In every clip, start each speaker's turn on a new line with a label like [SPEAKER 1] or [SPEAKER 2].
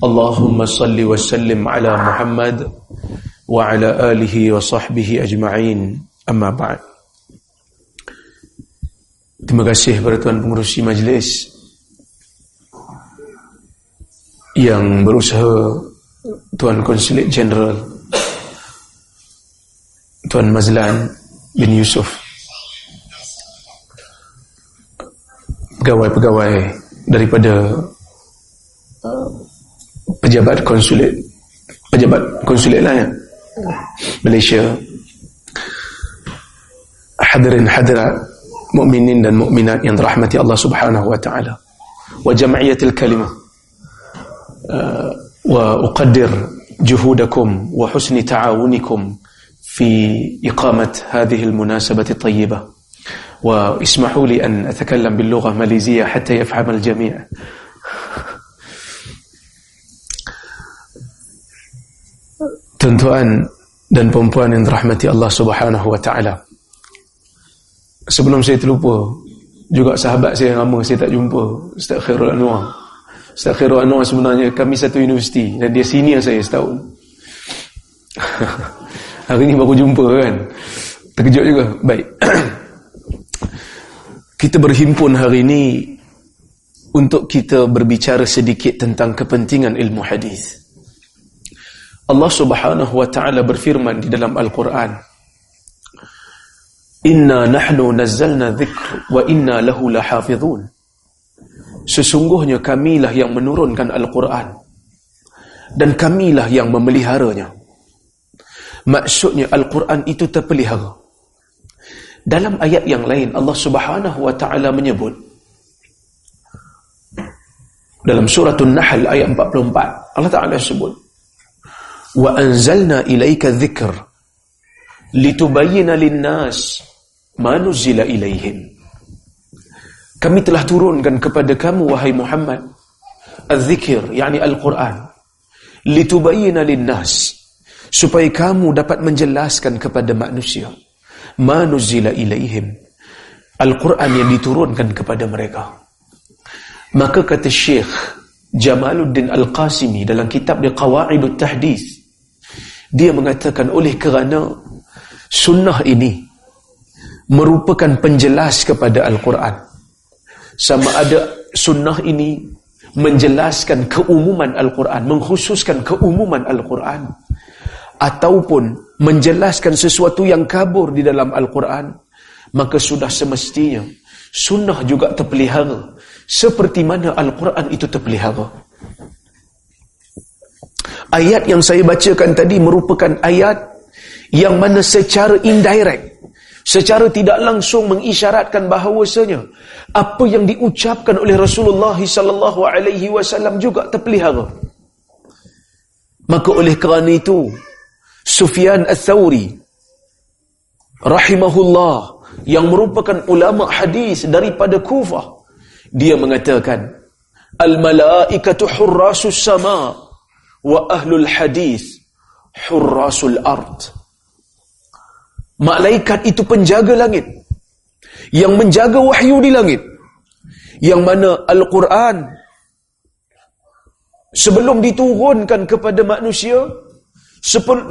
[SPEAKER 1] Allahumma salli wa sallim ala Muhammad wa ala alihi wa sahbihi ajma'in. Amma ba'd. Terima kasih kepada Tuan Pengurusi Majlis yang berusaha Tuan Konsulit Jeneral Tuan Mazlan bin Yusuf. Pegawai-pegawai daripada pejabat konsulit pejabat konsulit lah ya. Malaysia. Hadirin hadirat mukminin dan mukminat yang dirahmati Allah Subhanahu wa taala. Wa jam'iyatil kalimah. Uh, wa uqaddir juhudakum wa husni ta'awunikum fi iqamat hadhihi almunasabah at-tayyibah. Wa ismahu li an atakallam bil lugha maliziyah Tuan-tuan dan puan-puan yang dirahmati Allah Subhanahu wa taala. Sebelum saya terlupa juga sahabat saya yang lama saya tak jumpa Ustaz Khairul Anwar. Ustaz Khairul Anwar sebenarnya kami satu universiti dan dia senior saya setahun. Hari ni baru jumpa kan? Terkejut juga? Baik. Kita berhimpun hari ini untuk kita berbicara sedikit tentang kepentingan ilmu hadis Allah Subhanahu wa taala berfirman di dalam Al-Quran Inna nahnu nazzalna dhikr wa inna lahu lahafizun. Sesungguhnya kamilah yang menurunkan Al-Quran dan kamilah yang memeliharanya. Maksudnya Al-Quran itu terpelihara. Dalam ayat yang lain Allah Subhanahu wa taala menyebut dalam surah An-Nahl ayat 44 Allah Taala sebut wa anzalna ilaika dhikr litubayyana lin-nas manuzila ilaihim kami telah turunkan kepada kamu wahai Muhammad az-zikir yakni al-Quran litubayyana lin-nas supaya kamu dapat menjelaskan kepada manusia manuzila ilaihim al-Quran yang diturunkan kepada mereka. Maka kata Syekh Jamaluddin Al-Qasimi dalam kitab dia Qawaidut Tahdis dia mengatakan oleh kerana sunnah ini merupakan penjelas kepada Al-Quran. Sama ada sunnah ini menjelaskan keumuman Al-Quran, mengkhususkan keumuman Al-Quran, ataupun menjelaskan sesuatu yang kabur di dalam Al-Quran, maka sudah semestinya sunnah juga terpelihara seperti mana Al-Quran itu terpelihara. Ayat yang saya bacakan tadi merupakan ayat yang mana secara indirect secara tidak langsung mengisyaratkan bahawasanya apa yang diucapkan oleh Rasulullah sallallahu alaihi wasallam juga terpelihara. Maka oleh kerana itu Sufyan Ats-Tsauri rahimahullah yang merupakan ulama hadis daripada Kufah dia mengatakan al malaikatu hurrasus sama wa ahlul hadis hurrasul ard Malaikat itu penjaga langit. Yang menjaga wahyu di langit. Yang mana Al-Quran sebelum diturunkan kepada manusia,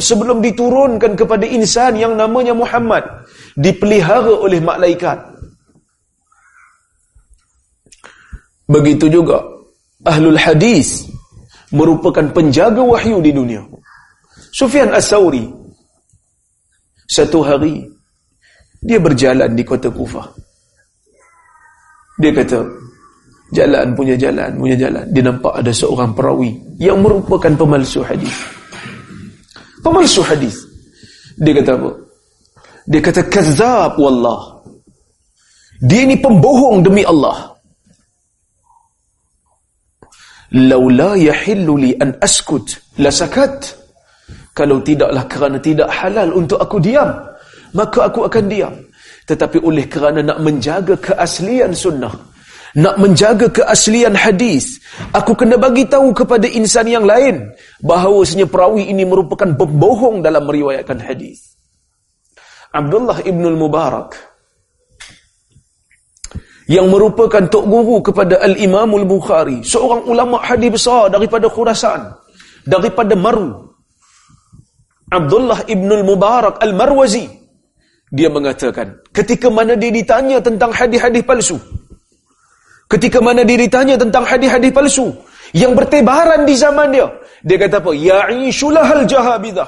[SPEAKER 1] sebelum diturunkan kepada insan yang namanya Muhammad, dipelihara oleh malaikat. Begitu juga Ahlul Hadis merupakan penjaga wahyu di dunia. Sufyan As-Sawri satu hari dia berjalan di kota Kufah. Dia kata, jalan punya jalan, punya jalan. Dia nampak ada seorang perawi yang merupakan pemalsu hadis. Pemalsu hadis. Dia kata apa? Dia kata kazzab wallah. Dia ini pembohong demi Allah. Laula yahillu li an askut la sakat Kalau tidaklah kerana tidak halal untuk aku diam, maka aku akan diam. Tetapi oleh kerana nak menjaga keaslian sunnah, nak menjaga keaslian hadis, aku kena bagi tahu kepada insan yang lain bahawasanya perawi ini merupakan pembohong dalam meriwayatkan hadis. Abdullah ibn al-Mubarak yang merupakan tok guru kepada Al-Imam Al-Bukhari, seorang ulama hadis besar daripada Khurasan, daripada Maru. Abdullah ibn al-Mubarak Al-Marwazi dia mengatakan, ketika mana dia ditanya tentang hadis-hadis palsu, ketika mana dia ditanya tentang hadis-hadis palsu yang bertebaran di zaman dia, dia kata apa? Ya'ishulahal jahabidah.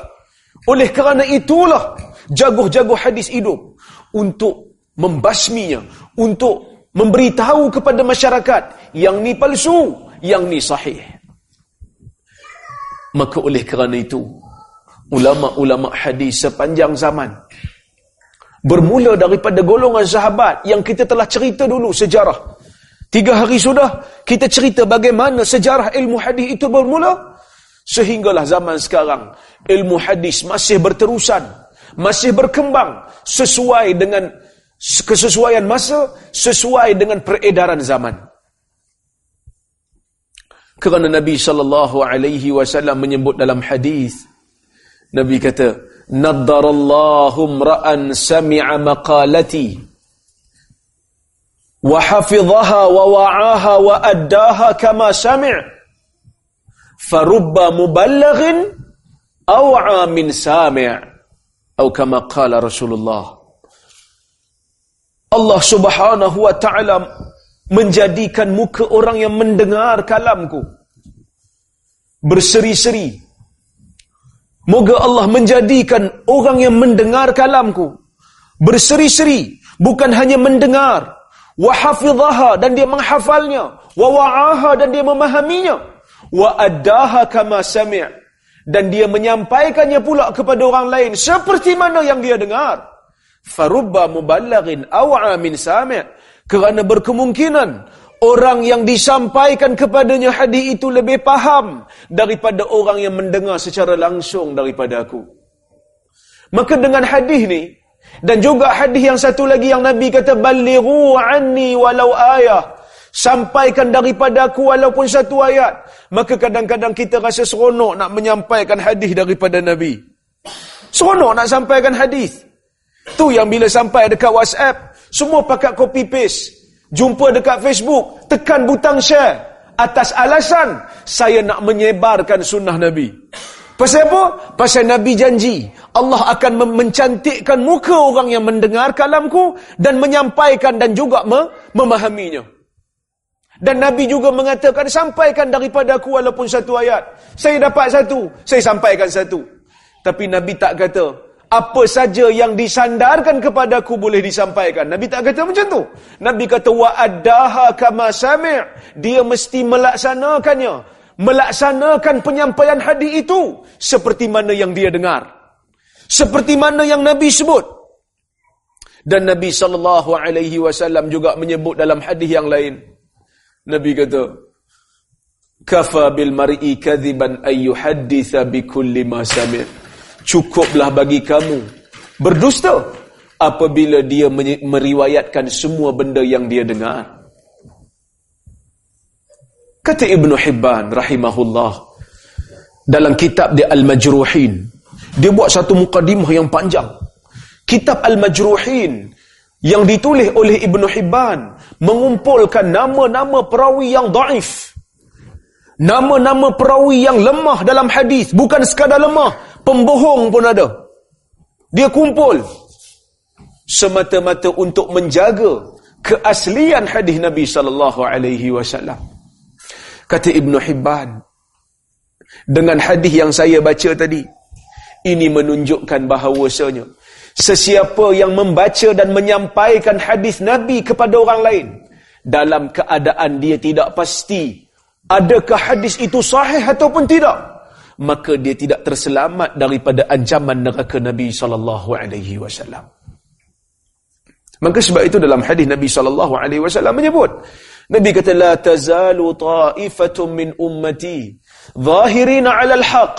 [SPEAKER 1] Oleh kerana itulah jaguh-jaguh hadis hidup untuk membasminya, untuk memberitahu kepada masyarakat yang ni palsu, yang ni sahih. Maka oleh kerana itu, ulama-ulama hadis sepanjang zaman bermula daripada golongan sahabat yang kita telah cerita dulu sejarah. Tiga hari sudah kita cerita bagaimana sejarah ilmu hadis itu bermula sehinggalah zaman sekarang ilmu hadis masih berterusan, masih berkembang sesuai dengan kesesuaian masa sesuai dengan peredaran zaman. Kerana Nabi sallallahu alaihi wasallam menyebut dalam hadis Nabi kata naddarallahu ra'an sami'a maqalati wa hafidhaha wa wa'aha wa addaha kama sami' farubba muballighin aw'a min sami' atau kama qala Rasulullah Allah subhanahu wa ta'ala menjadikan muka orang yang mendengar kalamku berseri-seri. Moga Allah menjadikan orang yang mendengar kalamku berseri-seri. Bukan hanya mendengar. Wahafidhaha dan dia menghafalnya. Wawa'aha dan dia memahaminya. Wa'addaha kama sami' dan dia menyampaikannya pula kepada orang lain seperti mana yang dia dengar farubba muballighin aw'a min sami' kerana berkemungkinan orang yang disampaikan kepadanya hadis itu lebih faham daripada orang yang mendengar secara langsung daripada aku. Maka dengan hadis ni dan juga hadis yang satu lagi yang nabi kata balighu anni walau ayah. Sampaikan daripada aku walaupun satu ayat. Maka kadang-kadang kita rasa seronok nak menyampaikan hadis daripada nabi. Seronok nak sampaikan hadis Tu yang bila sampai dekat WhatsApp, semua pakai copy paste. Jumpa dekat Facebook, tekan butang share. Atas alasan, saya nak menyebarkan sunnah Nabi. Pasal apa? Pasal Nabi janji, Allah akan mencantikkan muka orang yang mendengar kalamku dan menyampaikan dan juga memahaminya. Dan Nabi juga mengatakan, sampaikan daripada aku walaupun satu ayat. Saya dapat satu, saya sampaikan satu. Tapi Nabi tak kata, apa saja yang disandarkan kepadaku boleh disampaikan. Nabi tak kata macam tu. Nabi kata wa addaha kama sami'. Dia mesti melaksanakannya. Melaksanakan penyampaian hadis itu seperti mana yang dia dengar. Seperti mana yang Nabi sebut. Dan Nabi sallallahu alaihi wasallam juga menyebut dalam hadis yang lain. Nabi kata kafa bil mar'i kadhiban ay yuhadditha bi kulli ma sami' cukuplah bagi kamu berdusta apabila dia meriwayatkan semua benda yang dia dengar. Kata Ibn Hibban rahimahullah dalam kitab dia Al-Majruhin, dia buat satu mukadimah yang panjang. Kitab Al-Majruhin yang ditulis oleh Ibn Hibban mengumpulkan nama-nama perawi yang daif. Nama-nama perawi yang lemah dalam hadis, bukan sekadar lemah, pembohong pun ada. Dia kumpul semata-mata untuk menjaga keaslian hadis Nabi sallallahu alaihi wasallam. Kata Ibn Hibban dengan hadis yang saya baca tadi ini menunjukkan bahawasanya sesiapa yang membaca dan menyampaikan hadis Nabi kepada orang lain dalam keadaan dia tidak pasti adakah hadis itu sahih ataupun tidak maka dia tidak terselamat daripada ancaman neraka Nabi sallallahu alaihi wasallam. Maka sebab itu dalam hadis Nabi sallallahu alaihi wasallam menyebut Nabi kata la tazalu ta'ifatun min ummati zahirina 'ala al-haq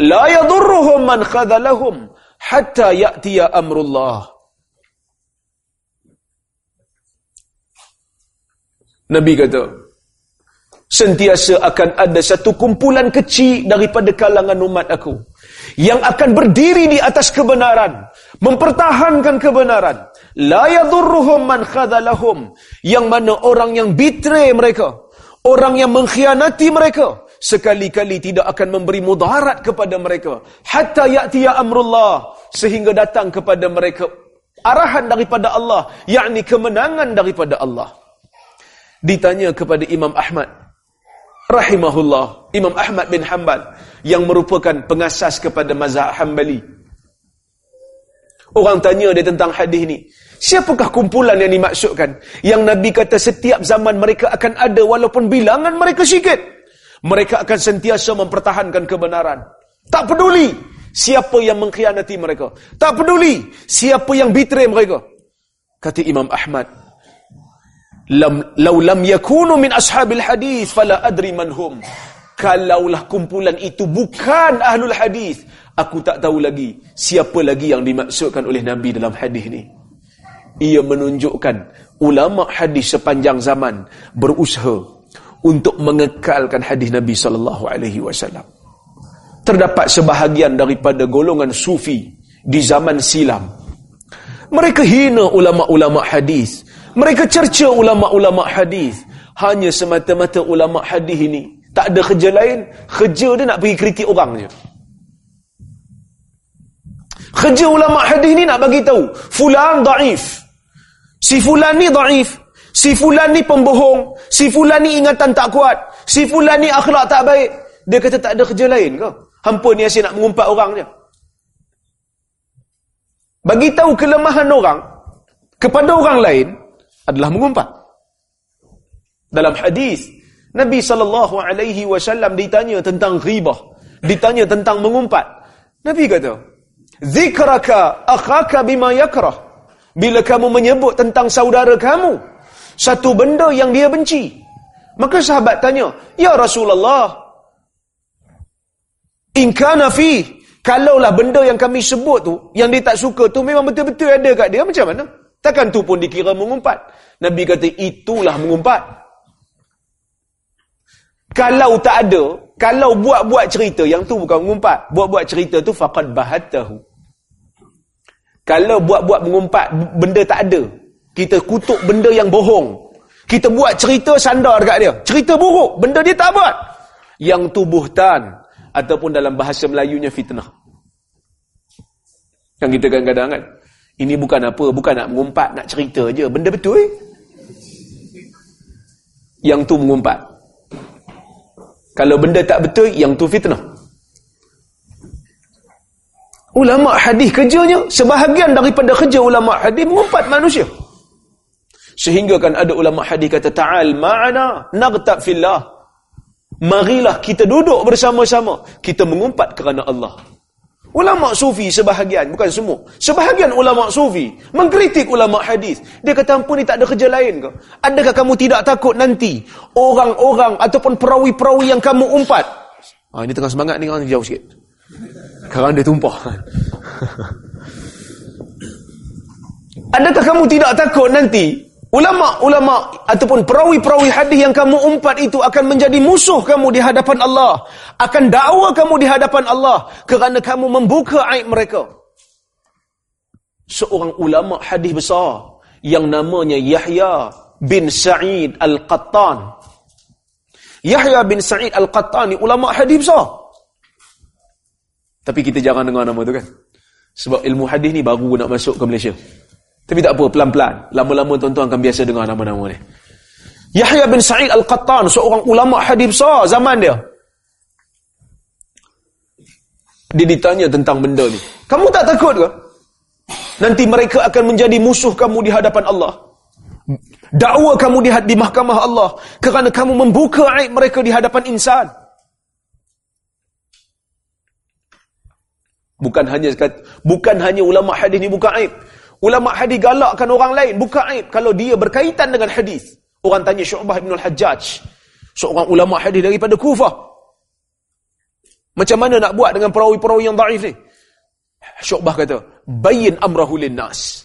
[SPEAKER 1] la yadurruhum man khadalahum hatta ya'tiya amrullah. Nabi kata, sentiasa akan ada satu kumpulan kecil daripada kalangan umat aku yang akan berdiri di atas kebenaran, mempertahankan kebenaran. La yadurruhum man khadalahum, yang mana orang yang betray mereka, orang yang mengkhianati mereka, sekali-kali tidak akan memberi mudarat kepada mereka hatta ya'tiya amrullah sehingga datang kepada mereka arahan daripada Allah yakni kemenangan daripada Allah ditanya kepada Imam Ahmad rahimahullah Imam Ahmad bin Hanbal yang merupakan pengasas kepada mazhab Hanbali. Orang tanya dia tentang hadis ni siapakah kumpulan yang dimaksudkan? Yang Nabi kata setiap zaman mereka akan ada walaupun bilangan mereka sikit. Mereka akan sentiasa mempertahankan kebenaran. Tak peduli siapa yang mengkhianati mereka. Tak peduli siapa yang betray mereka. Kata Imam Ahmad lam law lam yakunu min ashabil hadis fala adri man hum. Kalaulah kumpulan itu bukan ahlul hadis aku tak tahu lagi siapa lagi yang dimaksudkan oleh nabi dalam hadis ini ia menunjukkan ulama hadis sepanjang zaman berusaha untuk mengekalkan hadis nabi sallallahu alaihi wasallam. Terdapat sebahagian daripada golongan sufi di zaman silam. Mereka hina ulama-ulama hadis mereka cerca ulama-ulama hadis. Hanya semata-mata ulama hadis ini tak ada kerja lain, kerja dia nak pergi kritik orang je. Kerja ulama hadis ni nak bagi tahu, fulan daif. Si fulan ni daif. Si fulan ni pembohong. Si fulan ni ingatan tak kuat. Si fulan ni akhlak tak baik. Dia kata tak ada kerja lain ke? Hampa ni asyik nak mengumpat orang je. Bagi tahu kelemahan orang kepada orang lain, adalah mengumpat. Dalam hadis Nabi sallallahu alaihi wasallam ditanya tentang ghibah, ditanya tentang mengumpat. Nabi kata, "Zikraka akhaka bima yakrah." Bila kamu menyebut tentang saudara kamu satu benda yang dia benci, maka sahabat tanya, "Ya Rasulullah, in kana fi kalaulah benda yang kami sebut tu yang dia tak suka tu memang betul-betul ada kat dia macam mana?" Takkan tu pun dikira mengumpat. Nabi kata itulah mengumpat. Kalau tak ada, kalau buat-buat cerita yang tu bukan mengumpat, buat-buat cerita tu faqad bahatahu. Kalau buat-buat mengumpat benda tak ada, kita kutuk benda yang bohong. Kita buat cerita sandar dekat dia. Cerita buruk, benda dia tak buat. Yang tu buhtan ataupun dalam bahasa Melayunya fitnah. Yang kita kadang-kadang kan, ini bukan apa, bukan nak mengumpat, nak cerita je. Benda betul? Yang tu mengumpat. Kalau benda tak betul, yang tu fitnah. Ulama hadis kerjanya, sebahagian daripada kerja ulama hadis mengumpat manusia. Sehingga kan ada ulama hadis kata, Ta'al ma'ana nagtab fillah. Marilah kita duduk bersama-sama. Kita mengumpat kerana Allah. Ulama sufi sebahagian, bukan semua. Sebahagian ulama sufi mengkritik ulama hadis. Dia kata, ampun ni tak ada kerja lain ke? Adakah kamu tidak takut nanti orang-orang ataupun perawi-perawi yang kamu umpat? Ah, ini tengah semangat ni orang jauh sikit. Sekarang dia tumpah. Adakah kamu tidak takut nanti Ulama-ulama ataupun perawi-perawi hadis yang kamu umpat itu akan menjadi musuh kamu di hadapan Allah. Akan dakwa kamu di hadapan Allah kerana kamu membuka aib mereka. Seorang ulama hadis besar yang namanya Yahya bin Sa'id Al-Qattan. Yahya bin Sa'id Al-Qattan ni ulama hadis besar. Tapi kita jangan dengar nama tu kan. Sebab ilmu hadis ni baru nak masuk ke Malaysia. Tapi tak apa, pelan-pelan. Lama-lama tuan-tuan akan biasa dengar nama-nama ni. Yahya bin Sa'id Al-Qattan, seorang ulama hadis besar zaman dia. Dia ditanya tentang benda ni. Kamu tak takut ke? Nanti mereka akan menjadi musuh kamu di hadapan Allah. Dakwa kamu di, di mahkamah Allah. Kerana kamu membuka aib mereka di hadapan insan. Bukan hanya bukan hanya ulama hadis ni buka aib. Ulama hadis galakkan orang lain buka aib kalau dia berkaitan dengan hadis. Orang tanya Syu'bah bin Al-Hajjaj, seorang ulama hadis daripada Kufah. Macam mana nak buat dengan perawi-perawi yang daif ni? Syu'bah kata, bayin amrahu linnas.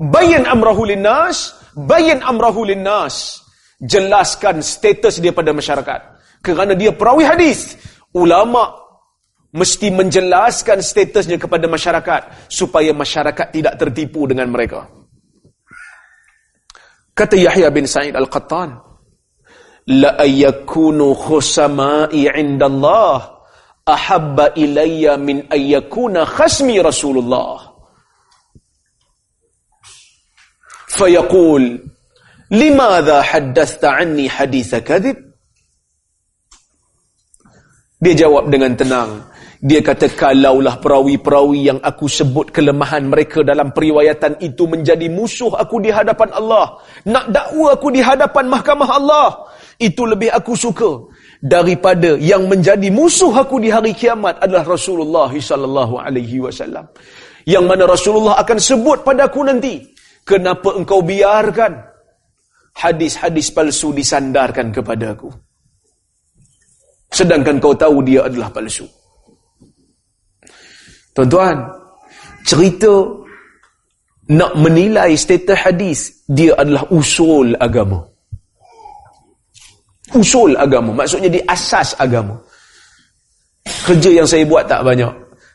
[SPEAKER 1] Bayin amrahu linnas, bayin amrahu linnas. Jelaskan status dia pada masyarakat. Kerana dia perawi hadis. Ulama mesti menjelaskan statusnya kepada masyarakat supaya masyarakat tidak tertipu dengan mereka. Kata Yahya bin Sa'id Al-Qattan, la ayyakunu khusama'i 'inda Allah ahabba ilayya min ayyakuna khasmi Rasulullah. Fayaqul, limadha haddathta 'anni haditha kadhib? Dia jawab dengan tenang, dia kata, kalaulah perawi-perawi yang aku sebut kelemahan mereka dalam periwayatan itu menjadi musuh aku di hadapan Allah. Nak dakwa aku di hadapan mahkamah Allah. Itu lebih aku suka. Daripada yang menjadi musuh aku di hari kiamat adalah Rasulullah sallallahu alaihi wasallam. Yang mana Rasulullah akan sebut pada aku nanti. Kenapa engkau biarkan hadis-hadis palsu disandarkan kepada aku? Sedangkan kau tahu dia adalah palsu. Tuan-tuan, cerita nak menilai status hadis, dia adalah usul agama. Usul agama, maksudnya di asas agama. Kerja yang saya buat tak banyak.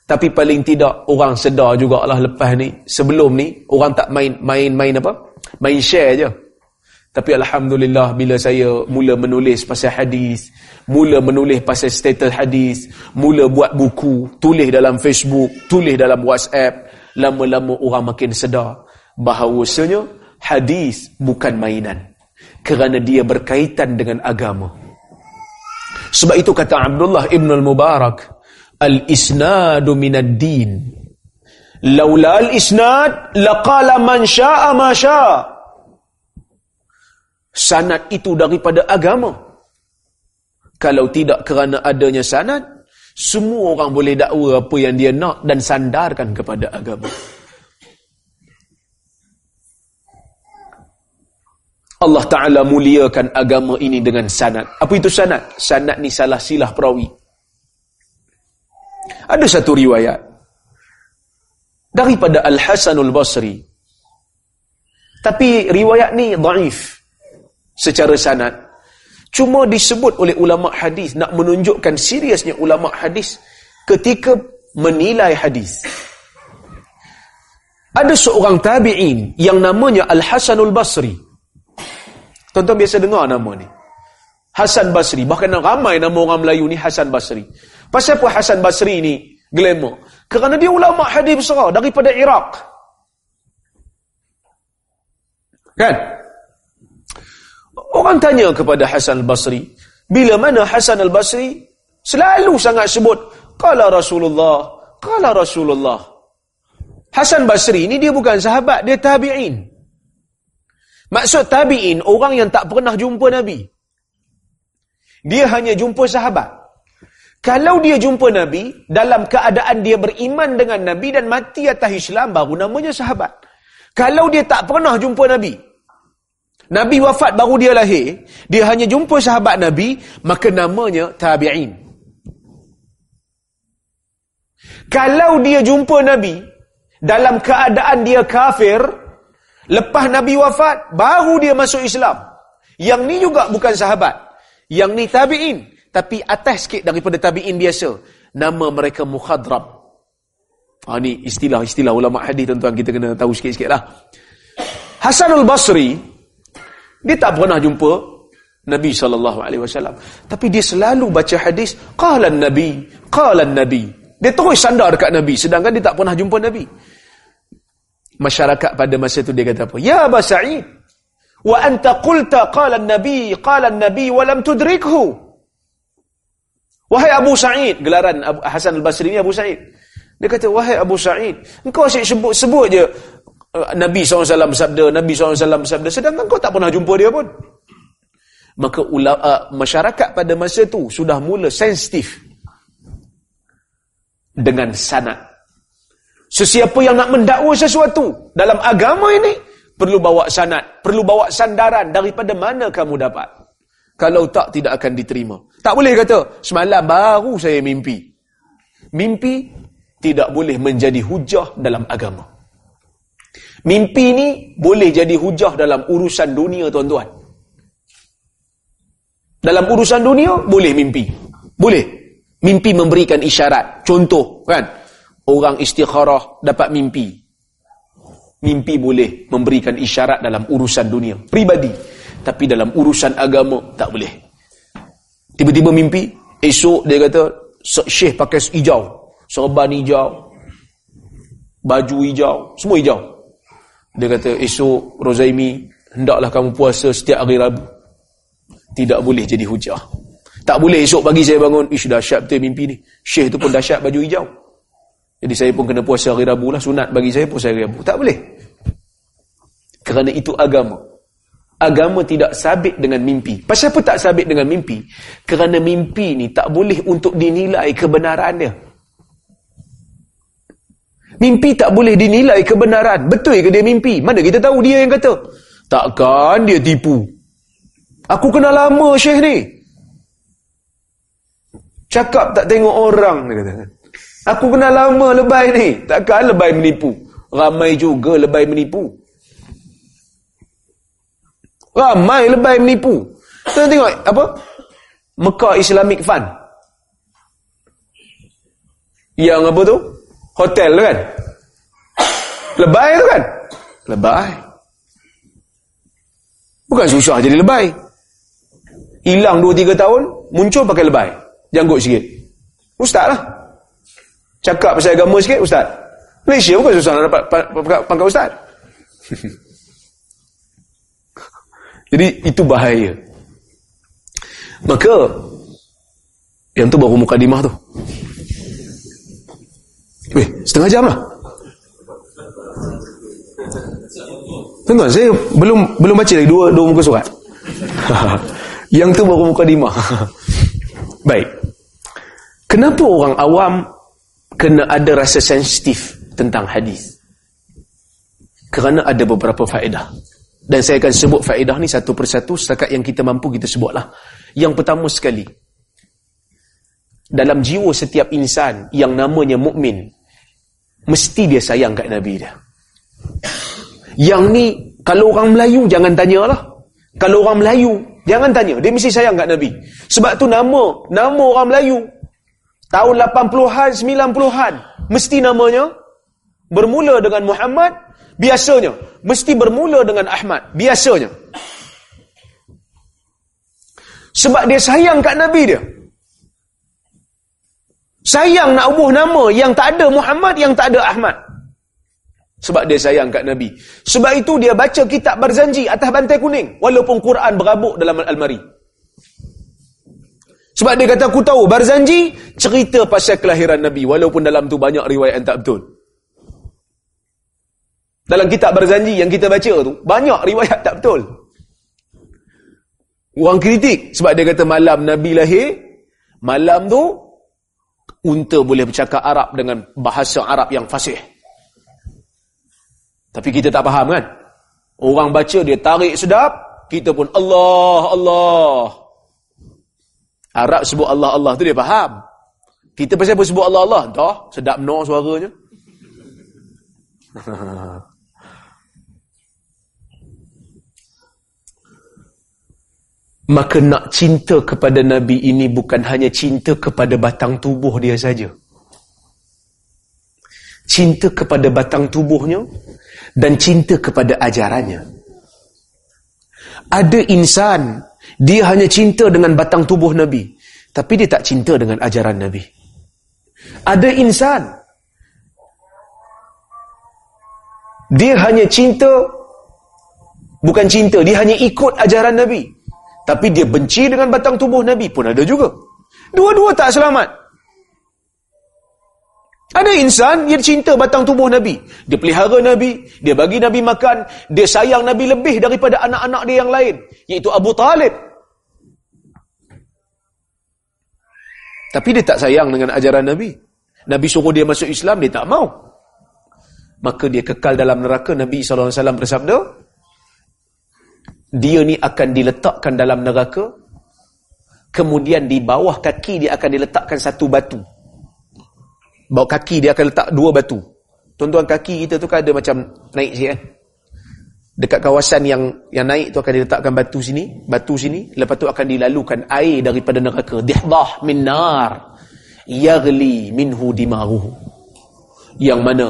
[SPEAKER 1] Tapi paling tidak orang sedar juga lah lepas ni. Sebelum ni, orang tak main main main apa? Main share je. Tapi Alhamdulillah bila saya mula menulis pasal hadis, mula menulis pasal status hadis, mula buat buku, tulis dalam Facebook, tulis dalam WhatsApp, lama-lama orang makin sedar bahawasanya hadis bukan mainan. Kerana dia berkaitan dengan agama. Sebab itu kata Abdullah Ibn Al-Mubarak, Al-isnadu minad din. Laula al-isnad, laqala man sya'a ma sya'a sanad itu daripada agama. Kalau tidak kerana adanya sanad, semua orang boleh dakwa apa yang dia nak dan sandarkan kepada agama. Allah Ta'ala muliakan agama ini dengan sanad. Apa itu sanad? Sanad ni salah silah perawi. Ada satu riwayat daripada Al-Hasanul Basri. Tapi riwayat ni daif secara sanad. Cuma disebut oleh ulama hadis nak menunjukkan seriusnya ulama hadis ketika menilai hadis. Ada seorang tabi'in yang namanya Al-Hasanul Basri. Tuan-tuan biasa dengar nama ni. Hasan Basri. Bahkan ramai nama orang Melayu ni Hasan Basri. Pasal apa Hasan Basri ni? Glamour. Kerana dia ulama hadis besar daripada Iraq. Kan Orang tanya kepada Hasan al-Basri, bila mana Hasan al-Basri selalu sangat sebut, Kala Rasulullah, Kala Rasulullah. Hasan Basri ini dia bukan sahabat, dia tabi'in. Maksud tabi'in, orang yang tak pernah jumpa Nabi. Dia hanya jumpa sahabat. Kalau dia jumpa Nabi, dalam keadaan dia beriman dengan Nabi dan mati atas Islam, baru namanya sahabat. Kalau dia tak pernah jumpa Nabi, Nabi wafat baru dia lahir, dia hanya jumpa sahabat Nabi, maka namanya tabi'in. Kalau dia jumpa Nabi, dalam keadaan dia kafir, lepas Nabi wafat, baru dia masuk Islam. Yang ni juga bukan sahabat. Yang ni tabi'in. Tapi atas sikit daripada tabi'in biasa. Nama mereka mukhadrab. Ha, ni istilah-istilah ulama hadis tuan-tuan kita kena tahu sikit-sikit lah. Hasanul Basri, dia tak pernah jumpa Nabi sallallahu alaihi wasallam. Tapi dia selalu baca hadis qala nabi qala nabi. Dia terus sandar dekat Nabi sedangkan dia tak pernah jumpa Nabi. Masyarakat pada masa itu dia kata apa? Ya Aba Sa'id. Wa anta qulta qala nabi qala nabi wa lam tudrikhu. Wahai Abu Sa'id, gelaran Hasan Al-Basri ni Abu Sa'id. Dia kata, wahai Abu Sa'id, engkau asyik sebut-sebut je Nabi SAW bersabda, Nabi SAW bersabda, sedangkan kau tak pernah jumpa dia pun. Maka ulama, uh, masyarakat pada masa itu sudah mula sensitif dengan sanat. Sesiapa yang nak mendakwa sesuatu dalam agama ini, perlu bawa sanat, perlu bawa sandaran daripada mana kamu dapat. Kalau tak, tidak akan diterima. Tak boleh kata, semalam baru saya mimpi. Mimpi tidak boleh menjadi hujah dalam agama. Mimpi ni boleh jadi hujah dalam urusan dunia, tuan-tuan. Dalam urusan dunia, boleh mimpi. Boleh. Mimpi memberikan isyarat. Contoh, kan? Orang istikharah dapat mimpi. Mimpi boleh memberikan isyarat dalam urusan dunia. Pribadi tapi dalam urusan agama tak boleh. Tiba-tiba mimpi, esok dia kata syekh pakai hijau, serban hijau, baju hijau, semua hijau. Dia kata esok Rozaimi hendaklah kamu puasa setiap hari Rabu. Tidak boleh jadi hujah. Tak boleh esok pagi saya bangun, ish dahsyat betul mimpi ni. Syekh tu pun dahsyat baju hijau. Jadi saya pun kena puasa hari Rabu lah. Sunat bagi saya puasa hari Rabu. Tak boleh. Kerana itu agama agama tidak sabit dengan mimpi. Pasal apa tak sabit dengan mimpi? Kerana mimpi ni tak boleh untuk dinilai kebenarannya. Mimpi tak boleh dinilai kebenaran. Betul ke dia mimpi? Mana kita tahu dia yang kata? Takkan dia tipu. Aku kenal lama Syekh ni. Cakap tak tengok orang. Dia kata. Aku kenal lama lebay ni. Takkan lebay menipu. Ramai juga lebay menipu. Ramai lebay menipu. Kita tengok apa? Mekah Islamic Fund. Yang apa tu? Hotel tu kan? Lebay tu kan? Lebay. Bukan susah jadi lebay. Hilang 2-3 tahun, muncul pakai lebay. Janggut sikit. Ustaz lah. Cakap pasal agama sikit, Ustaz. Malaysia bukan susah nak dapat pangkat Ustaz. Jadi itu bahaya. Maka yang tu baru mukadimah tu. Weh, setengah jam lah. Tengok, saya belum belum baca lagi dua dua muka surat. yang tu baru mukadimah. Baik. Kenapa orang awam kena ada rasa sensitif tentang hadis? Kerana ada beberapa faedah. Dan saya akan sebut faedah ni satu persatu setakat yang kita mampu kita sebutlah. Yang pertama sekali. Dalam jiwa setiap insan yang namanya mukmin mesti dia sayang kat Nabi dia. Yang ni kalau orang Melayu jangan tanyalah. Kalau orang Melayu jangan tanya, dia mesti sayang kat Nabi. Sebab tu nama nama orang Melayu tahun 80-an, 90-an mesti namanya bermula dengan Muhammad Biasanya. Mesti bermula dengan Ahmad. Biasanya. Sebab dia sayang kat Nabi dia. Sayang nak ubuh nama yang tak ada Muhammad, yang tak ada Ahmad. Sebab dia sayang kat Nabi. Sebab itu dia baca kitab berzanji atas bantai kuning. Walaupun Quran berabuk dalam Al-Mari. Sebab dia kata, aku tahu berzanji cerita pasal kelahiran Nabi. Walaupun dalam tu banyak riwayat yang tak betul. Dalam kitab berzanji yang kita baca tu, banyak riwayat tak betul. Orang kritik sebab dia kata malam Nabi lahir, malam tu unta boleh bercakap Arab dengan bahasa Arab yang fasih. Tapi kita tak faham kan? Orang baca dia tarik sedap, kita pun Allah, Allah. Arab sebut Allah, Allah tu dia faham. Kita pasal apa sebut Allah, Allah? Entah, sedap no suaranya. Maka nak cinta kepada Nabi ini bukan hanya cinta kepada batang tubuh dia saja. Cinta kepada batang tubuhnya dan cinta kepada ajarannya. Ada insan, dia hanya cinta dengan batang tubuh Nabi. Tapi dia tak cinta dengan ajaran Nabi. Ada insan, dia hanya cinta, bukan cinta, dia hanya ikut ajaran Nabi. Tapi dia benci dengan batang tubuh Nabi pun ada juga. Dua-dua tak selamat. Ada insan yang cinta batang tubuh Nabi. Dia pelihara Nabi. Dia bagi Nabi makan. Dia sayang Nabi lebih daripada anak-anak dia yang lain. Iaitu Abu Talib. Tapi dia tak sayang dengan ajaran Nabi. Nabi suruh dia masuk Islam, dia tak mau. Maka dia kekal dalam neraka. Nabi SAW bersabda, dia ni akan diletakkan dalam neraka kemudian di bawah kaki dia akan diletakkan satu batu. Bawah kaki dia akan letak dua batu. Tuan-tuan kaki kita tu kan ada macam naik sikit kan. Dekat kawasan yang yang naik tu akan diletakkan batu sini, batu sini, lepas tu akan dilalukan air daripada neraka. Dihdah min nar yaghli minhu dimaruhu. Yang mana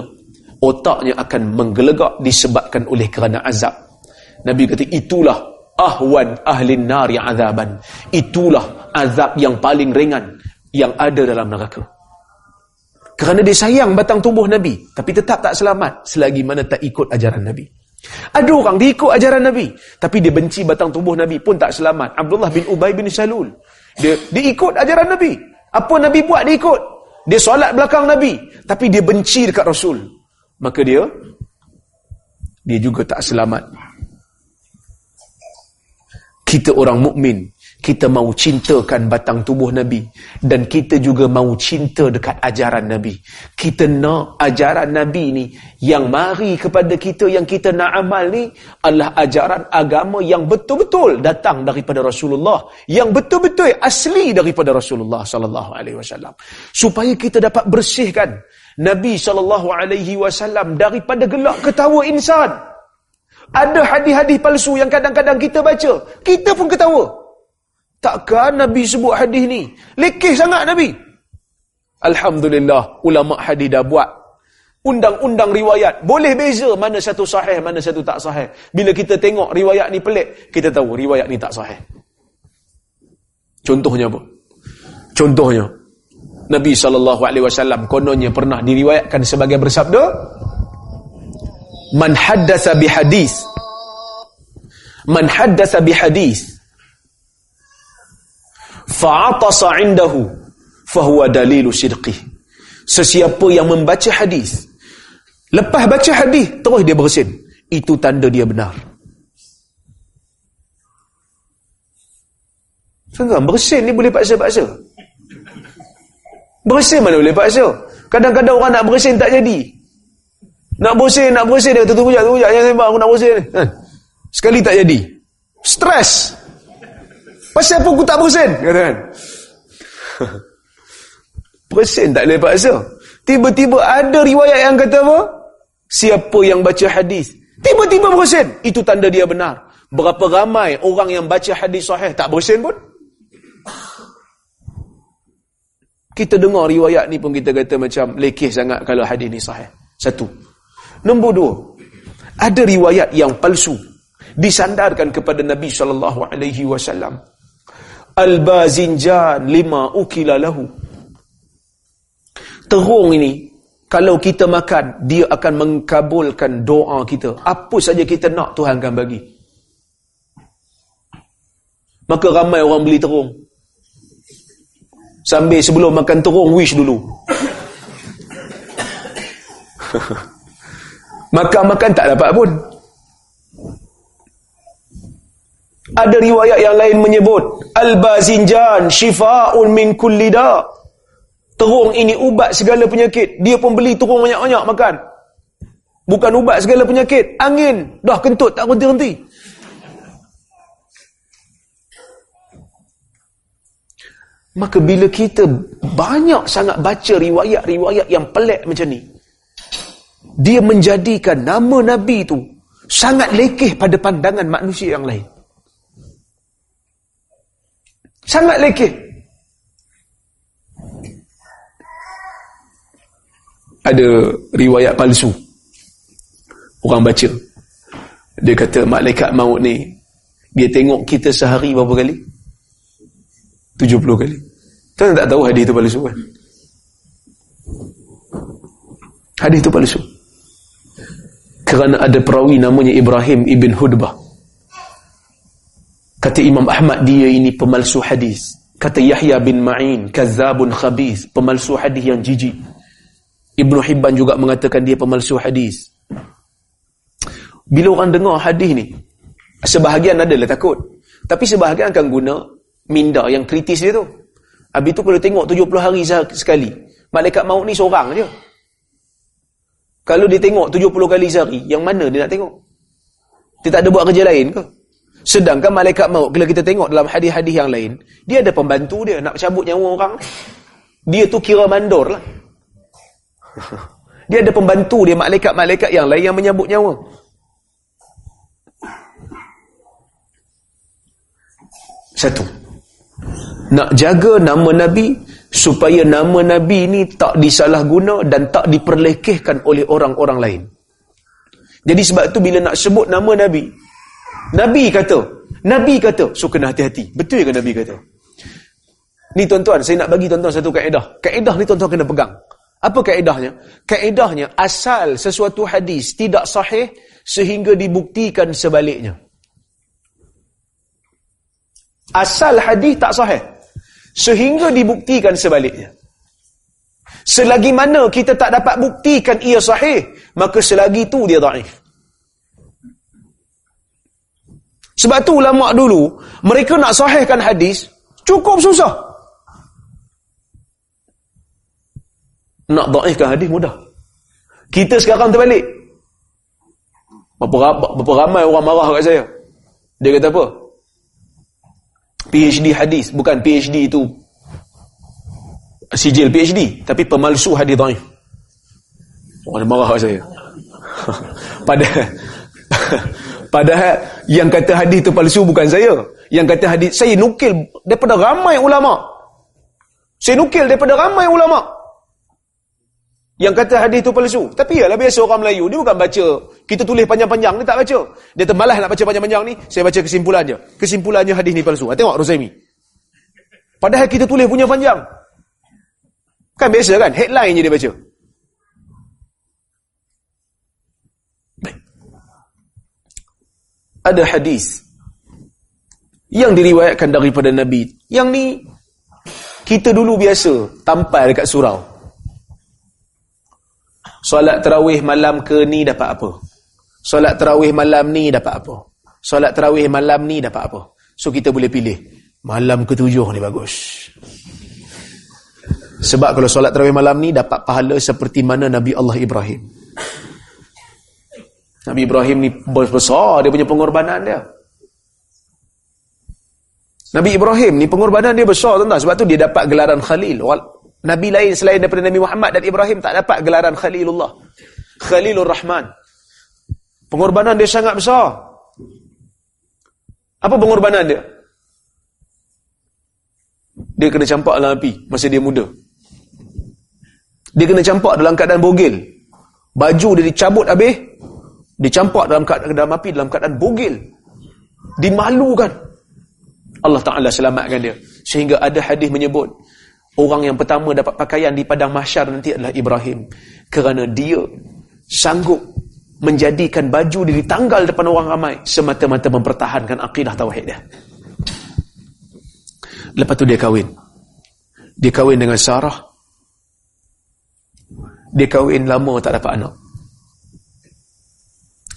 [SPEAKER 1] otaknya akan menggelegak disebabkan oleh kerana azab. Nabi kata itulah ahwan ahlin nari azaban. Itulah azab yang paling ringan yang ada dalam neraka. Kerana dia sayang batang tubuh Nabi. Tapi tetap tak selamat selagi mana tak ikut ajaran Nabi. Ada orang dia ikut ajaran Nabi. Tapi dia benci batang tubuh Nabi pun tak selamat. Abdullah bin Ubay bin Salul. Dia, dia ikut ajaran Nabi. Apa Nabi buat dia ikut. Dia solat belakang Nabi. Tapi dia benci dekat Rasul. Maka dia, dia juga tak selamat kita orang mukmin kita mau cintakan batang tubuh Nabi dan kita juga mau cinta dekat ajaran Nabi. Kita nak ajaran Nabi ni yang mari kepada kita yang kita nak amal ni adalah ajaran agama yang betul-betul datang daripada Rasulullah, yang betul-betul asli daripada Rasulullah sallallahu alaihi wasallam. Supaya kita dapat bersihkan Nabi sallallahu alaihi wasallam daripada gelak ketawa insan. Ada hadis-hadis palsu yang kadang-kadang kita baca. Kita pun ketawa. Takkan Nabi sebut hadis ni? Lekeh sangat Nabi. Alhamdulillah, ulama hadis dah buat. Undang-undang riwayat. Boleh beza mana satu sahih, mana satu tak sahih. Bila kita tengok riwayat ni pelik, kita tahu riwayat ni tak sahih. Contohnya apa? Contohnya, Nabi SAW kononnya pernah diriwayatkan sebagai bersabda, man haddasa bihadis man haddasa bihadis fa'atasa indahu fahuwa dalilu sidqih sesiapa yang membaca hadis lepas baca hadis terus dia bersin itu tanda dia benar Tengah bersin ni boleh paksa-paksa. Bersin mana boleh paksa? Kadang-kadang orang nak bersin tak jadi. Nak bersin, nak bersin dia kata tu bujak, tu bujak jangan sembang aku nak bersin ni. Kan? Sekali tak jadi. Stres. Pasal apa aku tak bersin? Kata kan. bersin tak boleh paksa. Tiba-tiba ada riwayat yang kata apa? Siapa yang baca hadis, tiba-tiba bersin. Itu tanda dia benar. Berapa ramai orang yang baca hadis sahih tak bersin pun? Kita dengar riwayat ni pun kita kata macam lekeh sangat kalau hadis ni sahih. Satu. Nombor dua, ada riwayat yang palsu disandarkan kepada Nabi sallallahu alaihi wasallam. Al-bazinjan lima ukila lahu. Terung ini kalau kita makan dia akan mengkabulkan doa kita. Apa saja kita nak Tuhan akan bagi. Maka ramai orang beli terung. Sambil sebelum makan terung wish dulu. Makan-makan tak dapat pun. Ada riwayat yang lain menyebut Al-Bazinjan Shifa'un min kulli da. Terung ini ubat segala penyakit. Dia pun beli terung banyak-banyak makan. Bukan ubat segala penyakit. Angin. Dah kentut tak berhenti-henti. Maka bila kita banyak sangat baca riwayat-riwayat yang pelik macam ni dia menjadikan nama Nabi itu sangat lekeh pada pandangan manusia yang lain. Sangat lekeh. Ada riwayat palsu. Orang baca. Dia kata malaikat maut ni dia tengok kita sehari berapa kali? 70 kali. Tuan tak tahu hadis itu palsu kan? Hadis itu palsu kerana ada perawi namanya Ibrahim ibn Hudbah. Kata Imam Ahmad dia ini pemalsu hadis. Kata Yahya bin Ma'in kazabun khabis pemalsu hadis yang jijik. Ibnu Hibban juga mengatakan dia pemalsu hadis. Bila orang dengar hadis ni sebahagian adalah takut. Tapi sebahagian akan guna minda yang kritis dia tu. Habis tu kalau tengok 70 hari sekali malaikat maut ni seorang je kalau dia tengok 70 kali sehari, yang mana dia nak tengok? Dia tak ada buat kerja lain ke? Sedangkan malaikat maut, kalau kita tengok dalam hadis-hadis yang lain, dia ada pembantu dia nak cabut nyawa orang. Dia tu kira mandor lah. Dia ada pembantu dia, malaikat-malaikat yang lain yang menyabut nyawa. Satu. Nak jaga nama Nabi supaya nama Nabi ni tak disalahguna dan tak diperlekehkan oleh orang-orang lain. Jadi sebab tu bila nak sebut nama Nabi, Nabi kata, Nabi kata, so kena hati-hati. Betul ke Nabi kata? Ni tuan-tuan, saya nak bagi tuan-tuan satu kaedah. Kaedah ni tuan-tuan kena pegang. Apa kaedahnya? Kaedahnya asal sesuatu hadis tidak sahih sehingga dibuktikan sebaliknya. Asal hadis tak sahih sehingga dibuktikan sebaliknya. Selagi mana kita tak dapat buktikan ia sahih, maka selagi itu dia daif. Sebab tu ulama dulu, mereka nak sahihkan hadis cukup susah. Nak daifkan hadis mudah. Kita sekarang terbalik. Berapa, berapa ramai orang marah kat saya. Dia kata apa? PhD hadis. Bukan PhD itu sijil PhD. Tapi pemalsu hadis daif. Orang marah kat saya. Padahal Padahal yang kata hadis itu palsu bukan saya. Yang kata hadis saya nukil daripada ramai ulama. Saya nukil daripada ramai ulama yang kata hadis itu palsu. Tapi ialah biasa orang Melayu, dia bukan baca, kita tulis panjang-panjang, dia tak baca. Dia termalas nak baca panjang-panjang ni, saya baca kesimpulannya. Kesimpulannya hadis ni palsu. Ha, tengok Rosaimi. Padahal kita tulis punya panjang. Kan biasa kan? Headline je dia baca. Ada hadis yang diriwayatkan daripada Nabi. Yang ni, kita dulu biasa tampal dekat surau. Solat terawih malam ke ni dapat apa? Solat terawih malam ni dapat apa? Solat terawih malam ni dapat apa? So kita boleh pilih. Malam ketujuh ni bagus. Sebab kalau solat terawih malam ni dapat pahala seperti mana Nabi Allah Ibrahim. Nabi Ibrahim ni besar dia punya pengorbanan dia. Nabi Ibrahim ni pengorbanan dia besar tuan-tuan sebab tu dia dapat gelaran Khalil. Nabi lain selain daripada Nabi Muhammad dan Ibrahim tak dapat gelaran Khalilullah. Khalilur Rahman. Pengorbanan dia sangat besar. Apa pengorbanan dia? Dia kena campak dalam api masa dia muda. Dia kena campak dalam keadaan bogil. Baju dia dicabut habis. Dicampak dalam keadaan dalam api dalam keadaan bogil. Dimalukan. Allah Ta'ala selamatkan dia. Sehingga ada hadis menyebut Orang yang pertama dapat pakaian di padang mahsyar nanti adalah Ibrahim. Kerana dia sanggup menjadikan baju dia ditanggal depan orang ramai semata-mata mempertahankan akidah tauhid dia. Lepas tu dia kahwin. Dia kahwin dengan Sarah. Dia kahwin lama tak dapat anak.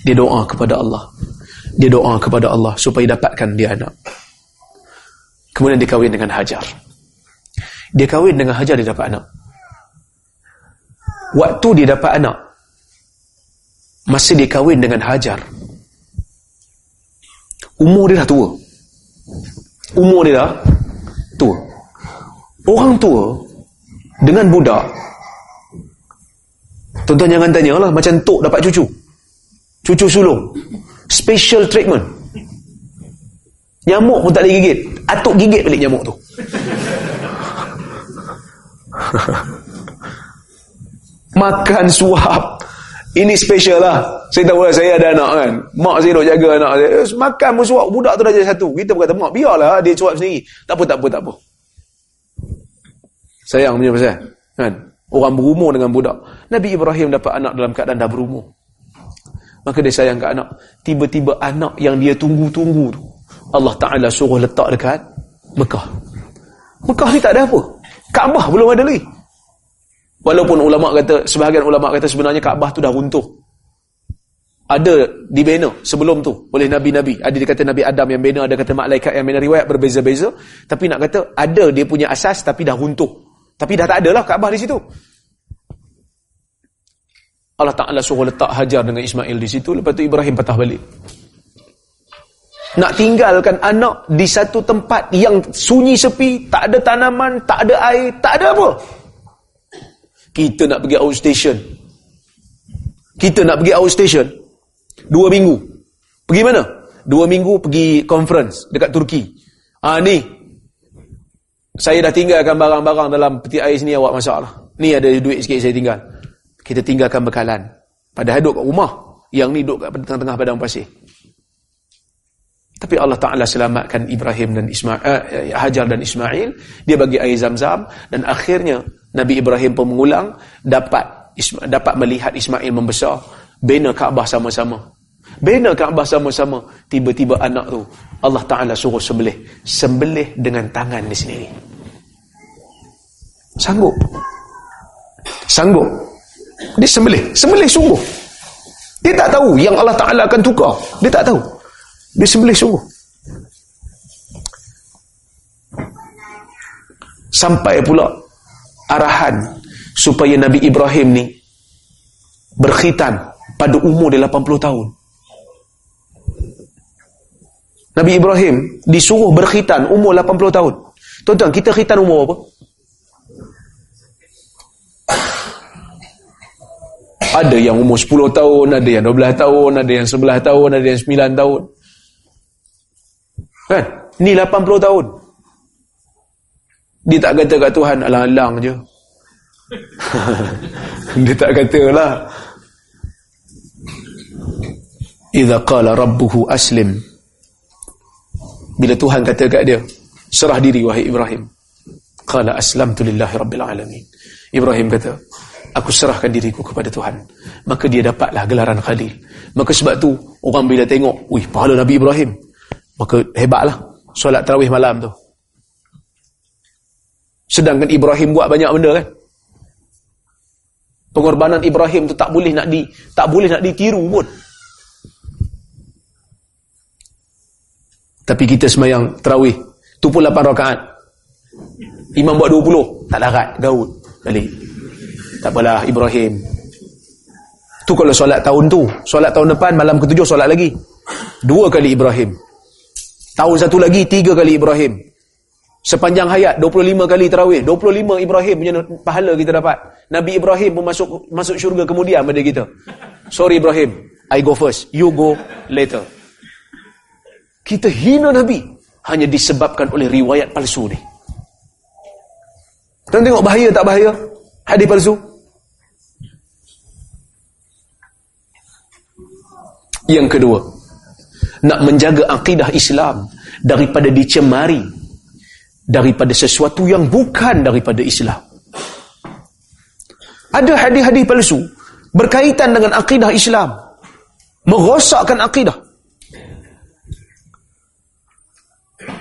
[SPEAKER 1] Dia doa kepada Allah. Dia doa kepada Allah supaya dapatkan dia anak. Kemudian dia kahwin dengan Hajar. Dia kahwin dengan Hajar dia dapat anak. Waktu dia dapat anak, masa dia kahwin dengan Hajar, umur dia dah tua. Umur dia dah tua. Orang tua dengan budak, tuan-tuan jangan tanya lah, macam tok dapat cucu. Cucu sulung. Special treatment. Nyamuk pun tak boleh gigit. Atuk gigit balik nyamuk tu. Makan suap. Ini special lah. Saya tahu lah saya ada anak kan. Mak saya duk jaga anak saya. Eh, makan pun suap. Budak tu dah jadi satu. Kita berkata, mak biarlah dia suap sendiri. Tak apa, tak apa, tak apa. Sayang punya pasal. Kan? Orang berumur dengan budak. Nabi Ibrahim dapat anak dalam keadaan dah berumur. Maka dia sayang ke anak. Tiba-tiba anak yang dia tunggu-tunggu tu. Allah Ta'ala suruh letak dekat Mekah. Mekah ni tak ada apa. Kaabah belum ada lagi. Walaupun ulama kata sebahagian ulama kata sebenarnya Kaabah tu dah runtuh. Ada dibina sebelum tu oleh nabi-nabi. Ada dikata Nabi Adam yang bina, ada kata malaikat yang bina riwayat berbeza-beza, tapi nak kata ada dia punya asas tapi dah runtuh. Tapi dah tak adalah Kaabah di situ. Allah Taala suruh letak Hajar dengan Ismail di situ, lepas tu Ibrahim patah balik. Nak tinggalkan anak di satu tempat yang sunyi sepi, tak ada tanaman, tak ada air, tak ada apa. Kita nak pergi outstation. Kita nak pergi outstation. Dua minggu. Pergi mana? Dua minggu pergi conference dekat Turki. Ah ni. Saya dah tinggalkan barang-barang dalam peti air sini awak masak lah. Ni ada duit sikit saya tinggal. Kita tinggalkan bekalan. Padahal duduk kat rumah. Yang ni duduk kat tengah-tengah padang pasir. Tapi Allah Ta'ala selamatkan Ibrahim dan Ismail, eh, Hajar dan Ismail. Dia bagi air zam-zam. Dan akhirnya Nabi Ibrahim pun mengulang. Dapat dapat melihat Ismail membesar. Bina Kaabah sama-sama. Bina Kaabah sama-sama. Tiba-tiba anak tu. Allah Ta'ala suruh sembelih. Sembelih dengan tangan di sendiri. Sanggup. Sanggup. Dia sembelih. Sembelih sungguh. Dia tak tahu yang Allah Ta'ala akan tukar. Dia tak tahu. Dia sembelih sungguh. Sampai pula arahan supaya Nabi Ibrahim ni berkhitan pada umur dia 80 tahun. Nabi Ibrahim disuruh berkhitan umur 80 tahun. Tuan-tuan, kita khitan umur apa? Ada yang umur 10 tahun, ada yang 12 tahun, ada yang 11 tahun, ada yang 9 tahun. Kan? Ni 80 tahun. Dia tak kata kat Tuhan, alang-alang je. dia tak kata lah. Iza qala rabbuhu aslim. Bila Tuhan kata kat dia, serah diri wahai Ibrahim. Qala aslamtu lillahi rabbil alamin. Ibrahim kata, aku serahkan diriku kepada Tuhan. Maka dia dapatlah gelaran Khalil. Maka sebab tu, orang bila tengok, wih, pahala Nabi Ibrahim. Maka hebatlah solat tarawih malam tu. Sedangkan Ibrahim buat banyak benda kan. Pengorbanan Ibrahim tu tak boleh nak di tak boleh nak ditiru pun. Tapi kita semayang tarawih tu pun 8 rakaat. Imam buat 20, tak larat, gaut balik. Tak apalah Ibrahim. Tu kalau solat tahun tu, solat tahun depan malam ketujuh solat lagi. Dua kali Ibrahim. Tahun satu lagi, tiga kali Ibrahim. Sepanjang hayat, 25 kali terawih. 25 Ibrahim punya pahala kita dapat. Nabi Ibrahim pun masuk masuk syurga kemudian pada kita. Sorry Ibrahim, I go first. You go later. Kita hina Nabi. Hanya disebabkan oleh riwayat palsu ni. Tuan tengok bahaya tak bahaya? Hadis palsu. Yang kedua, nak menjaga akidah Islam daripada dicemari daripada sesuatu yang bukan daripada Islam. Ada hadis-hadis palsu berkaitan dengan akidah Islam. Merosakkan akidah.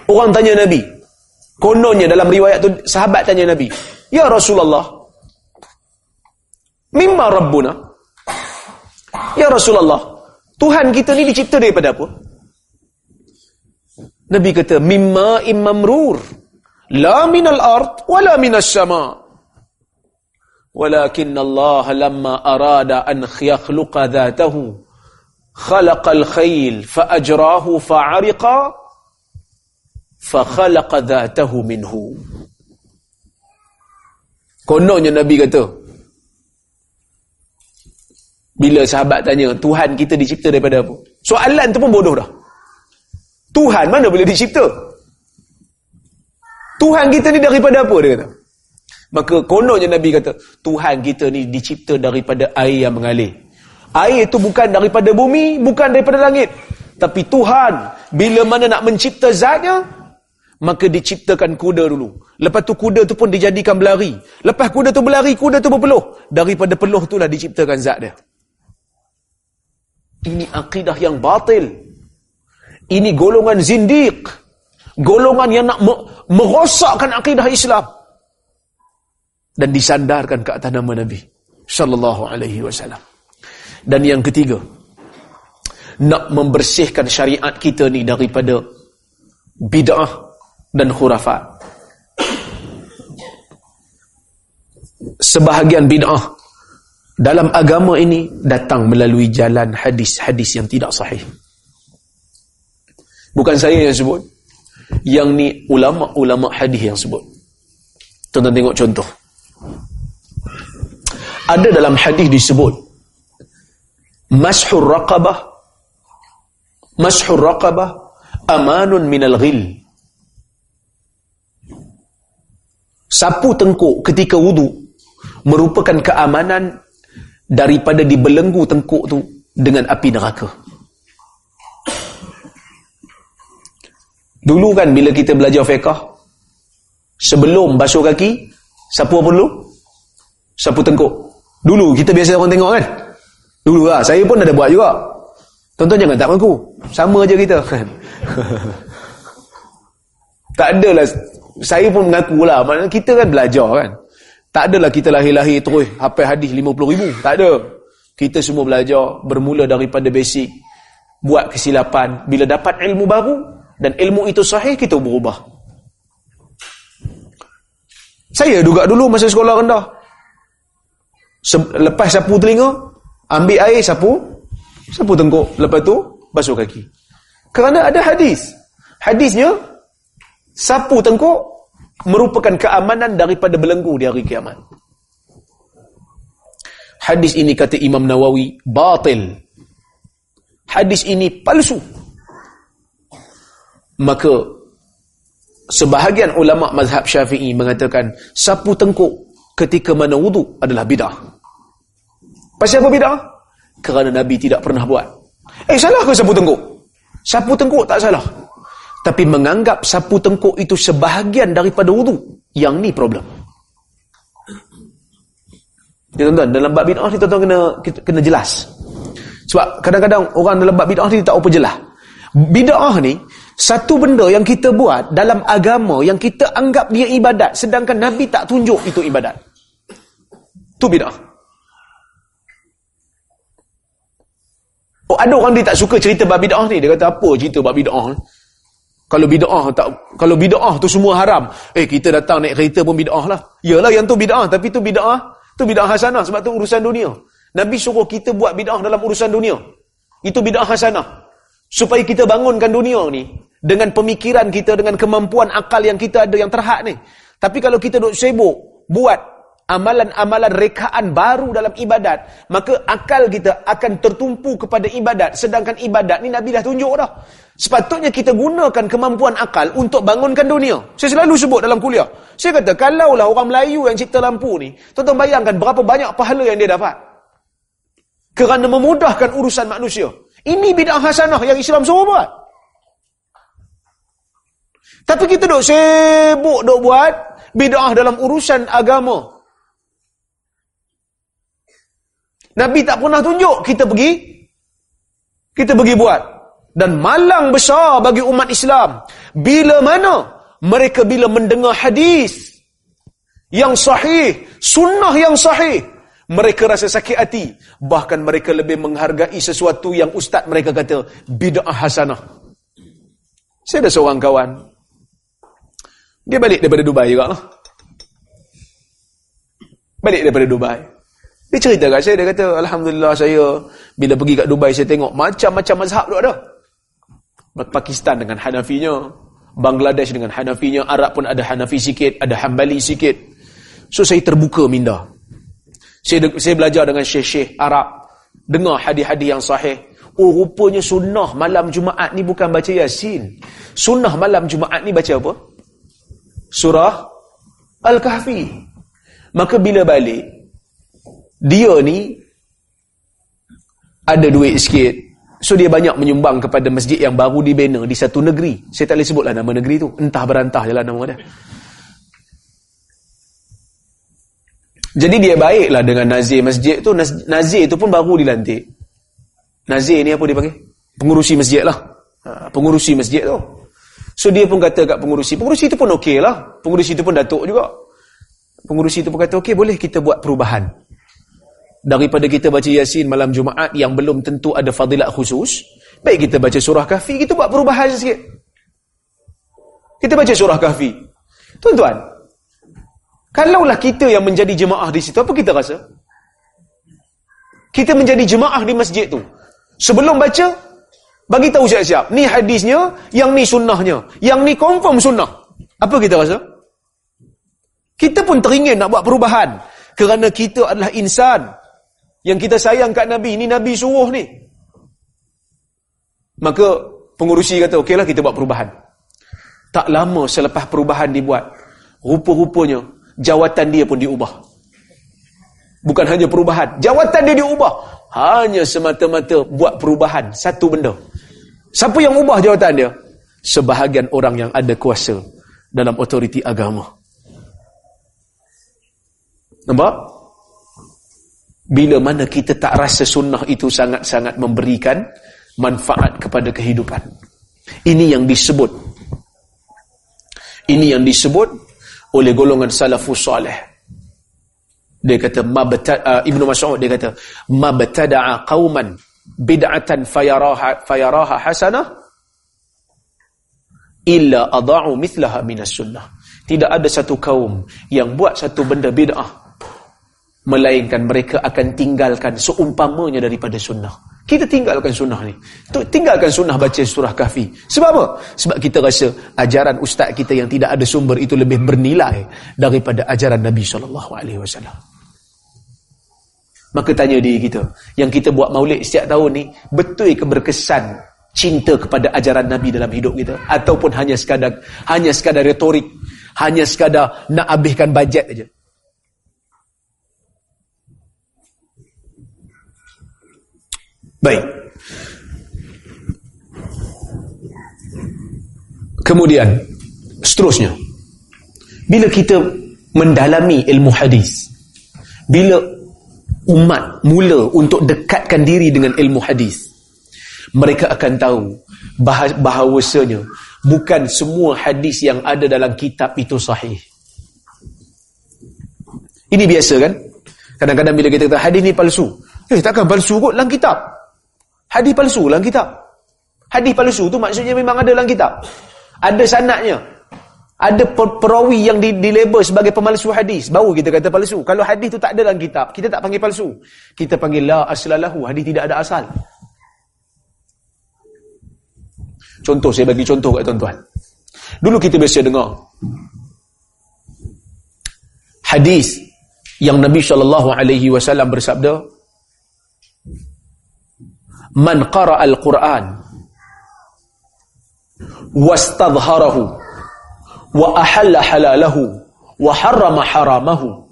[SPEAKER 1] Orang tanya Nabi. Kononnya dalam riwayat tu sahabat tanya Nabi. Ya Rasulullah. Mimma Rabbuna. Ya Rasulullah. Tuhan kita ni dicipta daripada apa? Nabi kata mimma imamrur la minal ard wala minas sama walakin Allah lamma arada an yakhluqa dhatahu khalaqa al-khayl fa ajrahu fa ariqa fa dhatahu minhu kononnya Nabi kata bila sahabat tanya Tuhan kita dicipta daripada apa soalan tu pun bodoh dah Tuhan mana boleh dicipta? Tuhan kita ni daripada apa dia kata? Maka kononnya Nabi kata, Tuhan kita ni dicipta daripada air yang mengalir. Air itu bukan daripada bumi, bukan daripada langit. Tapi Tuhan, bila mana nak mencipta zatnya, maka diciptakan kuda dulu. Lepas tu kuda tu pun dijadikan berlari. Lepas kuda tu berlari, kuda tu berpeluh. Daripada peluh itulah diciptakan zat dia. Ini akidah yang batil. Ini golongan zindiq. Golongan yang nak merosakkan akidah Islam. Dan disandarkan ke atas nama Nabi. Sallallahu alaihi wasallam. Dan yang ketiga. Nak membersihkan syariat kita ni daripada bid'ah dan khurafat. Sebahagian bid'ah dalam agama ini datang melalui jalan hadis-hadis yang tidak sahih. Bukan saya yang sebut. Yang ni ulama-ulama hadis yang sebut. Tuan-tuan tengok contoh. Ada dalam hadis disebut Mashur raqabah Mashur raqabah amanun minal ghil. Sapu tengkuk ketika wudu merupakan keamanan daripada dibelenggu tengkuk tu dengan api neraka. Dulu kan bila kita belajar fiqah sebelum basuh kaki sapu apa dulu? Sapu tengkuk. Dulu kita biasa orang tengok kan? Dulu lah saya pun ada buat juga. Tonton jangan tak mengaku. Sama aja kita tak adalah saya pun mengaku lah. Maknanya kita kan belajar kan. Tak adalah kita lahir-lahir terus hafal hadis 50 ribu. Tak ada. Kita semua belajar bermula daripada basic. Buat kesilapan. Bila dapat ilmu baru dan ilmu itu sahih, kita berubah. Saya juga dulu masa sekolah rendah. Lepas sapu telinga, ambil air sapu, sapu tengkuk. Lepas tu, basuh kaki. Kerana ada hadis. Hadisnya, sapu tengkuk merupakan keamanan daripada belenggu di hari kiamat. Hadis ini kata Imam Nawawi, batil. Hadis ini palsu maka sebahagian ulama mazhab syafi'i mengatakan sapu tengkuk ketika mana wudu adalah bid'ah pasal apa bid'ah? kerana Nabi tidak pernah buat eh salah ke sapu tengkuk? sapu tengkuk tak salah tapi menganggap sapu tengkuk itu sebahagian daripada wudu yang ni problem ya tuan-tuan dalam bab bid'ah ni tuan-tuan kena, kena jelas sebab kadang-kadang orang dalam bab bid'ah ni tak apa jelas bid'ah ni satu benda yang kita buat dalam agama yang kita anggap dia ibadat sedangkan Nabi tak tunjuk itu ibadat. Itu bid'ah. Oh, ada orang dia tak suka cerita bab bid'ah ni. Dia kata apa cerita bab bid'ah ni? Kalau bid'ah tak kalau bid'ah tu semua haram. Eh kita datang naik kereta pun bid'ah lah. Yalah yang tu bid'ah tapi tu bid'ah tu bid'ah hasanah sebab tu urusan dunia. Nabi suruh kita buat bid'ah dalam urusan dunia. Itu bid'ah hasanah. Supaya kita bangunkan dunia ni dengan pemikiran kita, dengan kemampuan akal yang kita ada yang terhad ni. Tapi kalau kita duk sibuk buat amalan-amalan rekaan baru dalam ibadat, maka akal kita akan tertumpu kepada ibadat. Sedangkan ibadat ni Nabi dah tunjuk dah. Sepatutnya kita gunakan kemampuan akal untuk bangunkan dunia. Saya selalu sebut dalam kuliah. Saya kata, kalaulah orang Melayu yang cipta lampu ni, tuan-tuan bayangkan berapa banyak pahala yang dia dapat. Kerana memudahkan urusan manusia. Ini bid'ah hasanah yang Islam suruh buat. Tapi kita duk sibuk duk buat bid'ah dalam urusan agama. Nabi tak pernah tunjuk kita pergi kita pergi buat dan malang besar bagi umat Islam bila mana mereka bila mendengar hadis yang sahih, sunnah yang sahih, mereka rasa sakit hati, bahkan mereka lebih menghargai sesuatu yang ustaz mereka kata bid'ah hasanah. Saya ada seorang kawan, dia balik daripada Dubai juga lah. Balik daripada Dubai. Dia cerita kat saya, dia kata, Alhamdulillah saya, bila pergi kat Dubai, saya tengok macam-macam mazhab tu ada. Pakistan dengan Hanafinya, Bangladesh dengan Hanafinya, Arab pun ada Hanafi sikit, ada Hambali sikit. So, saya terbuka minda. Saya, saya belajar dengan syekh-syekh Arab. Dengar hadis-hadis yang sahih. Oh, rupanya sunnah malam Jumaat ni bukan baca Yasin. Sunnah malam Jumaat ni baca apa? surah Al-Kahfi. Maka bila balik, dia ni ada duit sikit. So dia banyak menyumbang kepada masjid yang baru dibina di satu negeri. Saya tak boleh sebutlah nama negeri tu. Entah berantah je lah nama dia. Jadi dia baiklah dengan nazir masjid tu. Nazir tu pun baru dilantik. Nazir ni apa dia panggil? Pengurusi masjid lah. Ha, pengurusi masjid tu. So dia pun kata kat pengurusi, pengurusi itu pun okey lah. Pengurusi itu pun datuk juga. Pengurusi itu pun kata, okey boleh kita buat perubahan. Daripada kita baca Yasin malam Jumaat yang belum tentu ada fadilat khusus, baik kita baca surah kahfi, kita buat perubahan sikit. Kita baca surah kahfi. Tuan-tuan, kalaulah kita yang menjadi jemaah di situ, apa kita rasa? Kita menjadi jemaah di masjid tu. Sebelum baca, Bagi tahu siap-siap. Ni hadisnya, yang ni sunnahnya. Yang ni confirm sunnah. Apa kita rasa? Kita pun teringin nak buat perubahan. Kerana kita adalah insan. Yang kita sayang kat Nabi. Ini Nabi suruh ni. Maka pengurusi kata, okeylah kita buat perubahan. Tak lama selepas perubahan dibuat. Rupa-rupanya, jawatan dia pun diubah. Bukan hanya perubahan. Jawatan dia diubah. Hanya semata-mata buat perubahan. Satu benda. Siapa yang ubah jawatan dia? Sebahagian orang yang ada kuasa dalam otoriti agama. Nampak? Bila mana kita tak rasa sunnah itu sangat-sangat memberikan manfaat kepada kehidupan. Ini yang disebut. Ini yang disebut oleh golongan salafus salih. Dia kata uh, Ibnu Mas'ud dia kata mabtada'a qauman bid'atan fayaraha fayaraha hasanah illa adha'u mithlaha minas sunnah. Tidak ada satu kaum yang buat satu benda bid'ah melainkan mereka akan tinggalkan seumpamanya daripada sunnah. Kita tinggalkan sunnah ni. Tinggalkan sunnah baca surah kahfi. Sebab apa? Sebab kita rasa ajaran ustaz kita yang tidak ada sumber itu lebih bernilai daripada ajaran Nabi SAW. Maka tanya diri kita, yang kita buat maulid setiap tahun ni, betul ke berkesan cinta kepada ajaran Nabi dalam hidup kita? Ataupun hanya sekadar hanya sekadar retorik, hanya sekadar nak habiskan bajet aja. Baik. Kemudian, seterusnya. Bila kita mendalami ilmu hadis, bila umat mula untuk dekatkan diri dengan ilmu hadis mereka akan tahu bahawasanya bukan semua hadis yang ada dalam kitab itu sahih ini biasa kan kadang-kadang bila kita kata hadis ni palsu eh takkan palsu kot dalam kitab hadis palsu dalam kitab. Hadis palsu tu maksudnya memang ada dalam kitab. Ada sanatnya. Ada perawi yang di, dilabel sebagai pemalsu hadis. Baru kita kata palsu. Kalau hadis tu tak ada dalam kitab kita tak panggil palsu. Kita panggil la aslalahu. Hadis tidak ada asal. Contoh saya bagi contoh kat tuan-tuan. Dulu kita biasa dengar hadis yang Nabi saw bersabda man qara al-Quran wastadhharahu wa ahalla halalahu wa harrama haramahu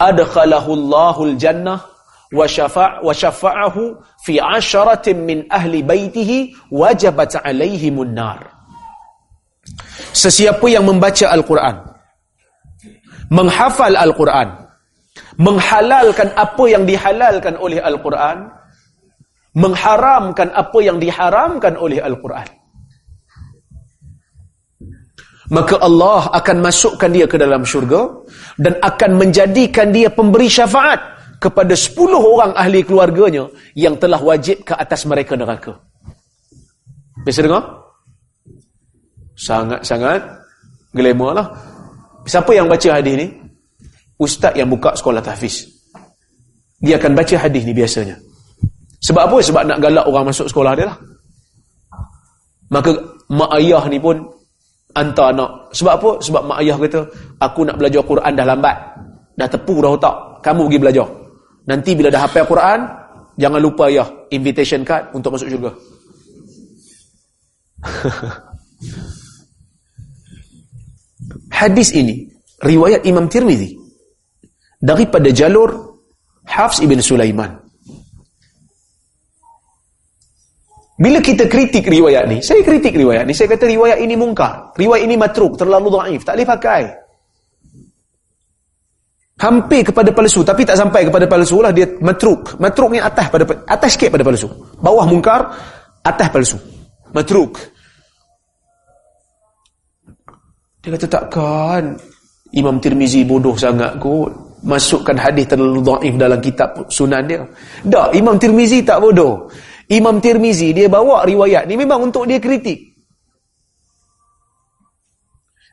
[SPEAKER 1] adkhalahu Allahul jannah wa syafa' wa syafa'ahu fi 'asharatin min ahli baitihi wajabat 'alaihimun nar Sesiapa yang membaca Al-Quran menghafal Al-Quran menghalalkan apa yang dihalalkan oleh Al-Quran mengharamkan apa yang diharamkan oleh Al-Quran maka Allah akan masukkan dia ke dalam syurga dan akan menjadikan dia pemberi syafaat kepada 10 orang ahli keluarganya yang telah wajib ke atas mereka neraka. Bisa dengar? Sangat-sangat glamour lah. Siapa yang baca hadis ni? Ustaz yang buka sekolah tahfiz. Dia akan baca hadis ni biasanya. Sebab apa? Sebab nak galak orang masuk sekolah dia lah. Maka mak ayah ni pun hantar anak. Sebab apa? Sebab mak ayah kata, aku nak belajar Quran dah lambat. Dah tepu dah otak. Kamu pergi belajar. Nanti bila dah hafal Quran, jangan lupa ayah invitation card untuk masuk syurga. Hadis ini riwayat Imam Tirmizi daripada jalur Hafs ibn Sulaiman Bila kita kritik riwayat ni, saya kritik riwayat ni, saya kata riwayat ini mungkar. Riwayat ini matruk, terlalu dhaif, tak boleh pakai. Hampir kepada palsu, tapi tak sampai kepada palsu lah, dia matruk. Matruk ni atas pada atas sikit pada palsu. Bawah mungkar, atas palsu. Matruk. Dia kata takkan Imam Tirmizi bodoh sangat kot masukkan hadis terlalu dhaif dalam kitab sunan dia. Tak, Imam Tirmizi tak bodoh. Imam Tirmizi dia bawa riwayat ni memang untuk dia kritik.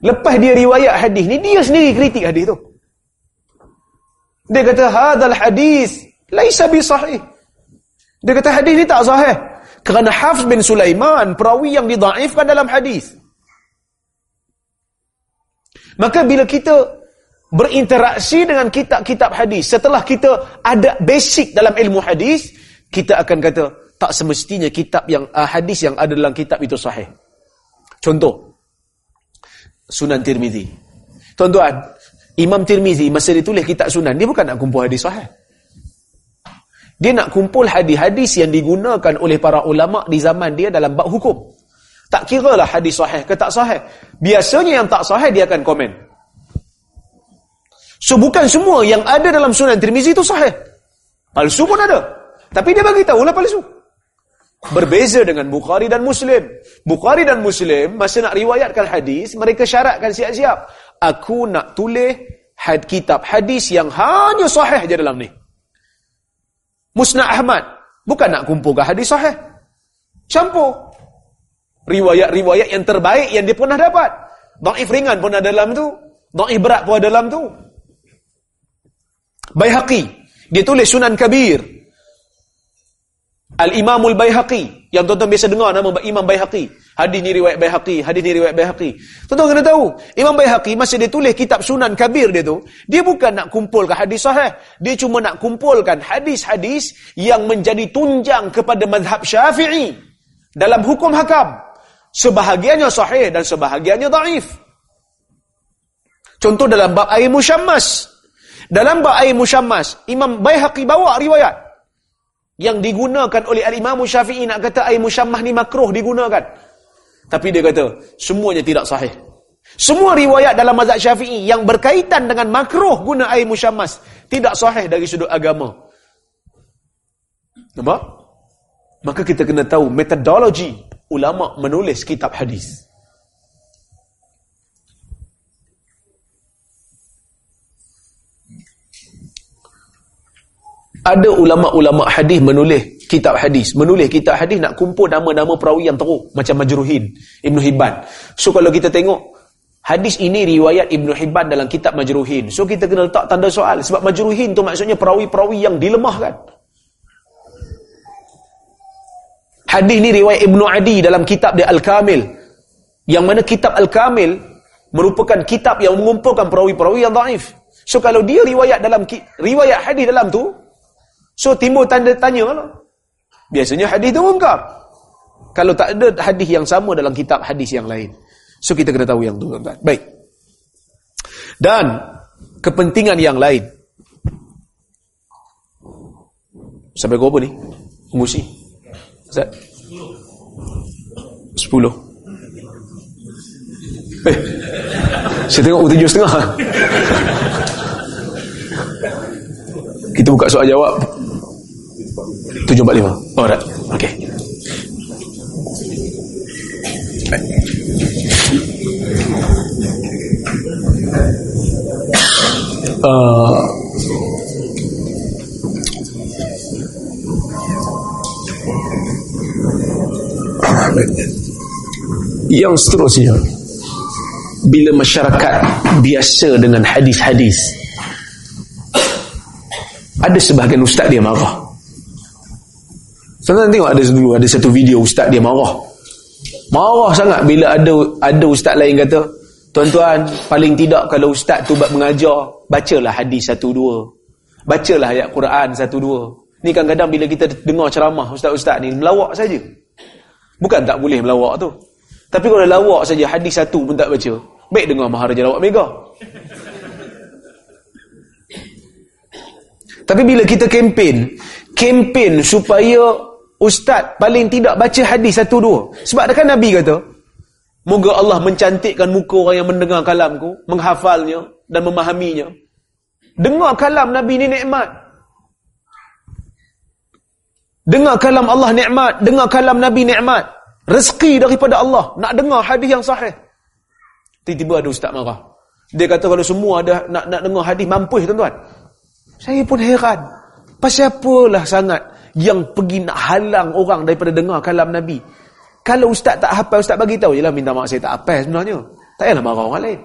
[SPEAKER 1] Lepas dia riwayat hadis ni dia sendiri kritik hadis tu. Dia kata hadzal hadis laisa bi sahih. Dia kata hadis ni tak sahih. Kerana Hafs bin Sulaiman, perawi yang didaifkan dalam hadis. Maka bila kita berinteraksi dengan kitab-kitab hadis, setelah kita ada basic dalam ilmu hadis, kita akan kata, tak semestinya kitab yang uh, hadis yang ada dalam kitab itu sahih. Contoh, Sunan Tirmizi. Tuan-tuan, Imam Tirmizi masa dia tulis kitab Sunan, dia bukan nak kumpul hadis sahih. Dia nak kumpul hadis-hadis yang digunakan oleh para ulama di zaman dia dalam bab hukum. Tak kira lah hadis sahih ke tak sahih. Biasanya yang tak sahih dia akan komen. So bukan semua yang ada dalam Sunan Tirmizi itu sahih. Palsu pun ada. Tapi dia bagi tahu lah palsu. Berbeza dengan Bukhari dan Muslim. Bukhari dan Muslim, masa nak riwayatkan hadis, mereka syaratkan siap-siap. Aku nak tulis had kitab hadis yang hanya sahih je dalam ni. Musnad Ahmad. Bukan nak kumpulkan hadis sahih. Campur. Riwayat-riwayat yang terbaik yang dia pernah dapat. Da'if ringan pun ada dalam tu. Da'if berat pun ada dalam tu. Bayhaqi. Dia tulis Sunan Kabir. Al-Imamul Baihaqi. Yang tuan-tuan biasa dengar nama Imam Baihaqi. Hadis ni riwayat Baihaqi. Hadis ni riwayat Baihaqi. Tuan-tuan kena tahu. Imam Baihaqi masa dia tulis kitab Sunan Kabir dia tu. Dia bukan nak kumpulkan hadis sahih. Dia cuma nak kumpulkan hadis-hadis yang menjadi tunjang kepada madhab syafi'i. Dalam hukum hakam. Sebahagiannya sahih dan sebahagiannya daif. Contoh dalam bab air musyammas. Dalam bab air musyammas. Imam Baihaqi bawa riwayat yang digunakan oleh al-Imam Syafi'i nak kata air musyammah ni makruh digunakan. Tapi dia kata semuanya tidak sahih. Semua riwayat dalam mazhab Syafi'i yang berkaitan dengan makruh guna air musyammas tidak sahih dari sudut agama. Nampak? Maka kita kena tahu metodologi ulama menulis kitab hadis. Ada ulama-ulama hadis menulis kitab hadis. Menulis kitab hadis nak kumpul nama-nama perawi yang teruk macam Majruhin Ibnu Hibban. So kalau kita tengok hadis ini riwayat Ibnu Hibban dalam kitab Majruhin. So kita kena letak tanda soal. Sebab Majruhin tu maksudnya perawi-perawi yang dilemahkan. Hadis ini riwayat Ibnu Adi dalam kitab dia Al-Kamil. Yang mana kitab Al-Kamil merupakan kitab yang mengumpulkan perawi-perawi yang daif. So kalau dia riwayat dalam riwayat hadis dalam tu So timbul tanda tanya lah. Biasanya hadis itu mungkar. Kalau tak ada hadis yang sama dalam kitab hadis yang lain. So kita kena tahu yang tu tuan-tuan. Baik. Dan kepentingan yang lain. Sampai berapa ni? Pengusi. Ustaz? Sepuluh. Eh, saya tengok tujuh setengah. Kita buka soal jawab 745. Alright. Okay. Uh, yang seterusnya bila masyarakat biasa dengan hadis-hadis ada sebahagian ustaz dia marah Tuan-tuan tengok ada dulu ada satu video ustaz dia marah. Marah sangat bila ada ada ustaz lain kata, "Tuan-tuan, paling tidak kalau ustaz tu buat mengajar, bacalah hadis satu dua. Bacalah ayat Quran satu dua." Ni kadang-kadang bila kita dengar ceramah ustaz-ustaz ni melawak saja. Bukan tak boleh melawak tu. Tapi kalau lawak saja hadis satu pun tak baca, baik dengar Maharaja Lawak Mega. Tapi bila kita kempen, kempen supaya Ustaz paling tidak baca hadis satu dua. Sebab kan Nabi kata, Moga Allah mencantikkan muka orang yang mendengar kalamku, menghafalnya dan memahaminya. Dengar kalam Nabi ni nikmat. Dengar kalam Allah nikmat, dengar kalam Nabi nikmat. Rezeki daripada Allah, nak dengar hadis yang sahih. Tiba-tiba ada ustaz marah. Dia kata kalau semua ada nak nak dengar hadis mampus tuan-tuan. Saya pun heran. Pasal apalah sangat yang pergi nak halang orang daripada dengar kalam Nabi. Kalau ustaz tak hafal, ustaz bagi tahu jelah minta maaf saya tak hafal sebenarnya. Tak payahlah marah orang lain.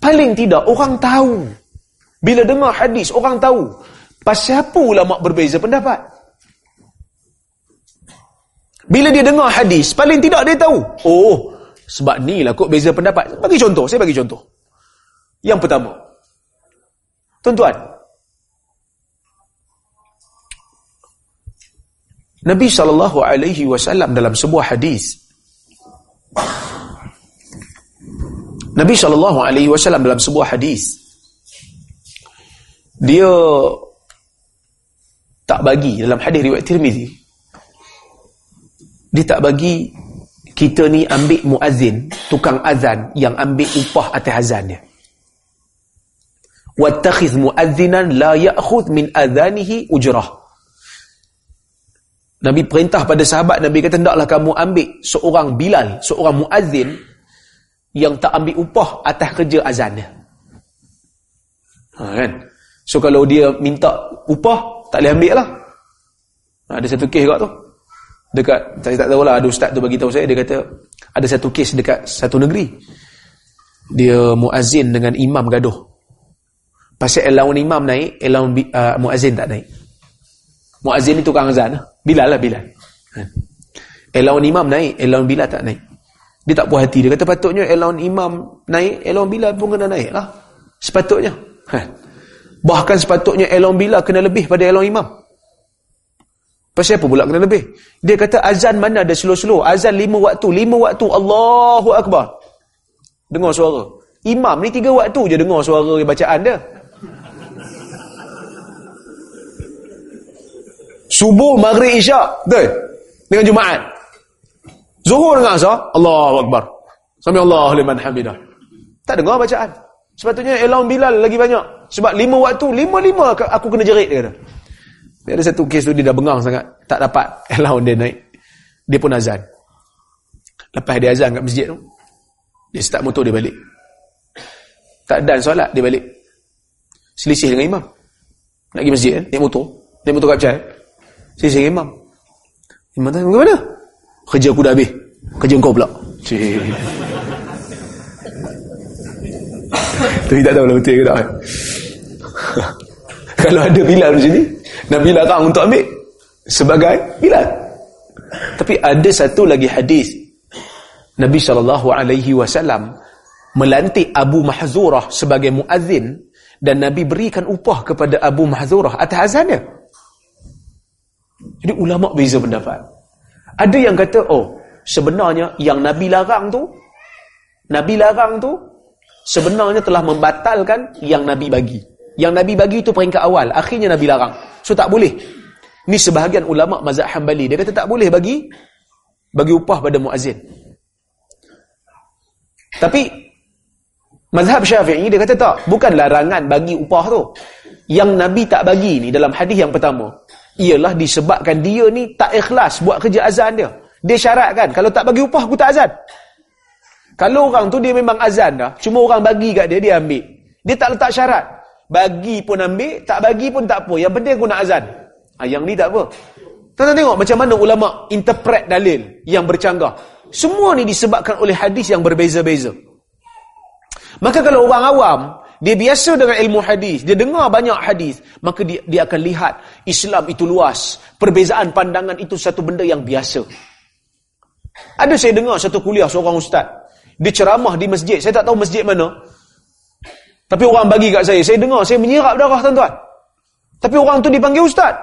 [SPEAKER 1] Paling tidak orang tahu. Bila dengar hadis orang tahu. Pasal apa ulama berbeza pendapat? Bila dia dengar hadis, paling tidak dia tahu. Oh, sebab ni lah kot beza pendapat. Bagi contoh, saya bagi contoh. Yang pertama. Tuan-tuan. Nabi SAW dalam sebuah hadis. Nabi SAW dalam sebuah hadis. Dia tak bagi dalam hadis riwayat Tirmizi dia tak bagi kita ni ambil muazzin, tukang azan yang ambil upah atas azan dia. Wattakhidh muazzinan la ya'khudh min adhanihi ujrah. Nabi perintah pada sahabat Nabi kata hendaklah kamu ambil seorang Bilal, seorang muazzin yang tak ambil upah atas kerja azan dia. Ha, kan? So kalau dia minta upah, tak boleh ambil lah. Ada satu kes kat tu dekat saya tak tahulah ada ustaz tu bagi tahu saya dia kata ada satu kes dekat satu negeri dia muazin dengan imam gaduh pasal allowance imam naik allowance uh, muazin tak naik muazin ni tukang azan lah. bilal lah bilal ha. allowance imam naik allowance bilal tak naik dia tak puas hati dia kata patutnya allowance imam naik allowance bilal pun kena naik lah sepatutnya ha. bahkan sepatutnya allowance bilal kena lebih pada allowance imam Pasal apa pula kena lebih? Dia kata azan mana ada slow-slow? Azan lima waktu. Lima waktu. Allahu Akbar. Dengar suara. Imam ni tiga waktu je dengar suara bacaan dia. Subuh, maghrib, isyak. Betul? Dengan Jumaat. Zuhur dengan asar. Allahu Akbar. Sampai Allah liman hamidah. Tak dengar bacaan. Sepatutnya Elam Bilal lagi banyak. Sebab lima waktu, lima-lima aku kena jerit dia kata. Dia ada satu kes tu dia dah bengang sangat. Tak dapat allowance dia naik. Dia pun azan. Lepas dia azan kat masjid tu. Dia start motor dia balik. Tak dan solat dia balik. Selisih dengan imam. Nak pergi masjid kan. Naik motor. Naik motor kat Selisih dengan imam. Imam tanya bagaimana? Kerja aku dah habis. Kerja kau pula. Tapi tak tahu lah betul ke tak. Kalau ada Bilal macam ni, Nabi larang untuk ambil sebagai Bilal. Tapi ada satu lagi hadis Nabi saw melantik Abu Mahzurah sebagai muazzin dan Nabi berikan upah kepada Abu Mahzurah atas azannya. Jadi ulama beza pendapat. Ada yang kata, oh, sebenarnya yang Nabi larang tu, Nabi larang tu, sebenarnya telah membatalkan yang Nabi bagi. Yang Nabi bagi itu peringkat awal, akhirnya Nabi larang. So tak boleh. Ni sebahagian ulama mazhab Hambali dia kata tak boleh bagi bagi upah pada muazin. Tapi mazhab Syafi'i dia kata tak, bukan larangan bagi upah tu. Yang Nabi tak bagi ni dalam hadis yang pertama ialah disebabkan dia ni tak ikhlas buat kerja azan dia. Dia syaratkan kalau tak bagi upah aku tak azan. Kalau orang tu dia memang azan dah, cuma orang bagi kat dia dia ambil. Dia tak letak syarat. Bagi pun ambil, tak bagi pun tak apa. Yang penting aku nak azan. Ha, yang ni tak apa. Tuan-tuan tengok macam mana ulama interpret dalil yang bercanggah. Semua ni disebabkan oleh hadis yang berbeza-beza. Maka kalau orang awam, dia biasa dengan ilmu hadis, dia dengar banyak hadis, maka dia, dia akan lihat Islam itu luas. Perbezaan pandangan itu satu benda yang biasa. Ada saya dengar satu kuliah seorang ustaz. Dia ceramah di masjid. Saya tak tahu masjid mana. Tapi orang bagi kat saya, saya dengar, saya menyirap darah tuan-tuan. Tapi orang tu dipanggil ustaz.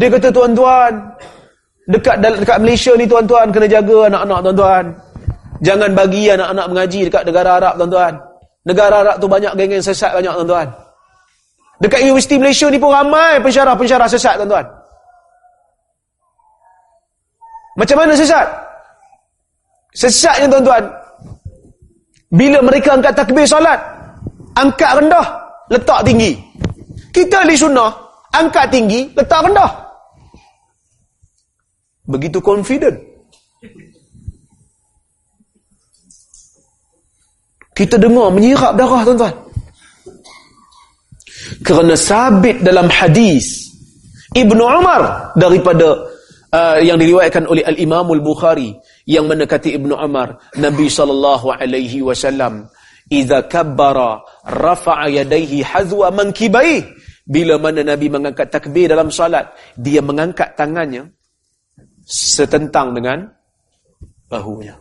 [SPEAKER 1] Dia kata tuan-tuan, dekat dekat Malaysia ni tuan-tuan kena jaga anak-anak tuan-tuan. Jangan bagi anak-anak mengaji dekat negara Arab tuan-tuan. Negara Arab tu banyak geng-geng sesat banyak tuan-tuan. Dekat Universiti Malaysia ni pun ramai pensyarah-pensyarah sesat tuan-tuan. Macam mana sesat? Sesatnya tuan-tuan, bila mereka angkat takbir salat, angkat rendah, letak tinggi. Kita ahli sunnah, angkat tinggi, letak rendah. Begitu confident. Kita dengar menyirap darah tuan-tuan. Kerana sabit dalam hadis Ibnu Umar daripada uh, yang diriwayatkan oleh Al-Imam Al-Bukhari yang mendekati Ibnu Umar Nabi sallallahu alaihi wasallam idza kabbara rafa'a yadayhi hazwa mankibai bila mana Nabi mengangkat takbir dalam salat dia mengangkat tangannya setentang dengan bahunya.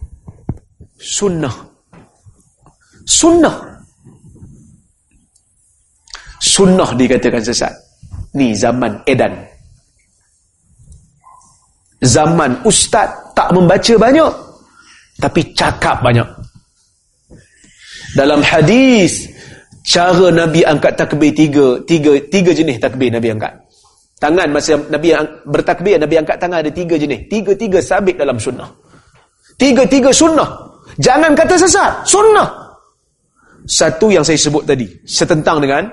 [SPEAKER 1] Sunnah. Sunnah. Sunnah dikatakan sesat. Ni zaman edan. Zaman ustaz tak membaca banyak. Tapi cakap banyak. Dalam hadis, cara Nabi angkat takbir tiga, tiga, tiga jenis takbir Nabi angkat. Tangan masa Nabi bertakbir, Nabi angkat tangan ada tiga jenis. Tiga-tiga sabit dalam sunnah. Tiga-tiga sunnah. Jangan kata sesat. Sunnah. Satu yang saya sebut tadi. Setentang dengan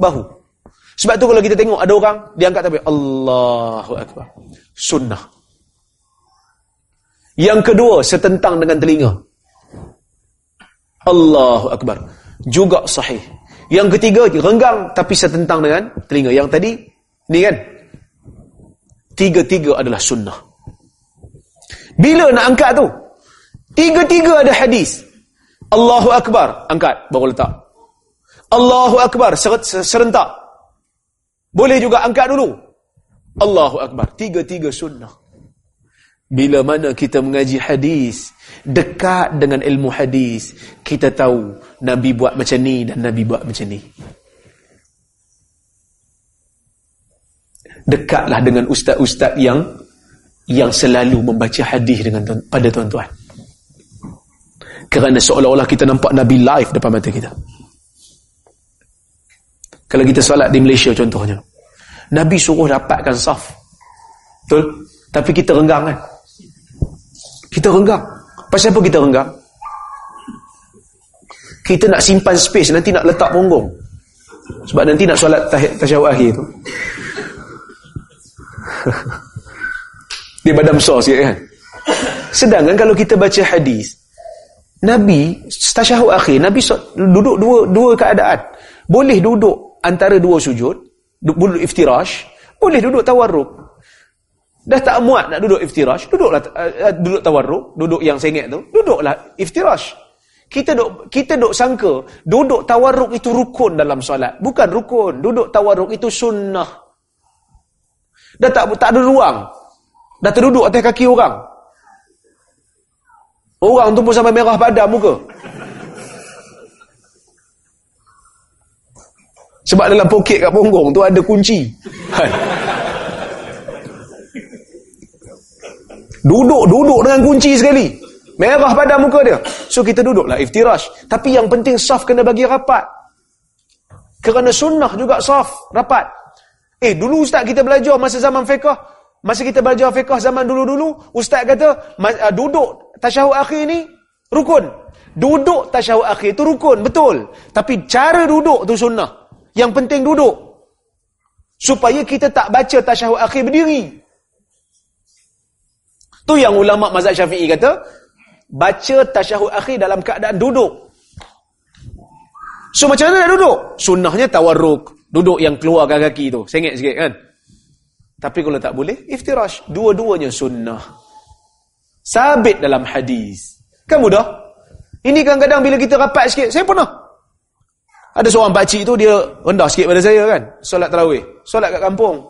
[SPEAKER 1] bahu. Sebab tu kalau kita tengok ada orang, dia angkat takbir. Allahu Akbar. Sunnah. Yang kedua, setentang dengan telinga. Allahu Akbar. Juga sahih. Yang ketiga, renggang tapi setentang dengan telinga. Yang tadi, Ni kan? Tiga-tiga adalah sunnah. Bila nak angkat tu? Tiga-tiga ada hadis. Allahu Akbar. Angkat. Baru letak. Allahu Akbar. Serentak. Boleh juga angkat dulu. Allahu Akbar. Tiga-tiga sunnah. Bila mana kita mengaji hadis, dekat dengan ilmu hadis, kita tahu Nabi buat macam ni dan Nabi buat macam ni. dekatlah dengan ustaz-ustaz yang yang selalu membaca hadis dengan pada tuan-tuan. Kerana seolah-olah kita nampak Nabi live depan mata kita. Kalau kita solat di Malaysia contohnya. Nabi suruh dapatkan saf. Betul? Tapi kita renggang kan? Kita renggang. Pasal apa kita renggang? Kita nak simpan space, nanti nak letak punggung. Sebab nanti nak solat tasyawud akhir tu. Dia badan besar sikit kan Sedangkan kalau kita baca hadis Nabi Tasyahud akhir Nabi duduk dua dua keadaan. Boleh duduk antara dua sujud Duduk iftirash Boleh duduk tawarruk. Dah tak muat nak duduk iftirash Duduklah uh, duduk tawarruk Duduk yang sengit tu Duduklah iftirash. Kita duk kita duk sangka duduk tawarruk itu rukun dalam solat. Bukan rukun duduk tawarruk itu sunnah. Dah tak tak ada ruang. Dah terduduk atas kaki orang. Orang tu pun sampai merah padam muka. Sebab dalam poket kat punggung tu ada kunci. duduk, duduk dengan kunci sekali. Merah pada muka dia. So kita duduklah iftirash. Tapi yang penting saf kena bagi rapat. Kerana sunnah juga saf, rapat. Eh, dulu ustaz kita belajar masa zaman fiqah. Masa kita belajar fiqah zaman dulu-dulu, ustaz kata, uh, duduk tasyahud akhir ni, rukun. Duduk tasyahud akhir tu rukun, betul. Tapi cara duduk tu sunnah. Yang penting duduk. Supaya kita tak baca tasyahud akhir berdiri. Tu yang ulama mazhab syafi'i kata, baca tasyahud akhir dalam keadaan duduk. So macam mana nak duduk? Sunnahnya tawarruk. Duduk yang keluarkan kaki tu. Sengit sikit kan? Tapi kalau tak boleh, iftirash. Dua-duanya sunnah. Sabit dalam hadis. Kan mudah? Ini kadang-kadang bila kita rapat sikit, saya pernah. Ada seorang pakcik tu, dia rendah sikit pada saya kan? Solat terawih. Solat kat kampung.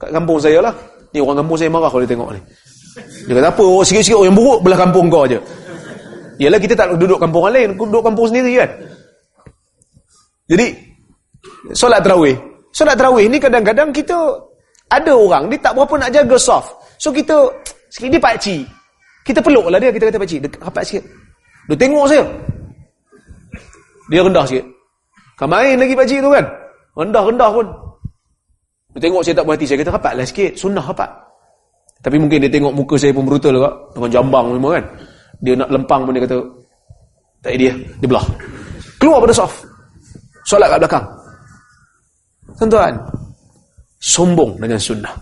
[SPEAKER 1] Kat kampung saya lah. Ni orang kampung saya marah kalau dia tengok ni. Dia kata apa? Oh, sikit-sikit orang yang buruk belah kampung kau je. Yalah kita tak duduk kampung orang lain. Duduk kampung sendiri kan? Jadi, solat terawih. Solat terawih ni kadang-kadang kita ada orang dia tak berapa nak jaga soft. So kita sikit dia pakcik. Kita peluk lah dia kita kata pakcik, rapat sikit. Dia tengok saya. Dia rendah sikit. Kan main lagi pakcik tu kan. Rendah-rendah pun. Dia tengok saya tak berhati, saya kata rapatlah sikit, sunnah rapat. Tapi mungkin dia tengok muka saya pun brutal juga dengan jambang semua kan. Dia nak lempang pun dia kata tak dia, dia belah. Keluar pada soft. Solat kat belakang. Tuan-tuan, sombong dengan sunnah.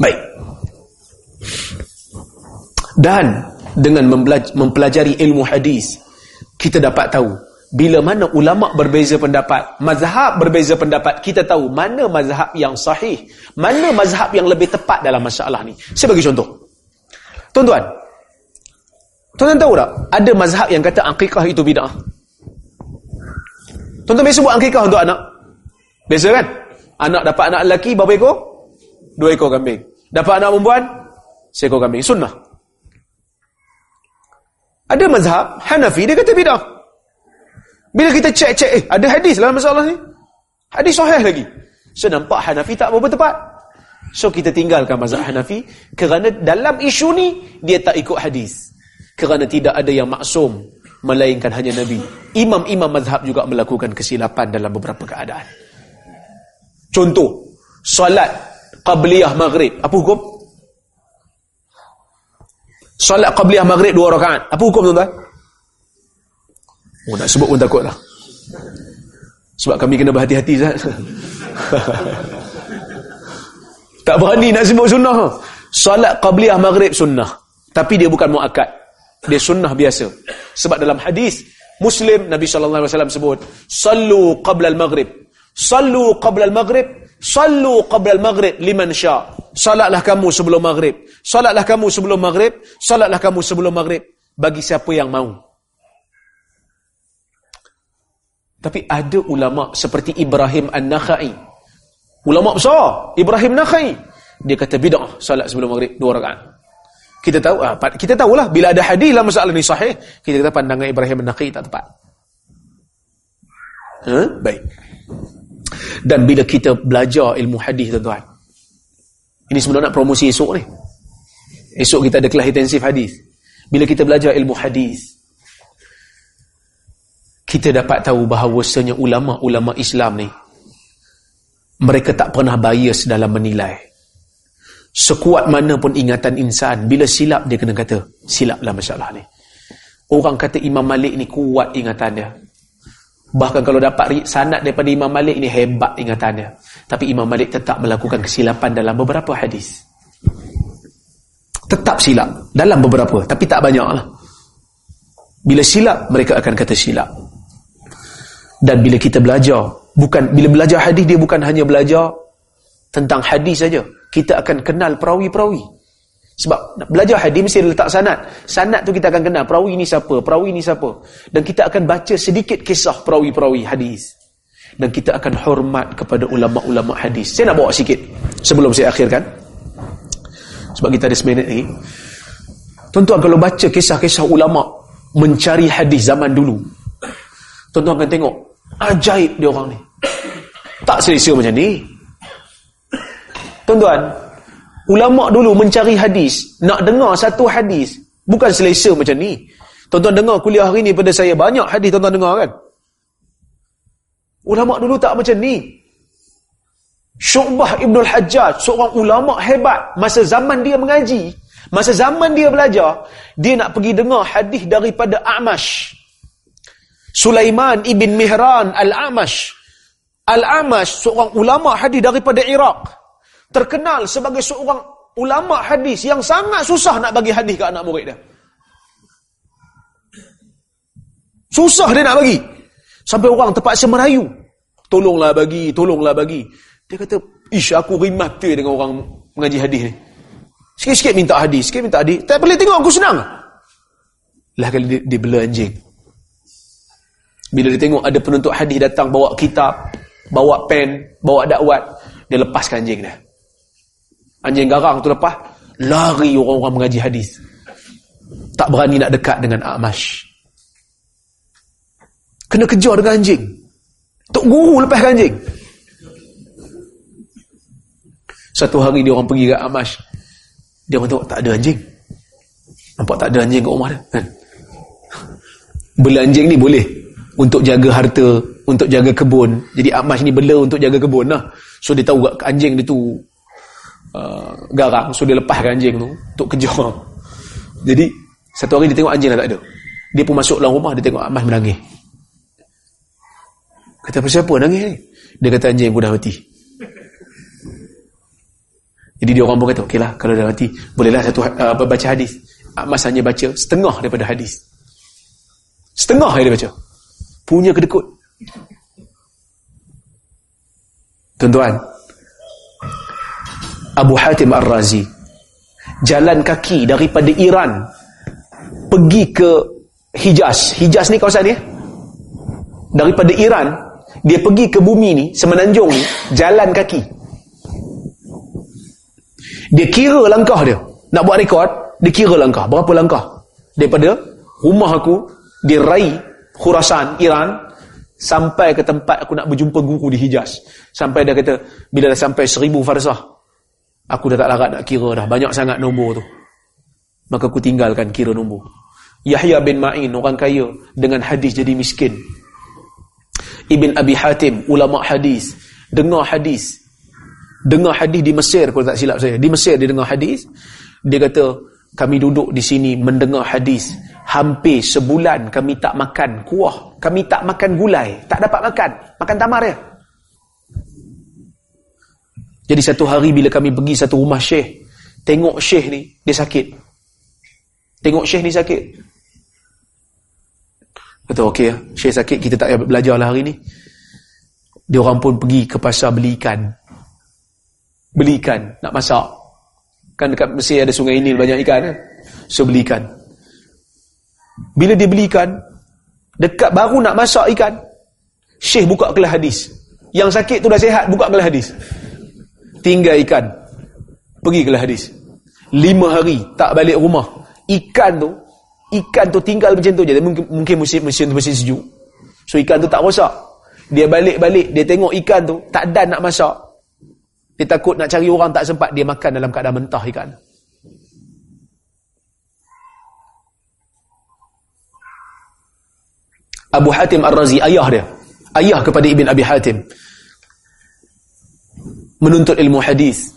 [SPEAKER 1] Baik. Dan dengan mempelajari ilmu hadis, kita dapat tahu bila mana ulama berbeza pendapat, mazhab berbeza pendapat, kita tahu mana mazhab yang sahih, mana mazhab yang lebih tepat dalam masalah ni. Saya bagi contoh. Tuan-tuan, tuan-tuan tahu tak? Ada mazhab yang kata akikah itu bid'ah. Tuan-tuan biasa buat akikah untuk anak? Biasa kan? Anak dapat anak lelaki berapa ekor? Dua ekor kambing. Dapat anak perempuan? seekor kambing. Sunnah. Ada mazhab Hanafi dia kata bidah. Bila kita cek-cek eh ada hadis dalam masalah ni. Hadis sahih lagi. So nampak Hanafi tak berapa tepat. So kita tinggalkan mazhab Hanafi kerana dalam isu ni dia tak ikut hadis. Kerana tidak ada yang maksum melainkan hanya Nabi. Imam-imam mazhab juga melakukan kesilapan dalam beberapa keadaan. Contoh, solat qabliyah maghrib. Apa hukum? Solat qabliyah maghrib dua rakaat. Apa hukum tuan-tuan? Oh, nak sebut pun takutlah. Sebab kami kena berhati-hati Zat. tak berani nak sebut sunnah. Salat qabliyah maghrib sunnah. Tapi dia bukan muakkad. Dia sunnah biasa. Sebab dalam hadis Muslim Nabi sallallahu alaihi wasallam sebut, "Sallu qabla al-maghrib." Sallu qabla al-maghrib, sallu qabla al-maghrib liman sya. Salatlah kamu sebelum maghrib. Salatlah kamu sebelum maghrib, salatlah kamu sebelum maghrib bagi siapa yang mahu. Tapi ada ulama seperti Ibrahim An-Nakhai. Ulama besar, Ibrahim Nakhai. Dia kata bid'ah salat sebelum maghrib dua rakaat. Kita tahu ah, kita tahulah bila ada hadis dalam masalah ni sahih, kita kata pandangan Ibrahim An-Nakhai tak tepat. Ha? Baik. Dan bila kita belajar ilmu hadis tuan-tuan. Ini sebenarnya nak promosi esok ni. Esok kita ada kelas intensif hadis. Bila kita belajar ilmu hadis, kita dapat tahu bahawasanya ulama-ulama Islam ni mereka tak pernah bias dalam menilai sekuat mana pun ingatan insan bila silap dia kena kata silap lah masalah ni orang kata Imam Malik ni kuat ingatan dia bahkan kalau dapat sanat daripada Imam Malik ni hebat ingatannya tapi Imam Malik tetap melakukan kesilapan dalam beberapa hadis tetap silap dalam beberapa tapi tak banyak lah bila silap mereka akan kata silap dan bila kita belajar, bukan bila belajar hadis dia bukan hanya belajar tentang hadis saja. Kita akan kenal perawi-perawi. Sebab belajar hadis mesti letak sanad. Sanad tu kita akan kenal perawi ni siapa, perawi ni siapa. Dan kita akan baca sedikit kisah perawi-perawi hadis. Dan kita akan hormat kepada ulama-ulama hadis. Saya nak bawa sikit sebelum saya akhirkan. Sebab kita ada seminit lagi. Tuan-tuan kalau baca kisah-kisah ulama mencari hadis zaman dulu. Tuan-tuan akan tengok Ajaib dia orang ni. Tak selesa macam ni. Tuan-tuan, ulama dulu mencari hadis, nak dengar satu hadis, bukan selesa macam ni. Tuan-tuan dengar kuliah hari ni pada saya, banyak hadis tuan-tuan dengar kan? Ulama dulu tak macam ni. Syu'bah Ibn Al-Hajjaj, seorang ulama hebat, masa zaman dia mengaji, masa zaman dia belajar, dia nak pergi dengar hadis daripada A'mash. Sulaiman ibn Mihran Al-Amash. Al-Amash seorang ulama hadis daripada Iraq. Terkenal sebagai seorang ulama hadis yang sangat susah nak bagi hadis ke anak murid dia. Susah dia nak bagi. Sampai orang terpaksa merayu. Tolonglah bagi, tolonglah bagi. Dia kata, ish aku rimata dengan orang mengaji hadis ni. Sikit-sikit minta hadis, sikit minta hadis. Tak boleh tengok aku senang. Lah kali dia, dia bela anjing. Bila dia tengok ada penuntut hadis datang bawa kitab, bawa pen, bawa dakwat, dia lepaskan anjing dia. Anjing garang tu lepas, lari orang-orang mengaji hadis. Tak berani nak dekat dengan Amash. Kena kejar dengan anjing. Tok guru lepaskan anjing. Satu hari dia orang pergi ke Amash. Dia orang tengok tak ada anjing. Nampak tak ada anjing kat rumah dia. Kan? Bela anjing ni boleh untuk jaga harta, untuk jaga kebun. Jadi Ahmad ni bela untuk jaga kebun lah. So dia tahu anjing dia tu uh, garang. So dia lepaskan anjing tu untuk kejar. Jadi satu hari dia tengok anjing dah tak ada. Dia pun masuk dalam rumah, dia tengok Ahmad menangis. Kata apa siapa nangis ni? Dia kata anjing aku dah mati. Jadi dia orang pun kata, okey lah, kalau dah mati, bolehlah satu uh, baca hadis. Ahmad hanya baca setengah daripada hadis. Setengah yang dia baca punya kedekut. Tuan-tuan, Abu Hatim Ar-Razi jalan kaki daripada Iran pergi ke Hijaz. Hijaz ni kawasan ni. Daripada Iran, dia pergi ke bumi ni, semenanjung ni, jalan kaki. Dia kira langkah dia. Nak buat rekod, dia kira langkah. Berapa langkah? Daripada rumah aku, di Rai, Khurasan, Iran, sampai ke tempat aku nak berjumpa guru di Hijaz. Sampai dia kata, bila dah sampai seribu farsah, aku dah tak larat nak kira dah. Banyak sangat nombor tu. Maka aku tinggalkan kira nombor. Yahya bin Ma'in, orang kaya, dengan hadis jadi miskin. Ibn Abi Hatim, ulama hadis, dengar hadis. Dengar hadis di Mesir, kalau tak silap saya. Di Mesir dia dengar hadis. Dia kata, kami duduk di sini mendengar hadis. Hampir sebulan kami tak makan kuah. Kami tak makan gulai. Tak dapat makan. Makan tamar ya. Jadi satu hari bila kami pergi satu rumah syekh. Tengok syekh ni, dia sakit. Tengok syekh ni sakit. Kata okey ya, Syekh sakit kita tak payah belajar lah hari ni. Dia orang pun pergi ke pasar beli ikan. Beli ikan, nak masak. Kan dekat Mesir ada sungai Nil banyak ikan kan? So beli ikan. Bila dia beli ikan, dekat baru nak masak ikan, Syekh buka kelas hadis. Yang sakit tu dah sihat, buka kelas hadis. Tinggal ikan. Pergi kelas hadis. Lima hari tak balik rumah. Ikan tu ikan tu tinggal macam tu je. Mungkin mungkin musim musim tu musim sejuk. So ikan tu tak rosak. Dia balik-balik dia tengok ikan tu tak dan nak masak. Dia takut nak cari orang tak sempat dia makan dalam keadaan mentah ikan. Abu Hatim Ar-Razi ayah dia. Ayah kepada Ibn Abi Hatim menuntut ilmu hadis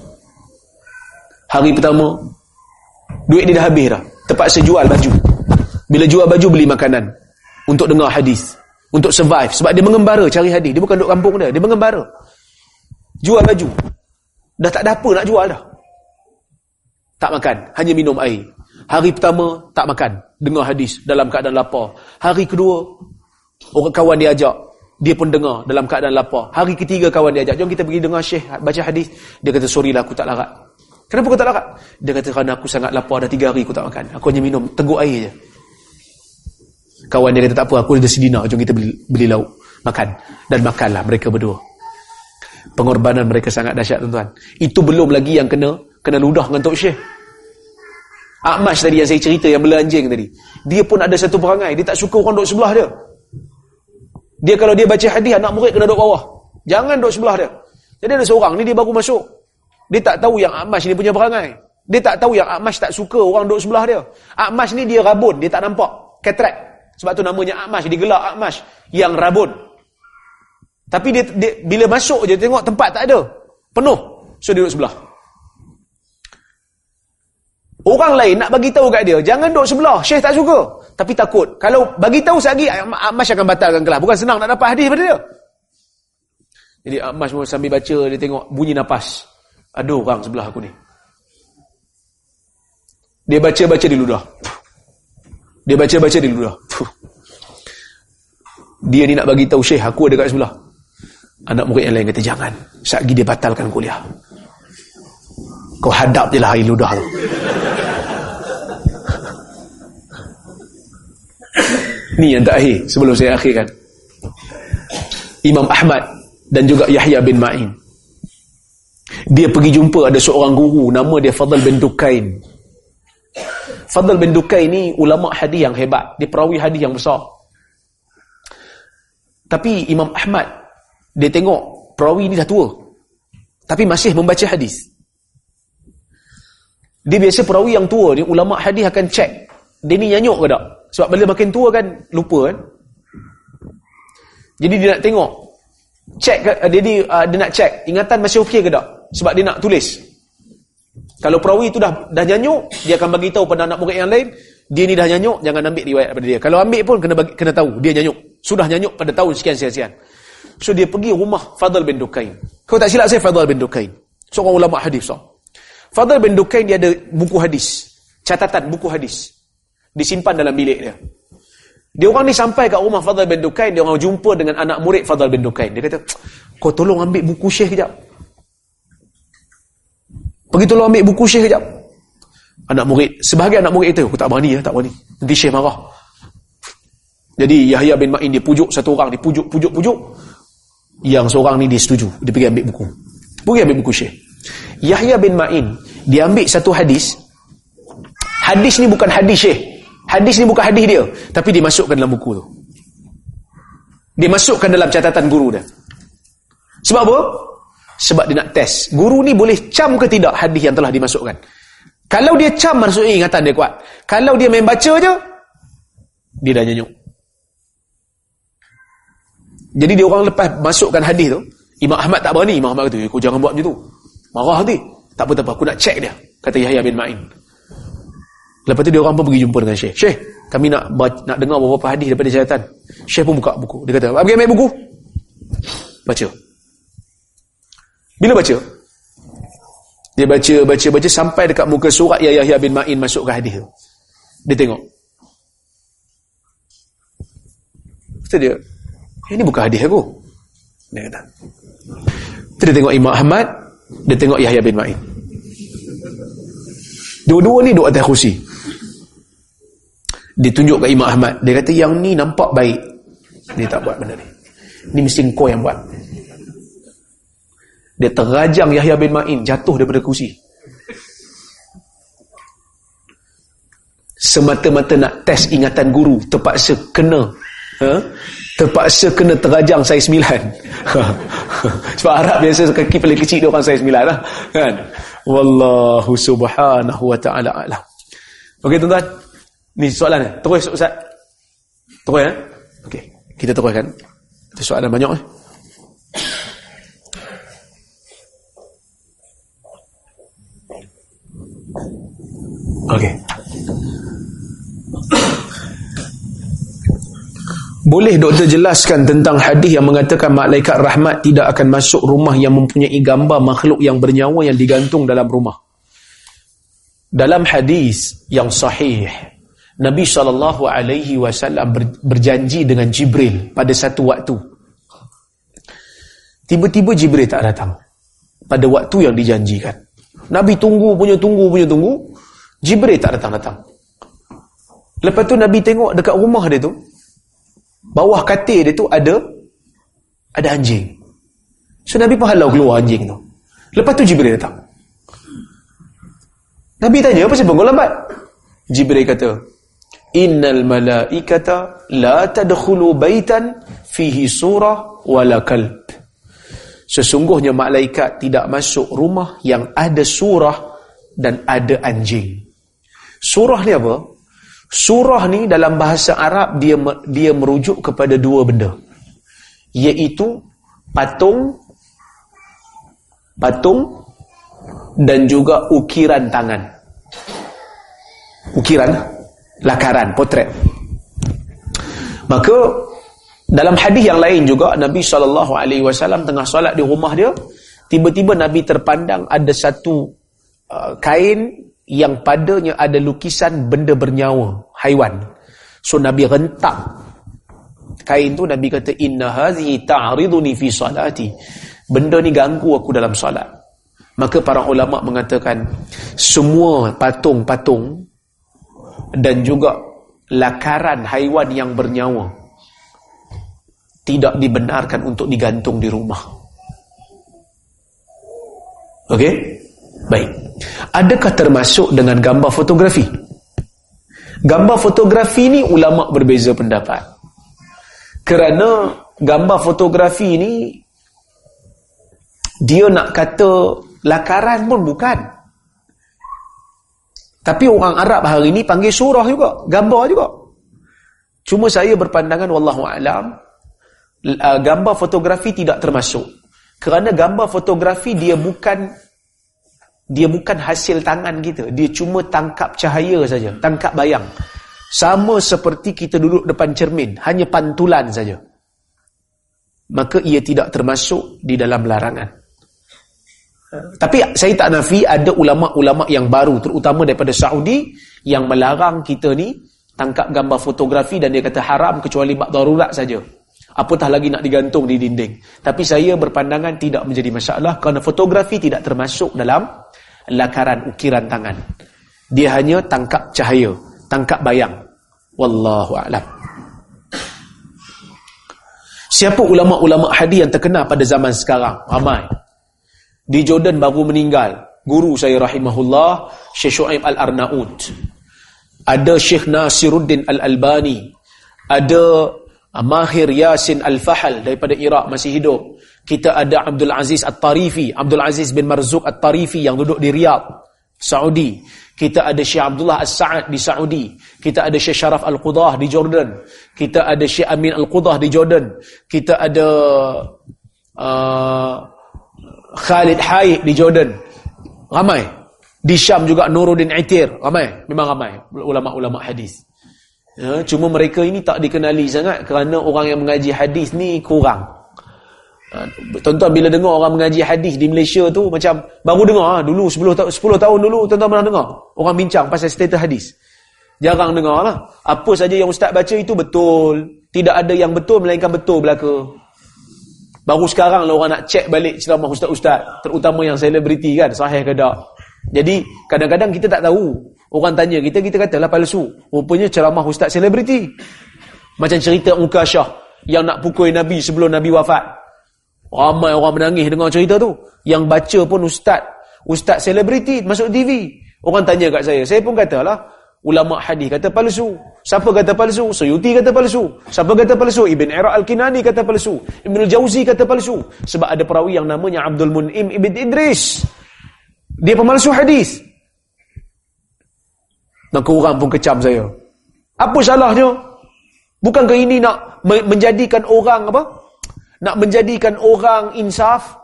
[SPEAKER 1] hari pertama duit dia dah habis dah terpaksa jual baju bila jual baju beli makanan untuk dengar hadis, untuk survive sebab dia mengembara cari hadis. Dia bukan duduk kampung dia, dia mengembara. Jual baju. Dah tak ada apa nak jual dah. Tak makan, hanya minum air. Hari pertama tak makan, dengar hadis dalam keadaan lapar. Hari kedua orang kawan dia ajak, dia pun dengar dalam keadaan lapar. Hari ketiga kawan dia ajak, jom kita pergi dengar syekh baca hadis. Dia kata sorry lah aku tak larat. Kenapa kau tak larat? Dia kata kerana aku sangat lapar dah tiga hari aku tak makan. Aku hanya minum teguk air je. Kawan dia kata tak apa, aku ada sedina, jom kita beli, beli lauk. Makan. Dan makanlah mereka berdua. Pengorbanan mereka sangat dahsyat tuan-tuan. Itu belum lagi yang kena kena ludah dengan Tok Syekh. Akmash tadi yang saya cerita yang belanjing tadi. Dia pun ada satu perangai. Dia tak suka orang duduk sebelah dia. Dia kalau dia baca hadis anak murid kena duduk bawah. Jangan duduk sebelah dia. Jadi ada seorang ni dia baru masuk. Dia tak tahu yang Akmash ni punya perangai. Dia tak tahu yang Akmash tak suka orang duduk sebelah dia. Akmash ni dia rabun. Dia tak nampak. Cataract. Sebab tu namanya Akmash, digelar Akmash yang rabun. Tapi dia, dia bila masuk je tengok tempat tak ada. Penuh. So dia duduk sebelah. Orang lain nak bagi tahu kat dia, jangan duduk sebelah. Syekh tak suka. Tapi takut. Kalau bagi tahu sekali Akmash akan batalkan kelas. Bukan senang nak dapat hadis pada dia. Jadi Akmash pun sambil baca, dia tengok bunyi nafas. Ada orang sebelah aku ni. Dia baca-baca di ludah. Dia baca-baca di ludah. Dia ni nak bagi tahu Syekh aku ada kat sebelah. Anak murid yang lain kata jangan. Satgi dia batalkan kuliah. Kau hadap je lah air ludah tu. Ni yang terakhir sebelum saya akhirkan. Imam Ahmad dan juga Yahya bin Ma'in. Dia pergi jumpa ada seorang guru nama dia Fadl bin Dukain. Fadl bin Dukain ni ulama hadis yang hebat. Dia perawi hadis yang besar. Tapi Imam Ahmad dia tengok perawi ni dah tua. Tapi masih membaca hadis. Dia biasa perawi yang tua ni ulama hadis akan cek dia ni nyanyuk ke tak? Sebab bila makin tua kan lupa kan. Jadi dia nak tengok cek dia dia, uh, dia nak cek ingatan masih okey ke tak? Sebab dia nak tulis. Kalau perawi itu dah dah nyanyuk, dia akan bagi tahu pada anak murid yang lain, dia ni dah nyanyuk, jangan ambil riwayat daripada dia. Kalau ambil pun kena bagi, kena tahu dia nyanyuk. Sudah nyanyuk pada tahun sekian-sekian. So dia pergi rumah Fadl bin Dukain. Kau tak silap saya Fadl bin Dukain. Seorang ulama hadis. So. Fadl bin Dukain dia ada buku hadis. Catatan buku hadis. Disimpan dalam bilik dia. Dia orang ni sampai kat rumah Fadl bin Dukain, dia orang jumpa dengan anak murid Fadl bin Dukain. Dia kata, kau tolong ambil buku syekh kejap. Pergi tolong ambil buku syekh kejap. Anak murid, sebahagian anak murid itu, aku tak berani ya, tak berani. Nanti syekh marah. Jadi Yahya bin Ma'in dia pujuk satu orang, dia pujuk, pujuk, pujuk. Yang seorang ni dia setuju, dia pergi ambil buku. Pergi ambil buku Syekh. Yahya bin Ma'in, dia ambil satu hadis, Hadis ni bukan hadis Syekh. Hadis ni bukan hadis dia. Tapi dimasukkan dalam buku tu. Dimasukkan dalam catatan guru dia. Sebab apa? Sebab dia nak test. Guru ni boleh cam ke tidak hadis yang telah dimasukkan. Kalau dia cam maksudnya ingatan dia kuat. Kalau dia main baca je, dia dah nyanyuk. Jadi dia orang lepas masukkan hadis tu, Imam Ahmad tak berani. Imam Ahmad kata, kau jangan buat macam tu. Marah hati. Tak apa-apa, aku nak check dia. Kata Yahya bin Ma'in. Lepas tu dia orang pun pergi jumpa dengan Syekh. Syekh, kami nak nak dengar beberapa hadis daripada syaitan. Syekh pun buka buku. Dia kata, pergi ambil buku. Baca. Bila baca? Dia baca, baca, baca sampai dekat muka surat yang Yahya bin Ma'in masuk ke hadis tu. Dia tengok. Kata dia, ini bukan hadis aku. Dia kata. Dia tengok Imam Ahmad, dia tengok Yahya bin Ma'in. Dua-dua ni duduk atas kursi. Dia tunjuk ke Imam Ahmad. Dia kata, yang ni nampak baik. Dia tak buat benda ni. Ni mesti kau yang buat. Dia terajang Yahya bin Ma'in jatuh daripada kursi. Semata-mata nak test ingatan guru. Terpaksa kena. Ha? Terpaksa kena terajang saiz 9 sebab Arab biasa kaki paling kecil dia orang saiz 9 lah kan? Wallahu subhanahu wa ta'ala alam. Ok tuan-tuan. Ni soalan ni. Terus Ustaz. Terus ya ok kita teruskan. Ada soalan banyak eh? Ok Boleh doktor jelaskan tentang hadis yang mengatakan malaikat rahmat tidak akan masuk rumah yang mempunyai gambar makhluk yang bernyawa yang digantung dalam rumah. Dalam hadis yang sahih, Nabi saw berjanji dengan Jibril pada satu waktu. Tiba-tiba Jibril tak datang pada waktu yang dijanjikan. Nabi tunggu punya tunggu punya tunggu, Jibril tak datang-datang. Lepas tu Nabi tengok dekat rumah dia tu, bawah katil dia tu ada ada anjing. So Nabi pun halau keluar anjing tu. Lepas tu Jibril datang. Nabi tanya, apa sebab kau lambat? Jibril kata, Innal malaikata la tadkhulu baitan fihi surah wala kalb. Sesungguhnya malaikat tidak masuk rumah yang ada surah dan ada anjing. Surah ni apa? Surah ni dalam bahasa Arab dia dia merujuk kepada dua benda. Iaitu patung patung dan juga ukiran tangan. Ukiran lakaran potret. Maka dalam hadis yang lain juga Nabi saw tengah solat di rumah dia, tiba-tiba Nabi terpandang ada satu uh, kain yang padanya ada lukisan benda bernyawa, haiwan. So Nabi rentak kain tu Nabi kata inna hazihi ta'riduni fi salati. Benda ni ganggu aku dalam solat. Maka para ulama mengatakan semua patung-patung dan juga lakaran haiwan yang bernyawa tidak dibenarkan untuk digantung di rumah. Okey? Baik. Adakah termasuk dengan gambar fotografi? Gambar fotografi ni ulama berbeza pendapat. Kerana gambar fotografi ni dia nak kata lakaran pun bukan. Tapi orang Arab hari ni panggil surah juga, gambar juga. Cuma saya berpandangan wallahu alam gambar fotografi tidak termasuk. Kerana gambar fotografi dia bukan dia bukan hasil tangan kita. Dia cuma tangkap cahaya saja tangkap bayang. Sama seperti kita duduk depan cermin hanya pantulan saja. Maka ia tidak termasuk di dalam larangan. Tapi saya tak nafi ada ulama-ulama yang baru terutama daripada Saudi yang melarang kita ni tangkap gambar fotografi dan dia kata haram kecuali bak darurat saja. Apatah lagi nak digantung di dinding. Tapi saya berpandangan tidak menjadi masalah kerana fotografi tidak termasuk dalam lakaran ukiran tangan. Dia hanya tangkap cahaya, tangkap bayang. Wallahu a'lam. Siapa ulama-ulama hadis yang terkenal pada zaman sekarang? Ramai. Di Jordan baru meninggal guru saya rahimahullah Syekh Shu'aib Al-Arnaud. ada Syekh Nasiruddin Al-Albani, ada Mahir Yasin Al-Fahal daripada Iraq masih hidup. Kita ada Abdul Aziz At-Tarifi, Abdul Aziz bin Marzuq At-Tarifi yang duduk di Riyadh, Saudi. Kita ada Syekh Abdullah As-Sa'ad di Saudi. Kita ada Syekh Sharaf Al-Qudah di Jordan. Kita ada Syekh Amin Al-Qudah di Jordan. Kita ada uh, Khalid Haid di Jordan. Ramai. Di Syam juga Nuruddin Aitir. Ramai. Memang ramai. Ulama-ulama hadis. Ya, cuma mereka ini tak dikenali sangat kerana orang yang mengaji hadis ni kurang. Ha, tuan-tuan bila dengar orang mengaji hadis di Malaysia tu macam baru dengar ha, dulu 10 tahun 10 tahun dulu tuan-tuan pernah dengar orang bincang pasal status hadis. Jarang dengar lah. Apa saja yang ustaz baca itu betul. Tidak ada yang betul melainkan betul belaka. Baru sekarang lah orang nak cek balik ceramah ustaz-ustaz. Terutama yang selebriti kan. Sahih ke tak. Jadi kadang-kadang kita tak tahu. Orang tanya kita, kita katalah palsu. Rupanya ceramah ustaz selebriti. Macam cerita Mukasyah. Yang nak pukul Nabi sebelum Nabi wafat. Ramai orang menangis dengar cerita tu. Yang baca pun ustaz. Ustaz selebriti masuk TV. Orang tanya kat saya. Saya pun katalah ulama hadis kata palsu. Siapa kata palsu? Suyuti kata palsu. Siapa kata palsu? Ibn Ira Al-Kinani kata palsu. Ibn Al-Jawzi kata palsu. Sebab ada perawi yang namanya Abdul Mun'im Ibn Idris. Dia pemalsu hadis. Maka orang pun kecam saya. Apa salahnya? Bukankah ini nak menjadikan orang apa? Nak menjadikan orang insaf?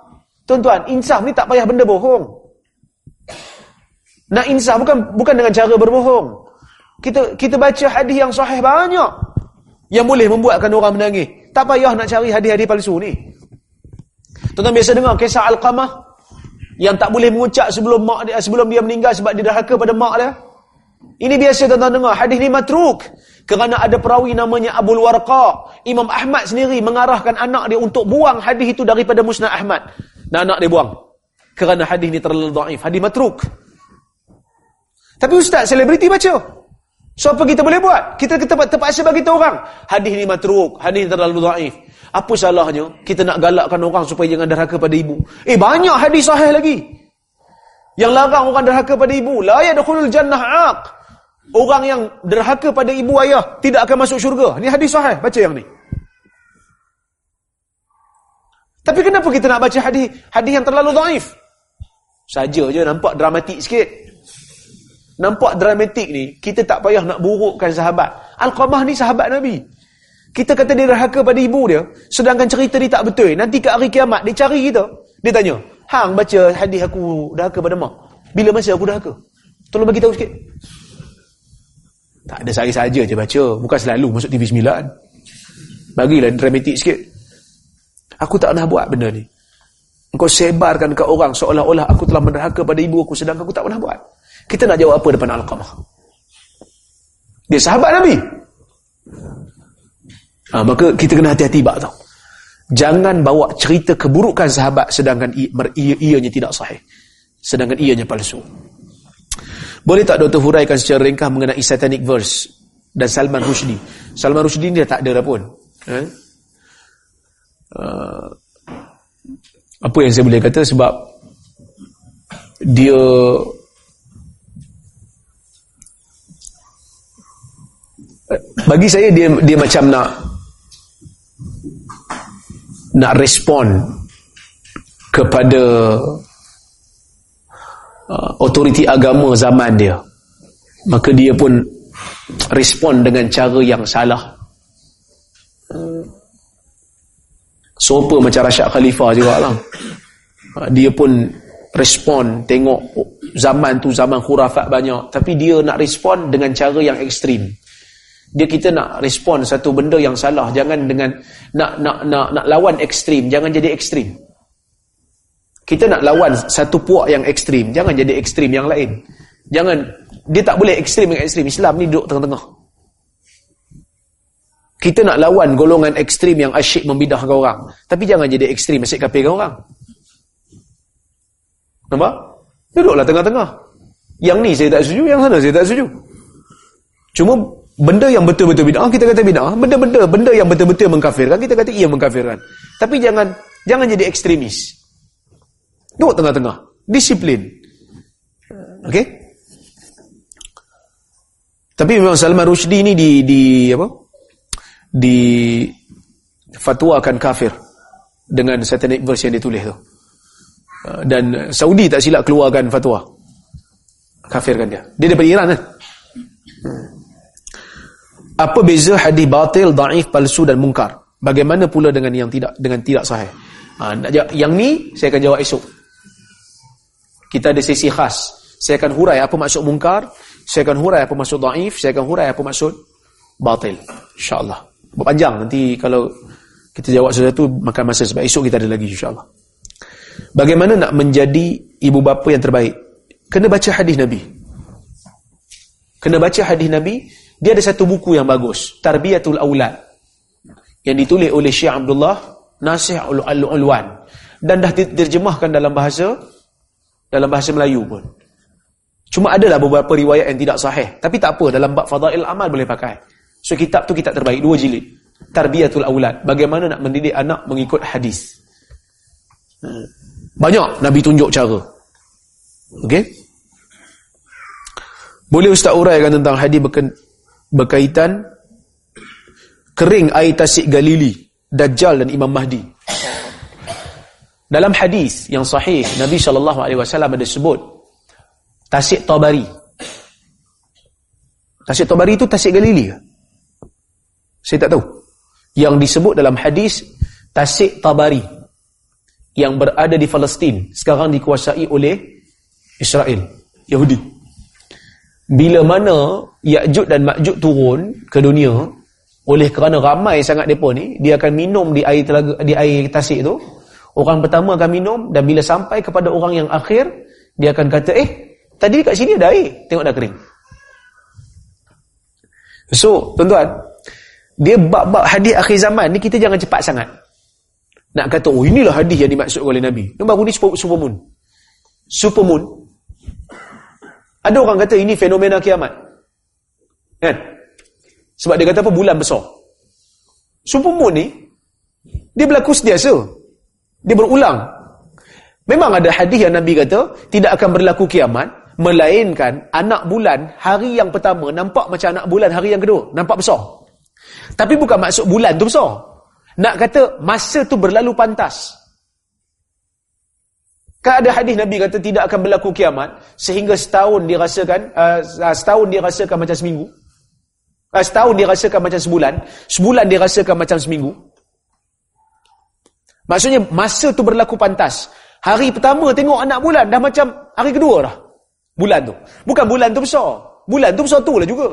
[SPEAKER 1] Tuan-tuan, insaf ni tak payah benda bohong. Nak insaf bukan bukan dengan cara berbohong. Kita kita baca hadis yang sahih banyak yang boleh membuatkan orang menangis. Tak payah nak cari hadis-hadis palsu ni. Tuan-tuan biasa dengar kisah Al-Qamah yang tak boleh mengucap sebelum mak dia sebelum dia meninggal sebab dia derhaka pada mak dia. Ini biasa tuan-tuan dengar hadis ni matruk kerana ada perawi namanya Abu Warqa. Imam Ahmad sendiri mengarahkan anak dia untuk buang hadis itu daripada Musnad Ahmad. Dan anak dia buang. Kerana hadis ni terlalu dhaif, hadis matruk. Tapi ustaz selebriti baca. So apa kita boleh buat? Kita terpaksa bagi tahu orang. Hadis ni matruk, hadis ni terlalu dhaif. Apa salahnya kita nak galakkan orang supaya jangan derhaka pada ibu? Eh banyak hadis sahih lagi. Yang larang orang derhaka pada ibu. La yadkhulul jannah aq. Orang yang derhaka pada ibu ayah tidak akan masuk syurga. Ni hadis sahih, baca yang ni. Tapi kenapa kita nak baca hadis hadis yang terlalu dhaif? Saja je nampak dramatik sikit. Nampak dramatik ni, kita tak payah nak burukkan sahabat. Al-Qamah ni sahabat Nabi. Kita kata dia rahaka pada ibu dia, sedangkan cerita dia tak betul. Nanti ke hari kiamat, dia cari kita. Dia tanya, Hang baca hadis aku dahaka pada mak. Bila masa aku dahaka? Tolong bagi tahu sikit. Tak ada saya saja je baca. Bukan selalu masuk TV 9. Bagilah dramatik sikit. Aku tak pernah buat benda ni. Engkau sebarkan ke orang seolah-olah aku telah menderhaka pada ibu aku sedangkan aku tak pernah buat. Kita nak jawab apa depan Al-Qamah? Dia sahabat Nabi. Ha, maka kita kena hati-hati bak tau. Jangan bawa cerita keburukan sahabat sedangkan ia, ianya tidak sahih. Sedangkan ianya palsu. Boleh tak Dr. huraikan secara ringkas mengenai satanic verse dan Salman Rushdie? Salman Rushdie ni dia tak ada dah pun. Eh? Uh, apa yang saya boleh kata sebab dia bagi saya dia dia macam nak nak respon kepada uh, otoriti agama zaman dia. Maka dia pun respon dengan cara yang salah. Sopa macam Rashad Khalifah juga lah. Uh, dia pun respon tengok zaman tu zaman khurafat banyak. Tapi dia nak respon dengan cara yang ekstrim. Dia kita nak respon satu benda yang salah. Jangan dengan nak nak nak nak lawan ekstrim. Jangan jadi ekstrim kita nak lawan satu puak yang ekstrim jangan jadi ekstrim yang lain. Jangan dia tak boleh ekstrim dengan ekstrim. Islam ni duduk tengah-tengah. Kita nak lawan golongan ekstrim yang asyik membidahkan orang. Tapi jangan jadi ekstrim asyik kafirkan orang. Nampak? Duduklah tengah-tengah. Yang ni saya tak setuju yang sana saya tak setuju. Cuma benda yang betul-betul bid'ah kita kata bid'ah. Benda-benda benda yang betul-betul mengkafirkan kita kata ia mengkafirkan. Tapi jangan jangan jadi ekstremis duduk tengah-tengah disiplin okey Tapi memang Salman Rushdie ni di di apa? Di fatwakan kafir dengan satanic verse yang ditulis tu. Uh, dan Saudi tak silap keluarkan fatwa. Kafirkan dia. Dia daripada Iran kan? Apa beza hadis batil, daif, palsu dan mungkar? Bagaimana pula dengan yang tidak dengan tidak sahih? Ha, yang ni saya akan jawab esok. Kita ada sesi khas. Saya akan hurai apa maksud mungkar, saya akan hurai apa maksud daif, saya akan hurai apa maksud batil. Insya-Allah. Berpanjang nanti kalau kita jawab sesuatu makan masa sebab esok kita ada lagi insya-Allah. Bagaimana nak menjadi ibu bapa yang terbaik? Kena baca hadis Nabi. Kena baca hadis Nabi. Dia ada satu buku yang bagus. Tarbiyatul Aulad. Yang ditulis oleh Syekh Abdullah Nasih Al-Ulwan. Dan dah diterjemahkan dalam bahasa dalam bahasa Melayu pun. Cuma adalah beberapa riwayat yang tidak sahih. Tapi tak apa. Dalam bab fadail amal boleh pakai. So kitab tu kitab terbaik. Dua jilid. Tarbiyatul Aulad. Bagaimana nak mendidik anak mengikut hadis. Hmm. Banyak Nabi tunjuk cara. Okey? Boleh Ustaz uraikan tentang hadis berkaitan kering air tasik Galili, Dajjal dan Imam Mahdi. Dalam hadis yang sahih, Nabi SAW ada sebut tasik Tabari. Tasik Tabari itu tasik Galili ke? Saya tak tahu. Yang disebut dalam hadis tasik Tabari yang berada di Palestin sekarang dikuasai oleh Israel, Yahudi. Bila mana Ya'jud dan Ma'jud turun ke dunia oleh kerana ramai sangat depa ni, dia akan minum di air telaga di air tasik tu. Orang pertama akan minum dan bila sampai kepada orang yang akhir, dia akan kata, "Eh, tadi kat sini ada air, tengok dah kering." So, tuan-tuan, dia bab-bab hadis akhir zaman ni kita jangan cepat sangat. Nak kata, oh inilah hadis yang dimaksud oleh Nabi. Yang baru ni super, supermoon. Supermoon. Ada orang kata ini fenomena kiamat. Kan? Sebab dia kata apa? Bulan besar. Supermoon ni, dia berlaku setiasa. Dia berulang. Memang ada hadis yang Nabi kata, tidak akan berlaku kiamat, melainkan anak bulan hari yang pertama nampak macam anak bulan hari yang kedua. Nampak besar. Tapi bukan maksud bulan tu besar. Nak kata masa tu berlalu pantas. Kan ada hadis Nabi kata tidak akan berlaku kiamat sehingga setahun dirasakan uh, setahun dirasakan macam seminggu. Uh, setahun dirasakan macam sebulan, sebulan dirasakan macam seminggu. Maksudnya masa tu berlaku pantas. Hari pertama tengok anak bulan dah macam hari kedua dah. Bulan tu. Bukan bulan tu besar. Bulan tu besar tu lah juga.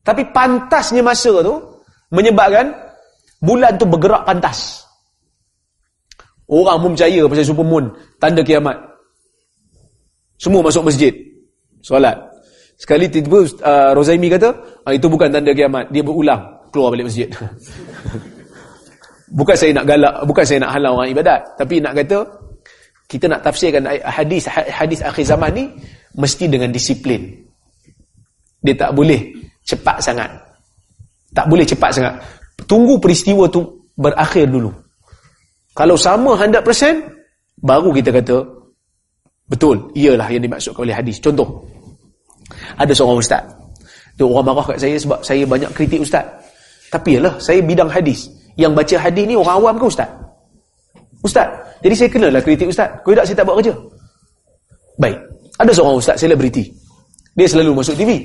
[SPEAKER 1] Tapi pantasnya masa tu menyebabkan bulan tu bergerak pantas. Orang pun percaya pasal supermoon, tanda kiamat. Semua masuk masjid. Solat. Sekali tiba-tiba uh, Rozaimi kata, ah, itu bukan tanda kiamat, dia berulang keluar balik masjid. bukan saya nak galak, bukan saya nak halang orang ibadat, tapi nak kata kita nak tafsirkan hadis hadis akhir zaman ni mesti dengan disiplin. Dia tak boleh cepat sangat. Tak boleh cepat sangat. Tunggu peristiwa tu berakhir dulu. Kalau sama 100%, baru kita kata, betul, iyalah yang dimaksudkan oleh hadis. Contoh, ada seorang ustaz. Dia orang marah kat saya sebab saya banyak kritik ustaz. Tapi yalah, saya bidang hadis. Yang baca hadis ni orang awam ke ustaz? Ustaz. Jadi saya kenalah kritik ustaz. Kalau tak, saya tak buat kerja. Baik. Ada seorang ustaz, selebriti. Dia selalu masuk TV.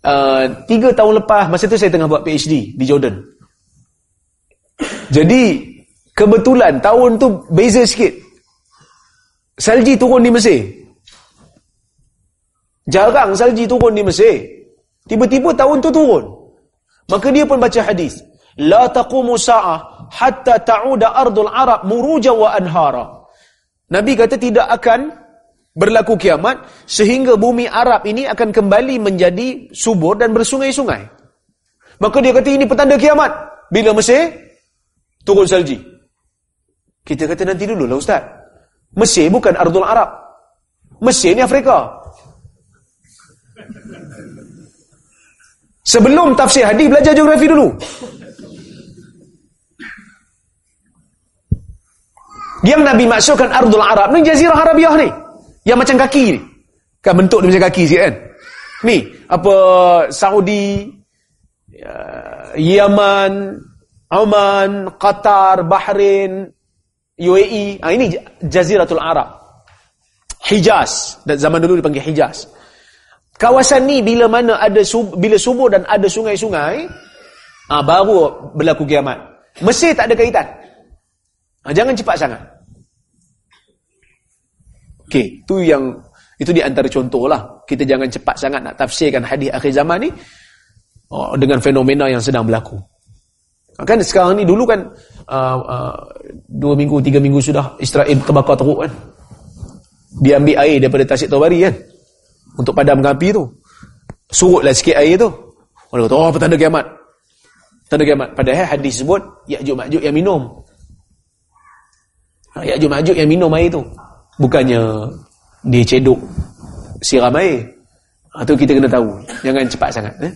[SPEAKER 1] Uh, tiga tahun lepas, masa tu saya tengah buat PhD di Jordan. Jadi, kebetulan tahun tu beza sikit. Salji turun di Mesir. Jarang salji turun di Mesir. Tiba-tiba tahun tu turun. Maka dia pun baca hadis. La taqumu sa'ah hatta ta'uda ardul Arab muruja wa anhara. Nabi kata tidak akan berlaku kiamat sehingga bumi Arab ini akan kembali menjadi subur dan bersungai-sungai. Maka dia kata ini petanda kiamat. Bila Mesir turun salji. Kita kata nanti dulu lah Ustaz. Mesir bukan Ardul Arab. Mesir ni Afrika. Sebelum tafsir hadis belajar geografi dulu. Yang Nabi maksudkan Ardul Arab ni Jazirah Arabiah ni. Yang macam kaki ni. Kan bentuk dia macam kaki sikit kan. Ni, apa Saudi, uh, Yaman, Oman, Qatar, Bahrain, UAE. Ah ini Jaziratul Arab. Hijaz. Zaman dulu dipanggil Hijaz. Kawasan ni bila mana ada sub, bila subur dan ada sungai-sungai, ah baru berlaku kiamat. Mesir tak ada kaitan. Ah, jangan cepat sangat. Okey, tu yang itu di antara contohlah. Kita jangan cepat sangat nak tafsirkan hadis akhir zaman ni oh, dengan fenomena yang sedang berlaku. Kan sekarang ni dulu kan uh, uh, dua minggu, tiga minggu sudah Israel terbakar teruk kan. Dia ambil air daripada Tasik Tawari kan. Untuk padam api tu. Surutlah sikit air tu. Orang kata, oh apa tanda kiamat? Tanda kiamat. Padahal hadis sebut, Ya'juk Ma'juk yang minum. Ha, Ya'juk Ma'juk yang minum air tu. Bukannya dia cedok siram air. Itu ha, kita kena tahu. Jangan cepat sangat. Eh?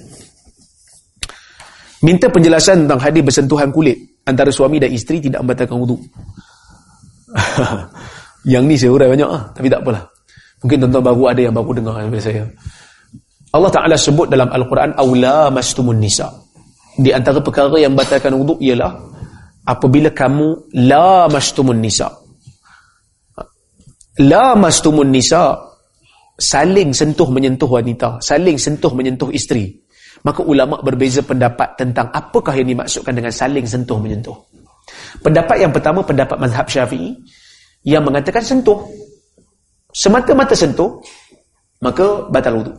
[SPEAKER 1] Minta penjelasan tentang hadis bersentuhan kulit antara suami dan isteri tidak membatalkan wudu. yang ni saya urai banyak ah, tapi tak apalah. Mungkin tuan-tuan baru ada yang baru dengar daripada saya. Allah Taala sebut dalam Al-Quran aula mastumun nisa. Di antara perkara yang membatalkan wudu ialah apabila kamu la mastumun nisa. La mastumun nisa saling sentuh menyentuh wanita, saling sentuh menyentuh isteri. Maka ulama berbeza pendapat tentang apakah yang dimaksudkan dengan saling sentuh menyentuh. Pendapat yang pertama pendapat mazhab Syafi'i yang mengatakan sentuh. Semata-mata sentuh maka batal wudu.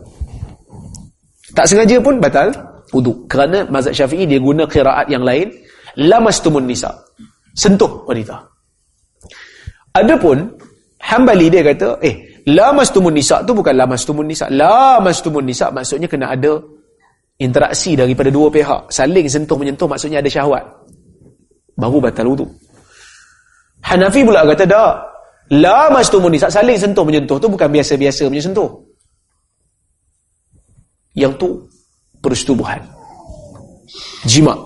[SPEAKER 1] Tak sengaja pun batal wudu kerana mazhab Syafi'i dia guna qiraat yang lain lamastumun nisa. Sentuh wanita. Adapun Hambali dia kata, eh, lamastumun nisa tu bukan lamastumun nisa. Lamastumun nisa maksudnya kena ada interaksi daripada dua pihak saling sentuh menyentuh maksudnya ada syahwat baru batal wudu Hanafi pula kata dak la mastumun nisa saling sentuh menyentuh tu bukan biasa-biasa punya sentuh yang tu persetubuhan jima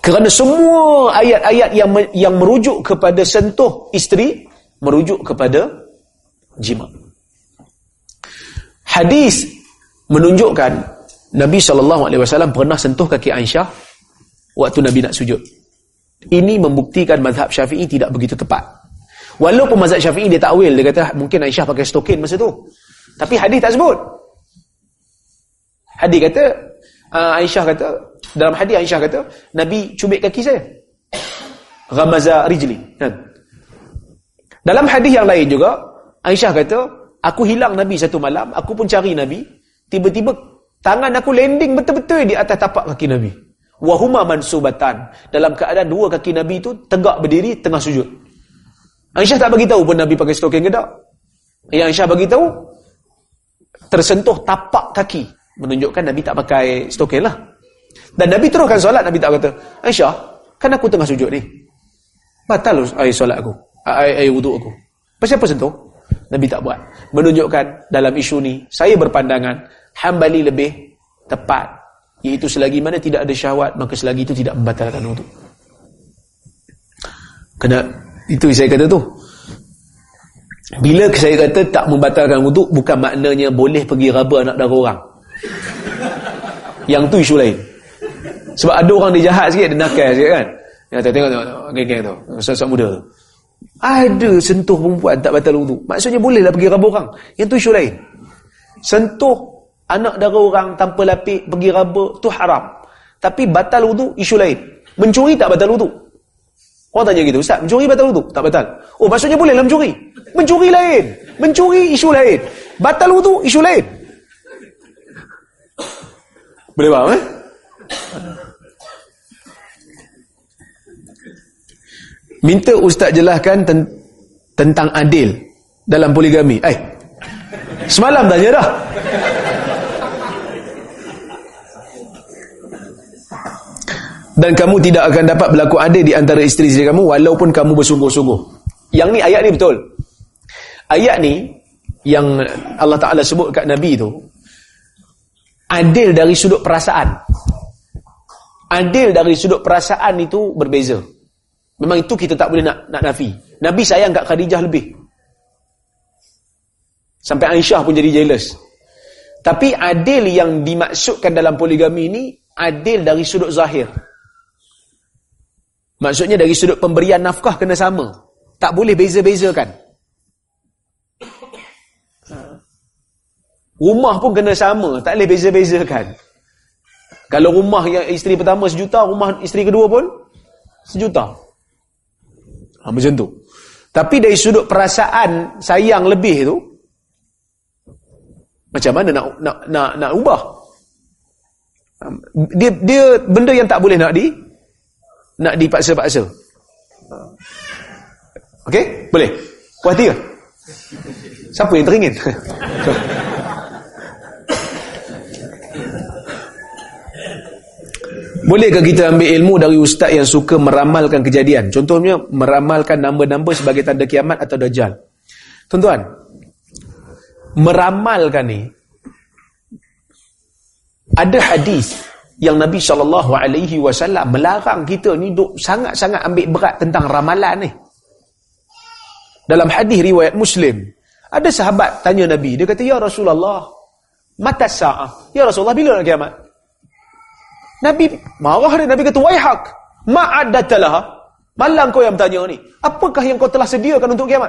[SPEAKER 1] kerana semua ayat-ayat yang yang merujuk kepada sentuh isteri merujuk kepada jima hadis menunjukkan Nabi SAW pernah sentuh kaki Aisyah waktu Nabi nak sujud. Ini membuktikan mazhab syafi'i tidak begitu tepat. Walaupun mazhab syafi'i dia takwil, dia kata mungkin Aisyah pakai stokin masa tu. Tapi hadis tak sebut. Hadis kata, uh, Aisyah kata, dalam hadis Aisyah kata, Nabi cubit kaki saya. Ramaza rijli. Kan? Dalam hadis yang lain juga, Aisyah kata, aku hilang Nabi satu malam, aku pun cari Nabi, tiba-tiba Tangan aku landing betul-betul di atas tapak kaki Nabi. Wahuma mansubatan. Dalam keadaan dua kaki Nabi itu tegak berdiri tengah sujud. Aisyah tak bagi tahu pun Nabi pakai stoking ke tak. Yang Aisyah bagi tahu tersentuh tapak kaki menunjukkan Nabi tak pakai stoking lah. Dan Nabi teruskan solat Nabi tak kata, "Aisyah, kan aku tengah sujud ni. Batal air solat aku. Air, air wuduk aku. Pasal apa sentuh?" Nabi tak buat. Menunjukkan dalam isu ni saya berpandangan Hambali lebih tepat iaitu selagi mana tidak ada syahwat maka selagi itu tidak membatalkan wuduk kena itu saya kata tu. Bila saya kata tak membatalkan wuduk bukan maknanya boleh pergi raba anak dara orang. Yang tu isu lain. Sebab ada orang dia jahat sikit dia nakal sikit kan. Kata tengok tengok geng-geng tu ustaz muda. Ada sentuh perempuan tak batal wuduk. Maksudnya bolehlah pergi raba orang. Yang tu isu lain. Sentuh anak dara orang tanpa lapik pergi raba tu haram. Tapi batal wudu isu lain. Mencuri tak batal wudu orang tanya gitu ustaz mencuri batal wudu tak batal. Oh maksudnya boleh lah mencuri? Mencuri lain. Mencuri isu lain. Batal wudu isu lain. Boleh faham eh? Minta ustaz jelaskan ten tentang adil dalam poligami. Eh semalam tanya dah dan kamu tidak akan dapat berlaku adil di antara isteri-isteri kamu walaupun kamu bersungguh-sungguh. Yang ni ayat ni betul. Ayat ni yang Allah Taala sebut kat Nabi tu adil dari sudut perasaan. Adil dari sudut perasaan itu berbeza. Memang itu kita tak boleh nak nak nafi. Nabi sayang kat Khadijah lebih. Sampai Aisyah pun jadi jealous. Tapi adil yang dimaksudkan dalam poligami ini adil dari sudut zahir. Maksudnya dari sudut pemberian nafkah kena sama. Tak boleh beza-bezakan. Rumah pun kena sama, tak boleh beza-bezakan. Kalau rumah yang isteri pertama sejuta, rumah isteri kedua pun sejuta. Ha, macam tu. Tapi dari sudut perasaan sayang lebih tu, macam mana nak nak nak nak ubah? Dia dia benda yang tak boleh nak di nak dipaksa-paksa. Okey? Boleh. Puas hati ke? Siapa yang teringin? Bolehkah kita ambil ilmu dari ustaz yang suka meramalkan kejadian? Contohnya, meramalkan nama-nama sebagai tanda kiamat atau dajjal. Tuan-tuan, meramalkan ni ada hadis yang Nabi sallallahu alaihi wasallam melarang kita ni duk sangat-sangat ambil berat tentang ramalan ni. Dalam hadis riwayat Muslim, ada sahabat tanya Nabi, dia kata ya Rasulullah, mata sa'ah? Ya Rasulullah bila nak kiamat? Nabi marah dia, Nabi kata waihak, ma'addatalah. Malang kau yang bertanya ni. Apakah yang kau telah sediakan untuk kiamat?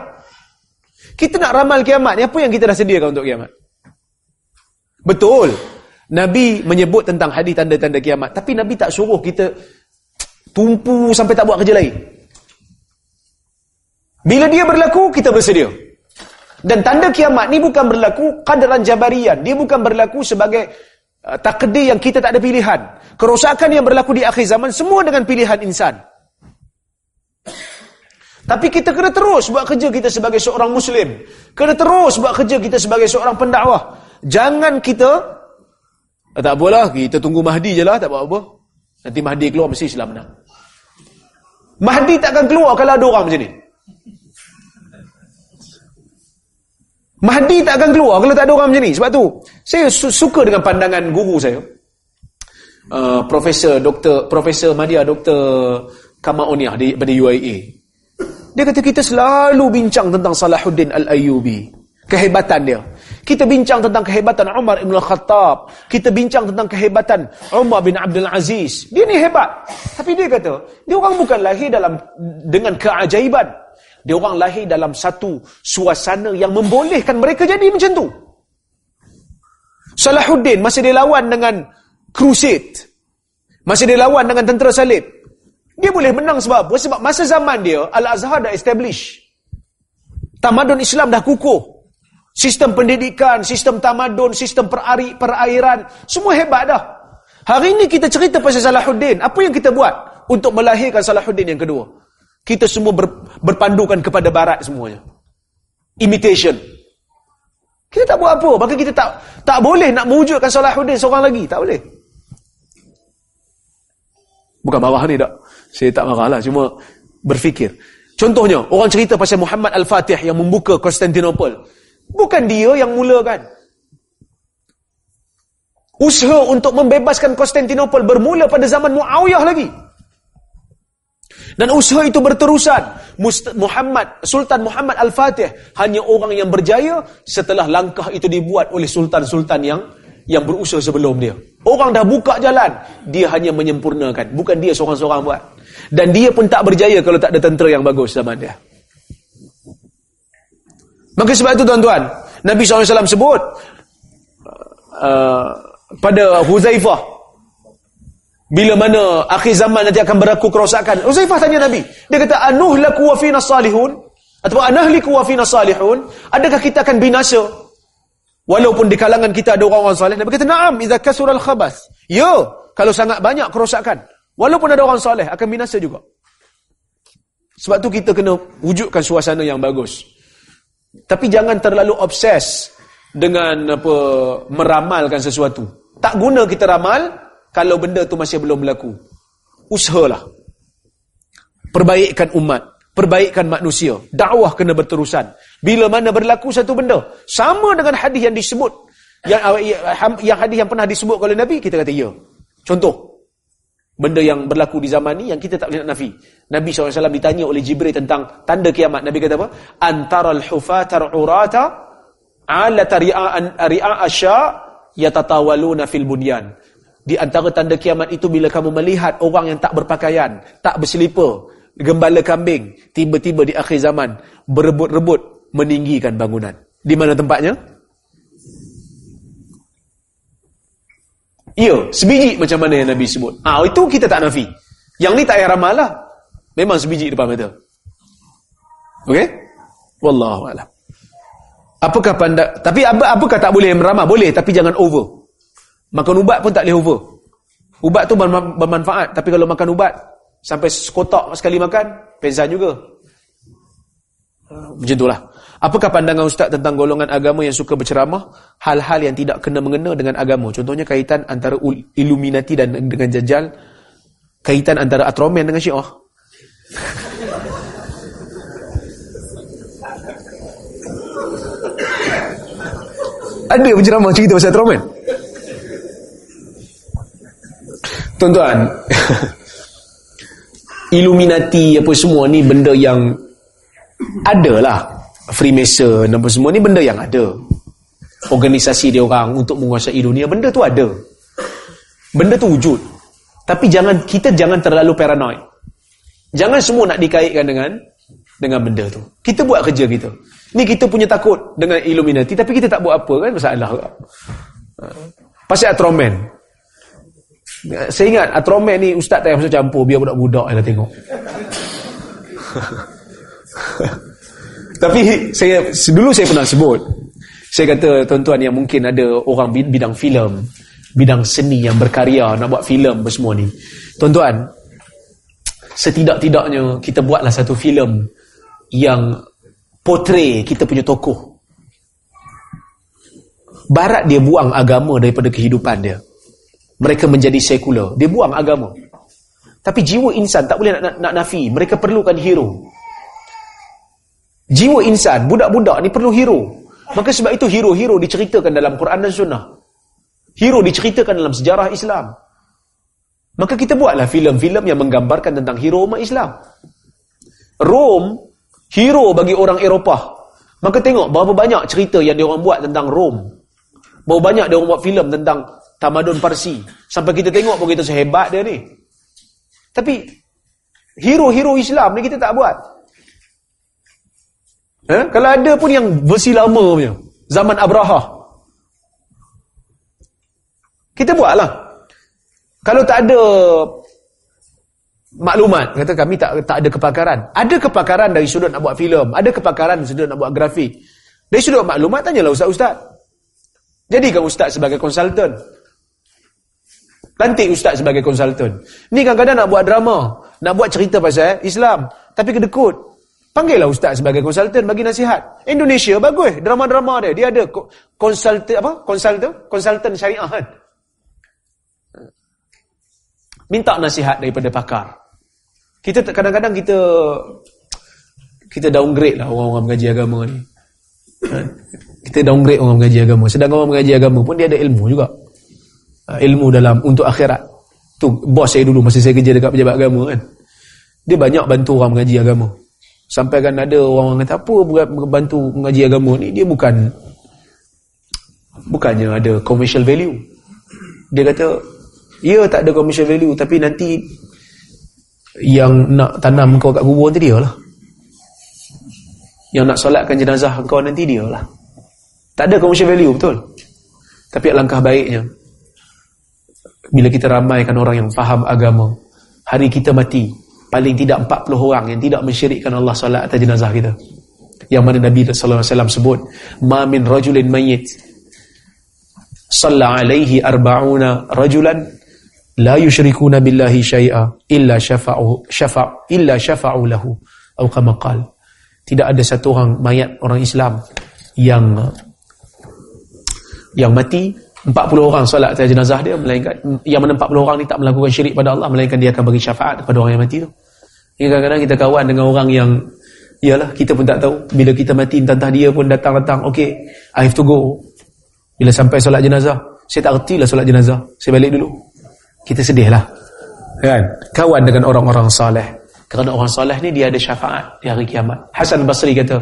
[SPEAKER 1] Kita nak ramal kiamat ni, apa yang kita dah sediakan untuk kiamat? Betul. Nabi menyebut tentang hadis tanda-tanda kiamat. Tapi Nabi tak suruh kita tumpu sampai tak buat kerja lain. Bila dia berlaku, kita bersedia. Dan tanda kiamat ni bukan berlaku kadaran jabarian. Dia bukan berlaku sebagai uh, takdir yang kita tak ada pilihan. Kerosakan yang berlaku di akhir zaman semua dengan pilihan insan. Tapi kita kena terus buat kerja kita sebagai seorang Muslim. Kena terus buat kerja kita sebagai seorang pendakwah. Jangan kita, tak apalah, kita tunggu Mahdi je lah, tak buat apa. Nanti Mahdi keluar, mesti Islam menang. Mahdi takkan keluar kalau ada orang macam ni. Mahdi tak akan keluar kalau tak ada orang macam ni. Sebab tu, saya su suka dengan pandangan guru saya. Uh, Profesor Dr. Profesor Madia Dr. Kamaoniah di, pada UIA. Dia kata kita selalu bincang tentang Salahuddin Al-Ayyubi. Kehebatan dia. Kita bincang tentang kehebatan Umar Ibn Khattab. Kita bincang tentang kehebatan Umar bin Abdul Aziz. Dia ni hebat. Tapi dia kata, dia orang bukan lahir dalam dengan keajaiban. Dia orang lahir dalam satu suasana yang membolehkan mereka jadi macam tu. Salahuddin masa dia lawan dengan crusade. Masa dia lawan dengan tentera salib. Dia boleh menang sebab apa? Sebab masa zaman dia, Al-Azhar dah establish. Tamadun Islam dah kukuh. Sistem pendidikan, sistem tamadun, sistem perari, perairan, semua hebat dah. Hari ini kita cerita pasal Salahuddin. Apa yang kita buat untuk melahirkan Salahuddin yang kedua? Kita semua ber, berpandukan kepada barat semuanya. Imitation. Kita tak buat apa. Maka kita tak tak boleh nak mewujudkan Salahuddin seorang lagi. Tak boleh. Bukan bawah ni tak. Saya tak marah lah. Cuma berfikir. Contohnya, orang cerita pasal Muhammad Al-Fatih yang membuka Konstantinopel. Bukan dia yang mulakan. Usaha untuk membebaskan Konstantinopel bermula pada zaman Muawiyah lagi. Dan usaha itu berterusan. Muhammad, Sultan Muhammad Al-Fatih hanya orang yang berjaya setelah langkah itu dibuat oleh sultan-sultan yang yang berusaha sebelum dia. Orang dah buka jalan, dia hanya menyempurnakan. Bukan dia seorang-seorang buat. Dan dia pun tak berjaya kalau tak ada tentera yang bagus zaman dia. Maka sebab itu tuan-tuan, Nabi SAW sebut uh, pada Huzaifah bila mana akhir zaman nanti akan berlaku kerosakan. Huzaifah tanya Nabi. Dia kata, Anuhlaku wa fina salihun? Atau anahliku wa fina salihun? Adakah kita akan binasa? Walaupun di kalangan kita ada orang-orang salih. Nabi kata, Naam, idha kasural khabas. Ya, kalau sangat banyak kerosakan. Walaupun ada orang soleh, akan binasa juga. Sebab tu kita kena wujudkan suasana yang bagus. Tapi jangan terlalu obses dengan apa meramalkan sesuatu. Tak guna kita ramal kalau benda tu masih belum berlaku. Usahalah. Perbaikkan umat, perbaikan manusia. Dakwah kena berterusan. Bila mana berlaku satu benda, sama dengan hadis yang disebut yang yang hadis yang pernah disebut oleh Nabi, kita kata ya. Contoh, benda yang berlaku di zaman ni yang kita tak boleh nak nafi. Nabi SAW ditanya oleh Jibril tentang tanda kiamat. Nabi kata apa? Antara al-hufatar urata ala tari'an ri'a asya yatatawaluna fil bunyan di antara tanda kiamat itu bila kamu melihat orang yang tak berpakaian tak berselipar gembala kambing tiba-tiba di akhir zaman berebut-rebut meninggikan bangunan di mana tempatnya Ya, sebiji macam mana yang Nabi sebut. Ah, itu kita tak nafi. Yang ni tak payah ramal lah. Memang sebiji depan mata. Okey? Wallahu a'lam. Apakah pandai tapi apa apakah tak boleh meramal? Boleh tapi jangan over. Makan ubat pun tak boleh over. Ubat tu bermanfaat tapi kalau makan ubat sampai sekotak sekali makan, pezan juga. Macam itulah. Apakah pandangan ustaz tentang golongan agama yang suka berceramah hal-hal yang tidak kena mengena dengan agama? Contohnya kaitan antara Illuminati dan dengan Dajjal, kaitan antara Atromen dengan Syiah. Ada penceramah cerita pasal Ultraman Tuan-tuan Illuminati apa semua ni benda yang ada lah Freemason apa semua ni benda yang ada Organisasi dia orang untuk menguasai dunia Benda tu ada Benda tu wujud Tapi jangan kita jangan terlalu paranoid Jangan semua nak dikaitkan dengan Dengan benda tu Kita buat kerja kita Ni kita punya takut dengan Illuminati tapi kita tak buat apa kan masalah. Pasal Atroman. Saya ingat Atroman ni ustaz tak payah masuk campur biar budak-budak lah tengok. tapi saya dulu saya pernah sebut. Saya kata tuan-tuan yang mungkin ada orang bidang filem, bidang seni yang berkarya nak buat filem semua ni. Tuan-tuan, setidak-tidaknya kita buatlah satu filem yang portray kita punya tokoh. Barat dia buang agama daripada kehidupan dia. Mereka menjadi sekular. Dia buang agama. Tapi jiwa insan tak boleh nak, nak, nak nafi. Mereka perlukan hero. Jiwa insan, budak-budak ni perlu hero. Maka sebab itu hero-hero diceritakan dalam Quran dan Sunnah. Hero diceritakan dalam sejarah Islam. Maka kita buatlah filem-filem yang menggambarkan tentang hero umat Islam. Rome hero bagi orang Eropah. Maka tengok berapa banyak cerita yang dia orang buat tentang Rom. Berapa banyak dia orang buat filem tentang tamadun Parsi. Sampai kita tengok pun kita sehebat dia ni. Tapi hero-hero Islam ni kita tak buat. Eh? Kalau ada pun yang versi lama punya. Zaman Abraha. Kita buatlah. Kalau tak ada maklumat kata kami tak tak ada kepakaran ada kepakaran dari sudut nak buat filem ada kepakaran dari sudut nak buat grafik dari sudut maklumat tanyalah ustaz-ustaz jadikan ustaz sebagai konsultan lantik ustaz sebagai konsultan ni kadang-kadang nak buat drama nak buat cerita pasal Islam tapi kedekut panggillah ustaz sebagai konsultan bagi nasihat Indonesia bagus drama-drama dia dia ada konsultan apa konsultan konsultan syariah kan minta nasihat daripada pakar kita kadang-kadang kita kita downgrade lah orang-orang mengaji agama ni. Ha? Kita downgrade orang mengaji agama. Sedangkan orang mengaji agama pun dia ada ilmu juga. Ha, ilmu dalam untuk akhirat. Tu bos saya dulu masa saya kerja dekat pejabat agama kan. Dia banyak bantu orang mengaji agama. Sampai kan ada orang kata apa bantu mengaji agama ni? Dia bukan bukannya ada commercial value. Dia kata ya tak ada commercial value tapi nanti yang nak tanam kau kat kubur nanti dia lah. Yang nak solatkan jenazah kau nanti dia lah. Tak ada commercial value betul? Tapi langkah baiknya bila kita ramaikan orang yang faham agama hari kita mati paling tidak 40 orang yang tidak mensyirikkan Allah solat atas jenazah kita. Yang mana Nabi SAW sebut ma min rajulin mayyit salla alaihi arba'una rajulan la yushrikuna billahi syai'a illa syafa'u syafa' illa syafa'u lahu. Atau kama qal tidak ada satu orang mayat orang Islam yang yang mati 40 orang solat atas jenazah dia melainkan yang mana 40 orang ni tak melakukan syirik pada Allah melainkan dia akan bagi syafaat kepada orang yang mati tu kadang-kadang kita kawan dengan orang yang iyalah kita pun tak tahu. Bila kita mati entah dia pun datang-datang okey I have to go. Bila sampai solat jenazah saya tak reti lah solat jenazah saya balik dulu. Kita sedihlah kan? Kawan dengan orang-orang saleh. Kerana orang saleh ni dia ada syafaat di hari kiamat. Hasan Basri kata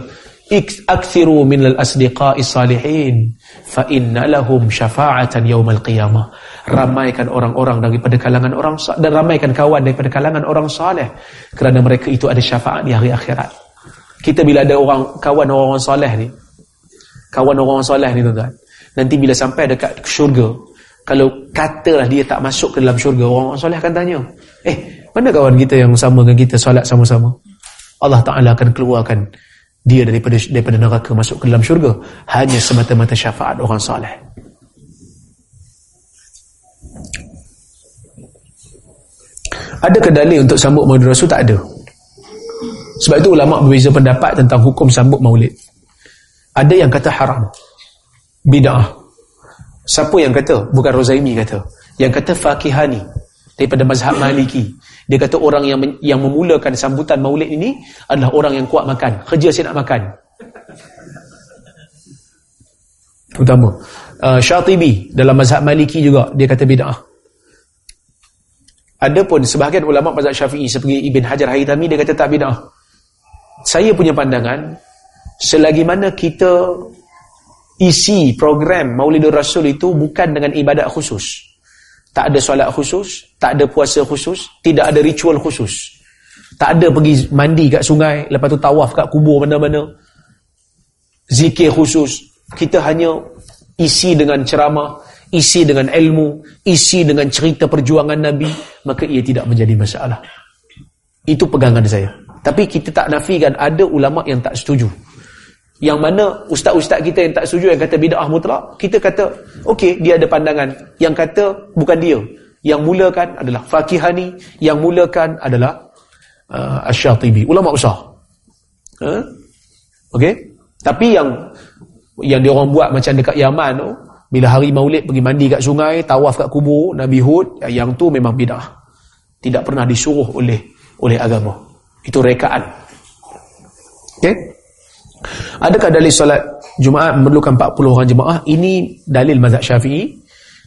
[SPEAKER 1] akthiru min al-asdiqa'i salihin fa inna lahum syafa'atan yaumal qiyamah. Ramaikan orang-orang daripada kalangan orang dan ramaikan kawan daripada kalangan orang saleh. Kerana mereka itu ada syafaat di hari akhirat. Kita bila ada orang kawan orang-orang saleh ni kawan orang-orang saleh ni tuan-tuan nanti bila sampai dekat syurga kalau katalah dia tak masuk ke dalam syurga orang-orang saleh akan tanya eh mana kawan kita yang sama dengan kita solat sama-sama? Allah Taala akan keluarkan dia daripada daripada neraka masuk ke dalam syurga hanya semata-mata syafaat orang saleh. Adakah dalil untuk sambut maulid rasul? Tak ada. Sebab itu ulama berbeza pendapat tentang hukum sambut maulid. Ada yang kata haram. Bid'ah. Siapa yang kata? Bukan Rozaimi kata. Yang kata Fakihani daripada mazhab Maliki. Dia kata orang yang yang memulakan sambutan maulid ini adalah orang yang kuat makan. Kerja saya nak makan. Utama. Uh, Syatibi dalam mazhab Maliki juga dia kata bid'ah. Adapun sebahagian ulama mazhab Syafi'i seperti Ibn Hajar Haytami dia kata tak bid'ah. Saya punya pandangan selagi mana kita isi program Maulidur Rasul itu bukan dengan ibadat khusus tak ada solat khusus, tak ada puasa khusus, tidak ada ritual khusus. Tak ada pergi mandi kat sungai, lepas tu tawaf kat kubur mana-mana. Zikir khusus. Kita hanya isi dengan ceramah, isi dengan ilmu, isi dengan cerita perjuangan Nabi, maka ia tidak menjadi masalah. Itu pegangan saya. Tapi kita tak nafikan ada ulama yang tak setuju yang mana ustaz-ustaz kita yang tak setuju yang kata bid'ah mutlak kita kata okey dia ada pandangan. Yang kata bukan dia. Yang mulakan adalah Fakihani yang mulakan adalah uh, Asy-Syatibi ulama besar. Huh? okey? Tapi yang yang dia orang buat macam dekat Yaman tu bila hari Maulid pergi mandi kat sungai tawaf kat kubur Nabi Hud yang tu memang bid'ah. Tidak pernah disuruh oleh oleh agama. Itu rekaan. Okey Adakah dalil solat Jumaat memerlukan 40 orang jemaah? Ini dalil mazhab Syafi'i.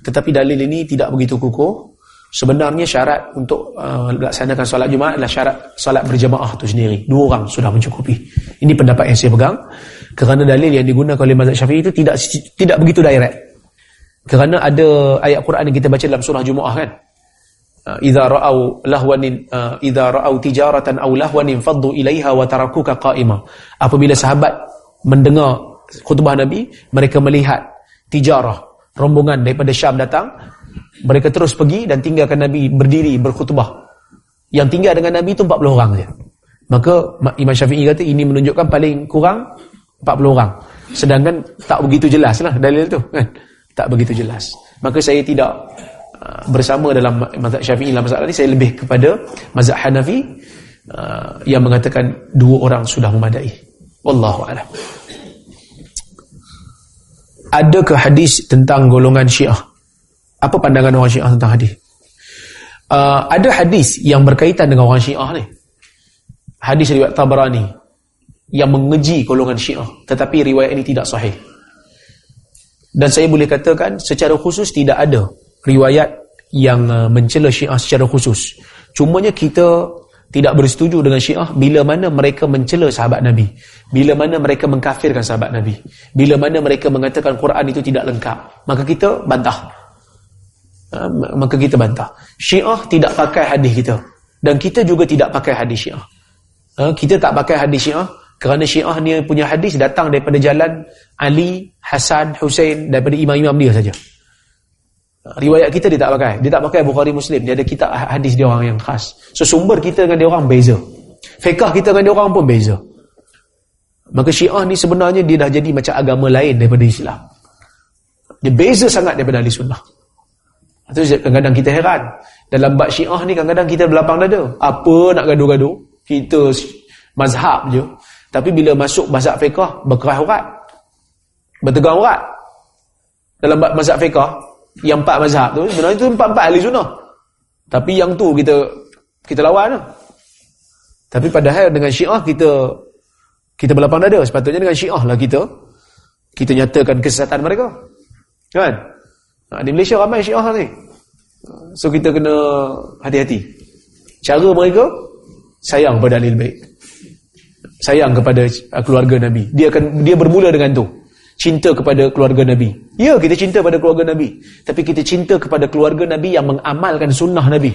[SPEAKER 1] Tetapi dalil ini tidak begitu kukuh. Sebenarnya syarat untuk uh, melaksanakan solat Jumaat adalah syarat solat berjemaah itu sendiri. Dua orang sudah mencukupi. Ini pendapat yang saya pegang. Kerana dalil yang digunakan oleh mazhab Syafi'i itu tidak tidak begitu direct. Kerana ada ayat Quran yang kita baca dalam surah Jumaah kan? Uh, idza ra'au lahwan uh, idza ra'au tijaratan aw lahwan faddu ilaiha wa tarakuka qa'ima. Apabila sahabat mendengar khutbah nabi mereka melihat tijarah rombongan daripada Syam datang. Mereka terus pergi dan tinggalkan nabi berdiri berkhutbah. Yang tinggal dengan nabi itu 40 orang saja. Maka Imam Syafi'i kata ini menunjukkan paling kurang 40 orang. Sedangkan tak begitu jelas lah dalil tu kan? Tak begitu jelas. Maka saya tidak bersama dalam mazhab Syafi'i dalam masalah ini saya lebih kepada mazhab Hanafi uh, yang mengatakan dua orang sudah memadai. Wallahu a'lam. Adakah hadis tentang golongan Syiah? Apa pandangan orang Syiah tentang hadis? Uh, ada hadis yang berkaitan dengan orang Syiah ni. Hadis riwayat Tabarani yang mengeji golongan Syiah, tetapi riwayat ini tidak sahih. Dan saya boleh katakan secara khusus tidak ada riwayat yang uh, mencela syiah secara khusus. Cumanya kita tidak bersetuju dengan syiah bila mana mereka mencela sahabat Nabi. Bila mana mereka mengkafirkan sahabat Nabi. Bila mana mereka mengatakan Quran itu tidak lengkap. Maka kita bantah. Uh, maka kita bantah. Syiah tidak pakai hadis kita. Dan kita juga tidak pakai hadis syiah. Uh, kita tak pakai hadis syiah kerana syiah ni punya hadis datang daripada jalan Ali, Hasan, Hussein daripada imam-imam dia saja. Riwayat kita dia tak pakai. Dia tak pakai Bukhari Muslim. Dia ada kitab hadis dia orang yang khas. So sumber kita dengan dia orang beza. Fiqah kita dengan dia orang pun beza. Maka Syiah ni sebenarnya dia dah jadi macam agama lain daripada Islam. Dia beza sangat daripada ahli sunnah. Itu kadang-kadang kita heran. Dalam bab Syiah ni kadang-kadang kita berlapang dada. Apa nak gaduh-gaduh? Kita mazhab je. Tapi bila masuk mazhab fiqah, berkerah urat. Bertegang urat. Dalam bab mazhab fiqah, yang empat mazhab tu sebenarnya tu empat-empat ahli sunnah. Tapi yang tu kita kita lawan lah. tapi padahal dengan syiah kita kita berlapang dada. Sepatutnya dengan syiah lah kita kita nyatakan kesesatan mereka. Kan? Di Malaysia ramai syiah ni. So kita kena hati-hati. Cara mereka sayang pada ahli baik sayang kepada keluarga Nabi. Dia akan dia bermula dengan tu. Cinta kepada keluarga Nabi. Ya, kita cinta pada keluarga Nabi. Tapi kita cinta kepada keluarga Nabi yang mengamalkan sunnah Nabi.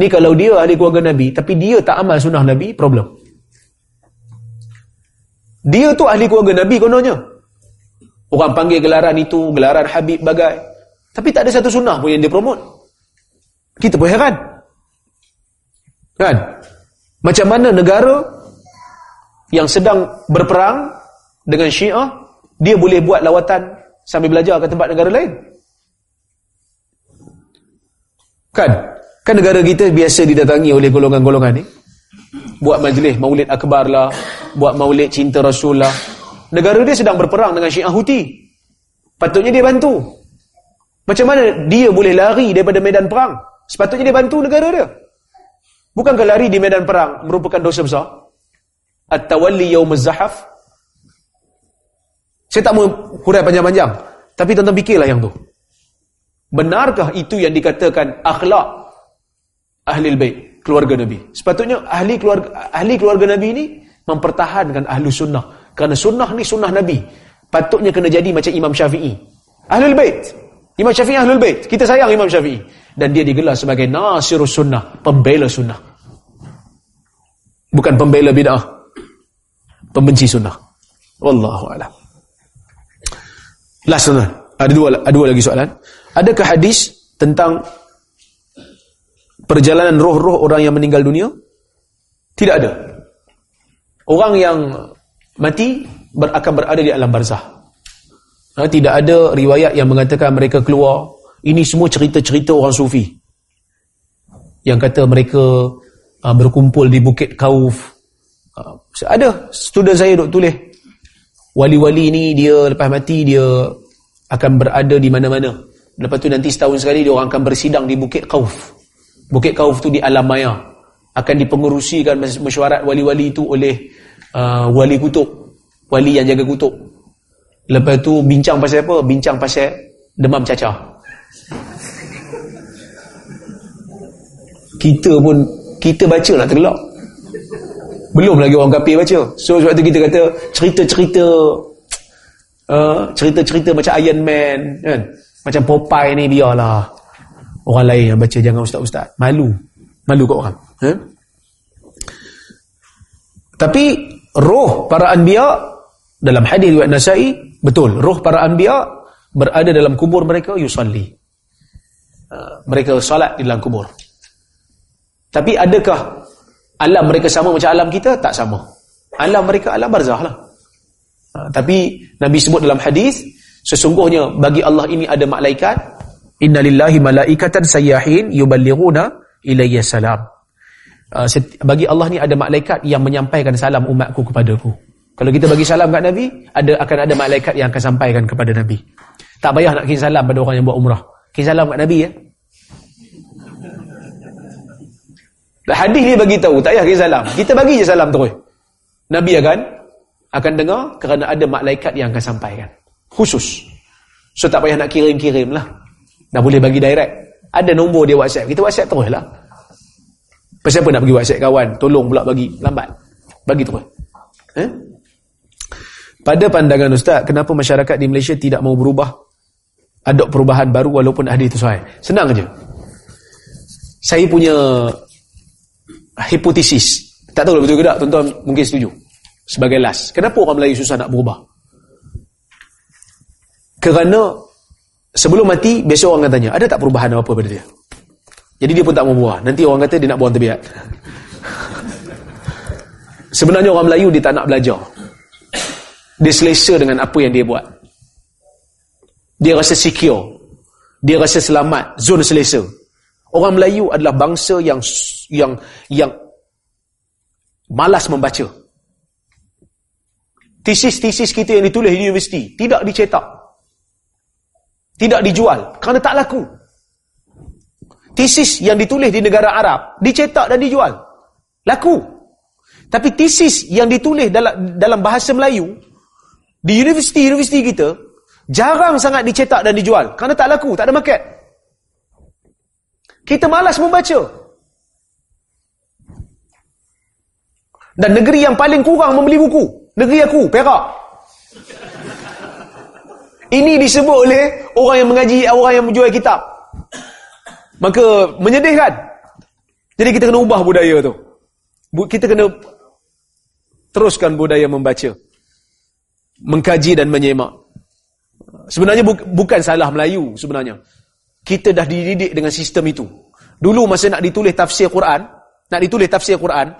[SPEAKER 1] Ni kalau dia ahli keluarga Nabi, tapi dia tak amal sunnah Nabi, problem. Dia tu ahli keluarga Nabi kononnya. Orang panggil gelaran itu, gelaran Habib bagai. Tapi tak ada satu sunnah pun yang dia promote. Kita pun heran. Kan? Macam mana negara yang sedang berperang dengan Syiah, dia boleh buat lawatan sambil belajar ke tempat negara lain. Kan? Kan negara kita biasa didatangi oleh golongan-golongan ni. Buat majlis maulid akbar lah, buat maulid cinta Rasul lah. Negara dia sedang berperang dengan Syiah Houthi. Patutnya dia bantu. Macam mana dia boleh lari daripada medan perang? Sepatutnya dia bantu negara dia. Bukankah lari di medan perang merupakan dosa besar? At-tawalli yawm az-zahaf. Saya tak mau hurai panjang-panjang, tapi tuan-tuan fikirlah yang tu. Benarkah itu yang dikatakan akhlak ahli bait, keluarga Nabi? Sepatutnya ahli keluarga ahli keluarga Nabi ini mempertahankan ahlu sunnah. Kerana sunnah ni sunnah Nabi. Patutnya kena jadi macam Imam Syafi'i. Ahlul bait. Imam Syafi'i ahlul bait. Kita sayang Imam Syafi'i. Dan dia digelar sebagai nasirus sunnah. Pembela sunnah. Bukan pembela bid'ah pembenci sunnah. Wallahu a'lam. Last one. Ada dua ada dua lagi soalan. Adakah hadis tentang perjalanan roh-roh orang yang meninggal dunia? Tidak ada. Orang yang mati ber, akan berada di alam barzah. Ha, tidak ada riwayat yang mengatakan mereka keluar. Ini semua cerita-cerita orang sufi. Yang kata mereka uh, berkumpul di Bukit Kauf Ah, ada student saya duk tulis wali-wali ni dia lepas mati dia akan berada di mana-mana. Lepas tu nanti setahun sekali dia orang akan bersidang di Bukit Kauf. Bukit Kauf tu di alam maya. Akan dipengerusikan mesyuarat wali-wali itu oleh uh, wali kutub wali yang jaga kutub lepas tu bincang pasal apa? bincang pasal demam cacar. Kita pun kita baca nak tergelak belum lagi orang kafir baca. So sebab tu kita kata cerita-cerita uh, cerita-cerita macam Iron Man kan. Macam Popeye ni biarlah. Orang lain yang baca jangan ustaz-ustaz. Malu. Malu kat orang. Ha? Tapi roh para anbiya dalam hadis riwayat Nasa'i betul roh para anbiya berada dalam kubur mereka yusalli. Uh, mereka solat di dalam kubur. Tapi adakah alam mereka sama macam alam kita? Tak sama. Alam mereka alam barzah lah. Ha, tapi Nabi sebut dalam hadis sesungguhnya bagi Allah ini ada malaikat innalillahi malaikatan sayyahin yuballighuna ilayya salam. Uh, bagi Allah ni ada malaikat yang menyampaikan salam umatku kepadaku. Kalau kita bagi salam kat Nabi ada akan ada malaikat yang akan sampaikan kepada Nabi. Tak payah nak kirim salam pada orang yang buat umrah. Kirim salam kat Nabi ya Hadis ni bagi tahu, tak payah kirim salam. Kita bagi je salam terus. Nabi akan akan dengar kerana ada malaikat yang akan sampaikan. Khusus. So tak payah nak kirim-kirim lah. Dah boleh bagi direct. Ada nombor dia WhatsApp. Kita WhatsApp terus lah. Pasal apa nak bagi WhatsApp kawan? Tolong pula bagi. Lambat. Bagi terus. Eh? Pada pandangan Ustaz, kenapa masyarakat di Malaysia tidak mau berubah? Ada perubahan baru walaupun hadis itu sahih. Senang aja. Saya punya hipotesis. Tak tahu betul ke tak, tuan-tuan mungkin setuju. Sebagai last. Kenapa orang Melayu susah nak berubah? Kerana sebelum mati, biasa orang akan tanya, ada tak perubahan apa pada dia? Jadi dia pun tak mau buah. Nanti orang kata dia nak buang tebiat. Sebenarnya orang Melayu dia tak nak belajar. Dia selesa dengan apa yang dia buat. Dia rasa secure. Dia rasa selamat. Zon selesa. Orang Melayu adalah bangsa yang yang yang malas membaca. Tesis-tesis kita yang ditulis di universiti tidak dicetak. Tidak dijual kerana tak laku. Tesis yang ditulis di negara Arab dicetak dan dijual. Laku. Tapi tesis yang ditulis dalam dalam bahasa Melayu di universiti-universiti kita jarang sangat dicetak dan dijual kerana tak laku, tak ada market. Kita malas membaca. Dan negeri yang paling kurang membeli buku. Negeri aku, Perak. Ini disebut oleh orang yang mengaji, orang yang menjual kitab. Maka menyedihkan. Jadi kita kena ubah budaya tu. Kita kena teruskan budaya membaca. Mengkaji dan menyemak. Sebenarnya bu bukan salah Melayu sebenarnya. Kita dah dididik dengan sistem itu. Dulu masa nak ditulis tafsir Quran, nak ditulis tafsir Quran,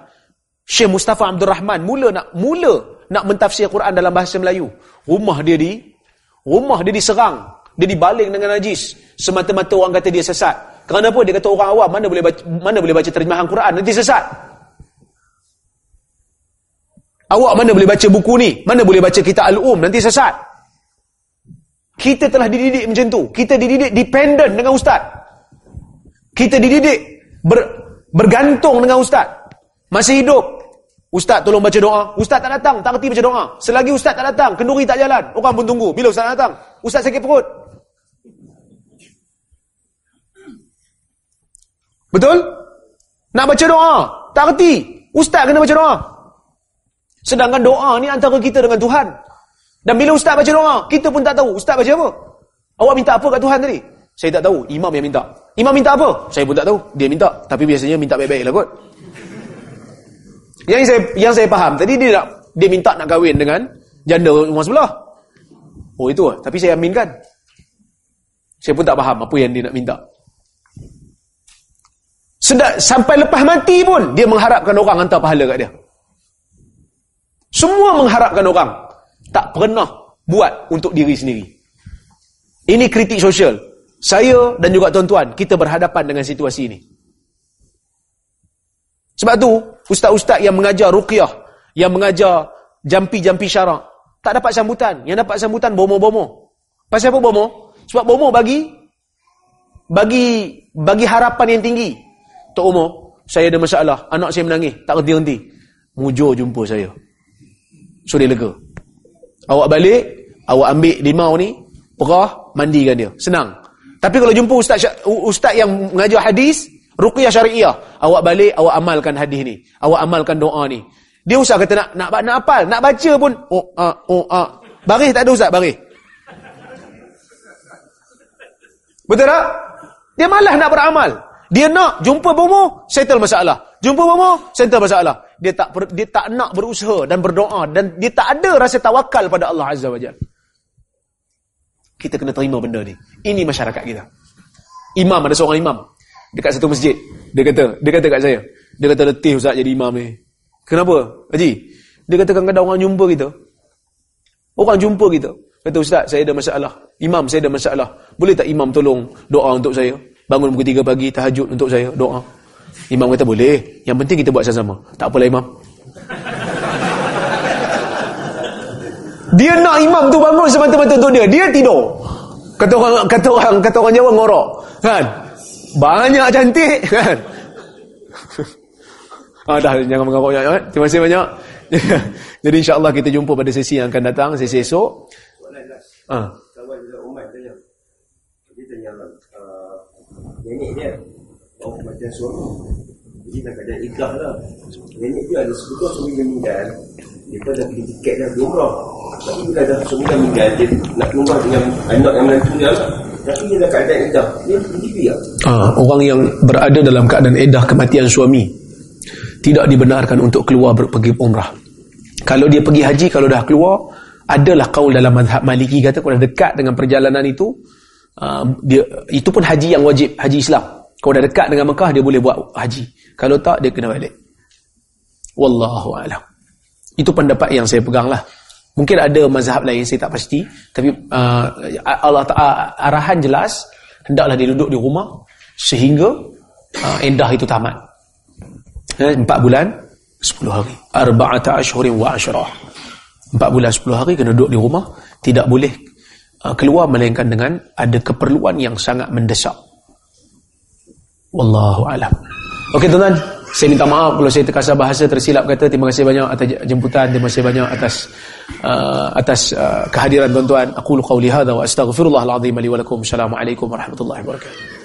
[SPEAKER 1] Syekh Mustafa Abdul Rahman mula nak mula nak mentafsir Quran dalam bahasa Melayu. Rumah dia di rumah dia diserang, dia dibaling dengan najis. Semata-mata orang kata dia sesat. Kerana apa? Dia kata orang awam mana boleh baca mana boleh baca terjemahan Quran nanti sesat. Awak mana boleh baca buku ni? Mana boleh baca kitab Al-Um nanti sesat. Kita telah dididik macam tu. Kita dididik dependent dengan ustaz. Kita dididik ber, bergantung dengan ustaz. Masih hidup, Ustaz tolong baca doa. Ustaz tak datang, tak kerti baca doa. Selagi ustaz tak datang, kenduri tak jalan. Orang pun tunggu. Bila ustaz datang? Ustaz sakit perut. Betul? Nak baca doa. Tak kerti. Ustaz kena baca doa. Sedangkan doa ni antara kita dengan Tuhan. Dan bila ustaz baca doa, kita pun tak tahu. Ustaz baca apa? Awak minta apa kat Tuhan tadi? Saya tak tahu. Imam yang minta. Imam minta apa? Saya pun tak tahu. Dia minta. Tapi biasanya minta baik-baik lah kot. Yang saya yang saya faham tadi dia nak dia minta nak kahwin dengan janda rumah sebelah. Oh itu lah. Tapi saya aminkan. Saya pun tak faham apa yang dia nak minta. Sedap, sampai lepas mati pun dia mengharapkan orang hantar pahala kat dia. Semua mengharapkan orang. Tak pernah buat untuk diri sendiri. Ini kritik sosial. Saya dan juga tuan-tuan, kita berhadapan dengan situasi ini. Sebab tu, ustaz-ustaz yang mengajar ruqyah, yang mengajar jampi-jampi syarak, tak dapat sambutan. Yang dapat sambutan bomo-bomo. Pasal apa bomo? Sebab bomo bagi bagi bagi harapan yang tinggi. Tok Umar, saya ada masalah. Anak saya menangis. Tak henti-henti. Mujur jumpa saya. So dia lega. Awak balik, awak ambil limau ni, perah, mandikan dia. Senang. Tapi kalau jumpa ustaz ustaz yang mengajar hadis, Ruqyah syariah. Awak balik, awak amalkan hadis ni. Awak amalkan doa ni. Dia usah kata nak nak nak apal, nak baca pun oh ah oh ah. Baris tak ada ustaz, baris. Betul tak? Dia malas nak beramal. Dia nak jumpa bomo, settle masalah. Jumpa bomo, settle masalah. Dia tak dia tak nak berusaha dan berdoa dan dia tak ada rasa tawakal pada Allah Azza wa Jalla. Kita kena terima benda ni. Ini masyarakat kita. Imam ada seorang imam dekat satu masjid. Dia kata, dia kata kat saya. Dia kata letih ustaz jadi imam ni. Kenapa? Haji, dia kata kadang-kadang orang jumpa kita. Orang jumpa kita. Kata ustaz, saya ada masalah. Imam, saya ada masalah. Boleh tak imam tolong doa untuk saya? Bangun pukul 3 pagi, tahajud untuk saya, doa. Imam kata boleh. Yang penting kita buat sama-sama. Tak apalah imam. Dia nak imam tu bangun semata-mata untuk dia. Dia tidur. Kata orang kata orang kata orang Jawa ngorok. Kan? Banyak cantik kan. ah, dah jangan mengarut banyak eh. Terima kasih banyak. Jadi insya-Allah kita jumpa pada sesi yang akan datang, sesi esok. Ah. Kawan dia Umar tanya. Dia tanya uh, nenek dia oh macam suami. Jadi nak ada ikhlas lah. Nenek dia ada sebutkan suami meninggal. Dia pun dah beli tiket dah umrah. Tapi bila dah suami dah meninggal, dia nak umrah dengan anak yang menantu dia lah. Tapi dia dah keadaan edah. Dia pergi tak? Ah, orang yang berada dalam keadaan edah kematian suami tidak dibenarkan untuk keluar pergi umrah. Kalau dia pergi haji, kalau dah keluar, adalah kaul dalam mazhab maliki kata kalau dekat dengan perjalanan itu, uh, dia itu pun haji yang wajib, haji Islam. Kalau dah dekat dengan Mekah, dia boleh buat haji. Kalau tak, dia kena balik. Wallahu a'lam. Itu pendapat yang saya pegang lah. Mungkin ada mazhab lain saya tak pasti tapi uh, Allah Taala arahan jelas hendaklah dia duduk di rumah sehingga uh, endah itu tamat. Eh, empat bulan sepuluh hari. Arba'ata ashhurin wa ashrah. Empat bulan sepuluh hari kena duduk di rumah tidak boleh uh, keluar melainkan dengan ada keperluan yang sangat mendesak. Wallahu alam. Okey tuan-tuan, saya minta maaf kalau saya terkasar bahasa tersilap kata. Terima kasih banyak atas jemputan. Terima kasih banyak atas uh, atas uh, kehadiran tuan-tuan. Aku lu qauli hadza wa astaghfirullah alazim li wa lakum. Assalamualaikum warahmatullahi wabarakatuh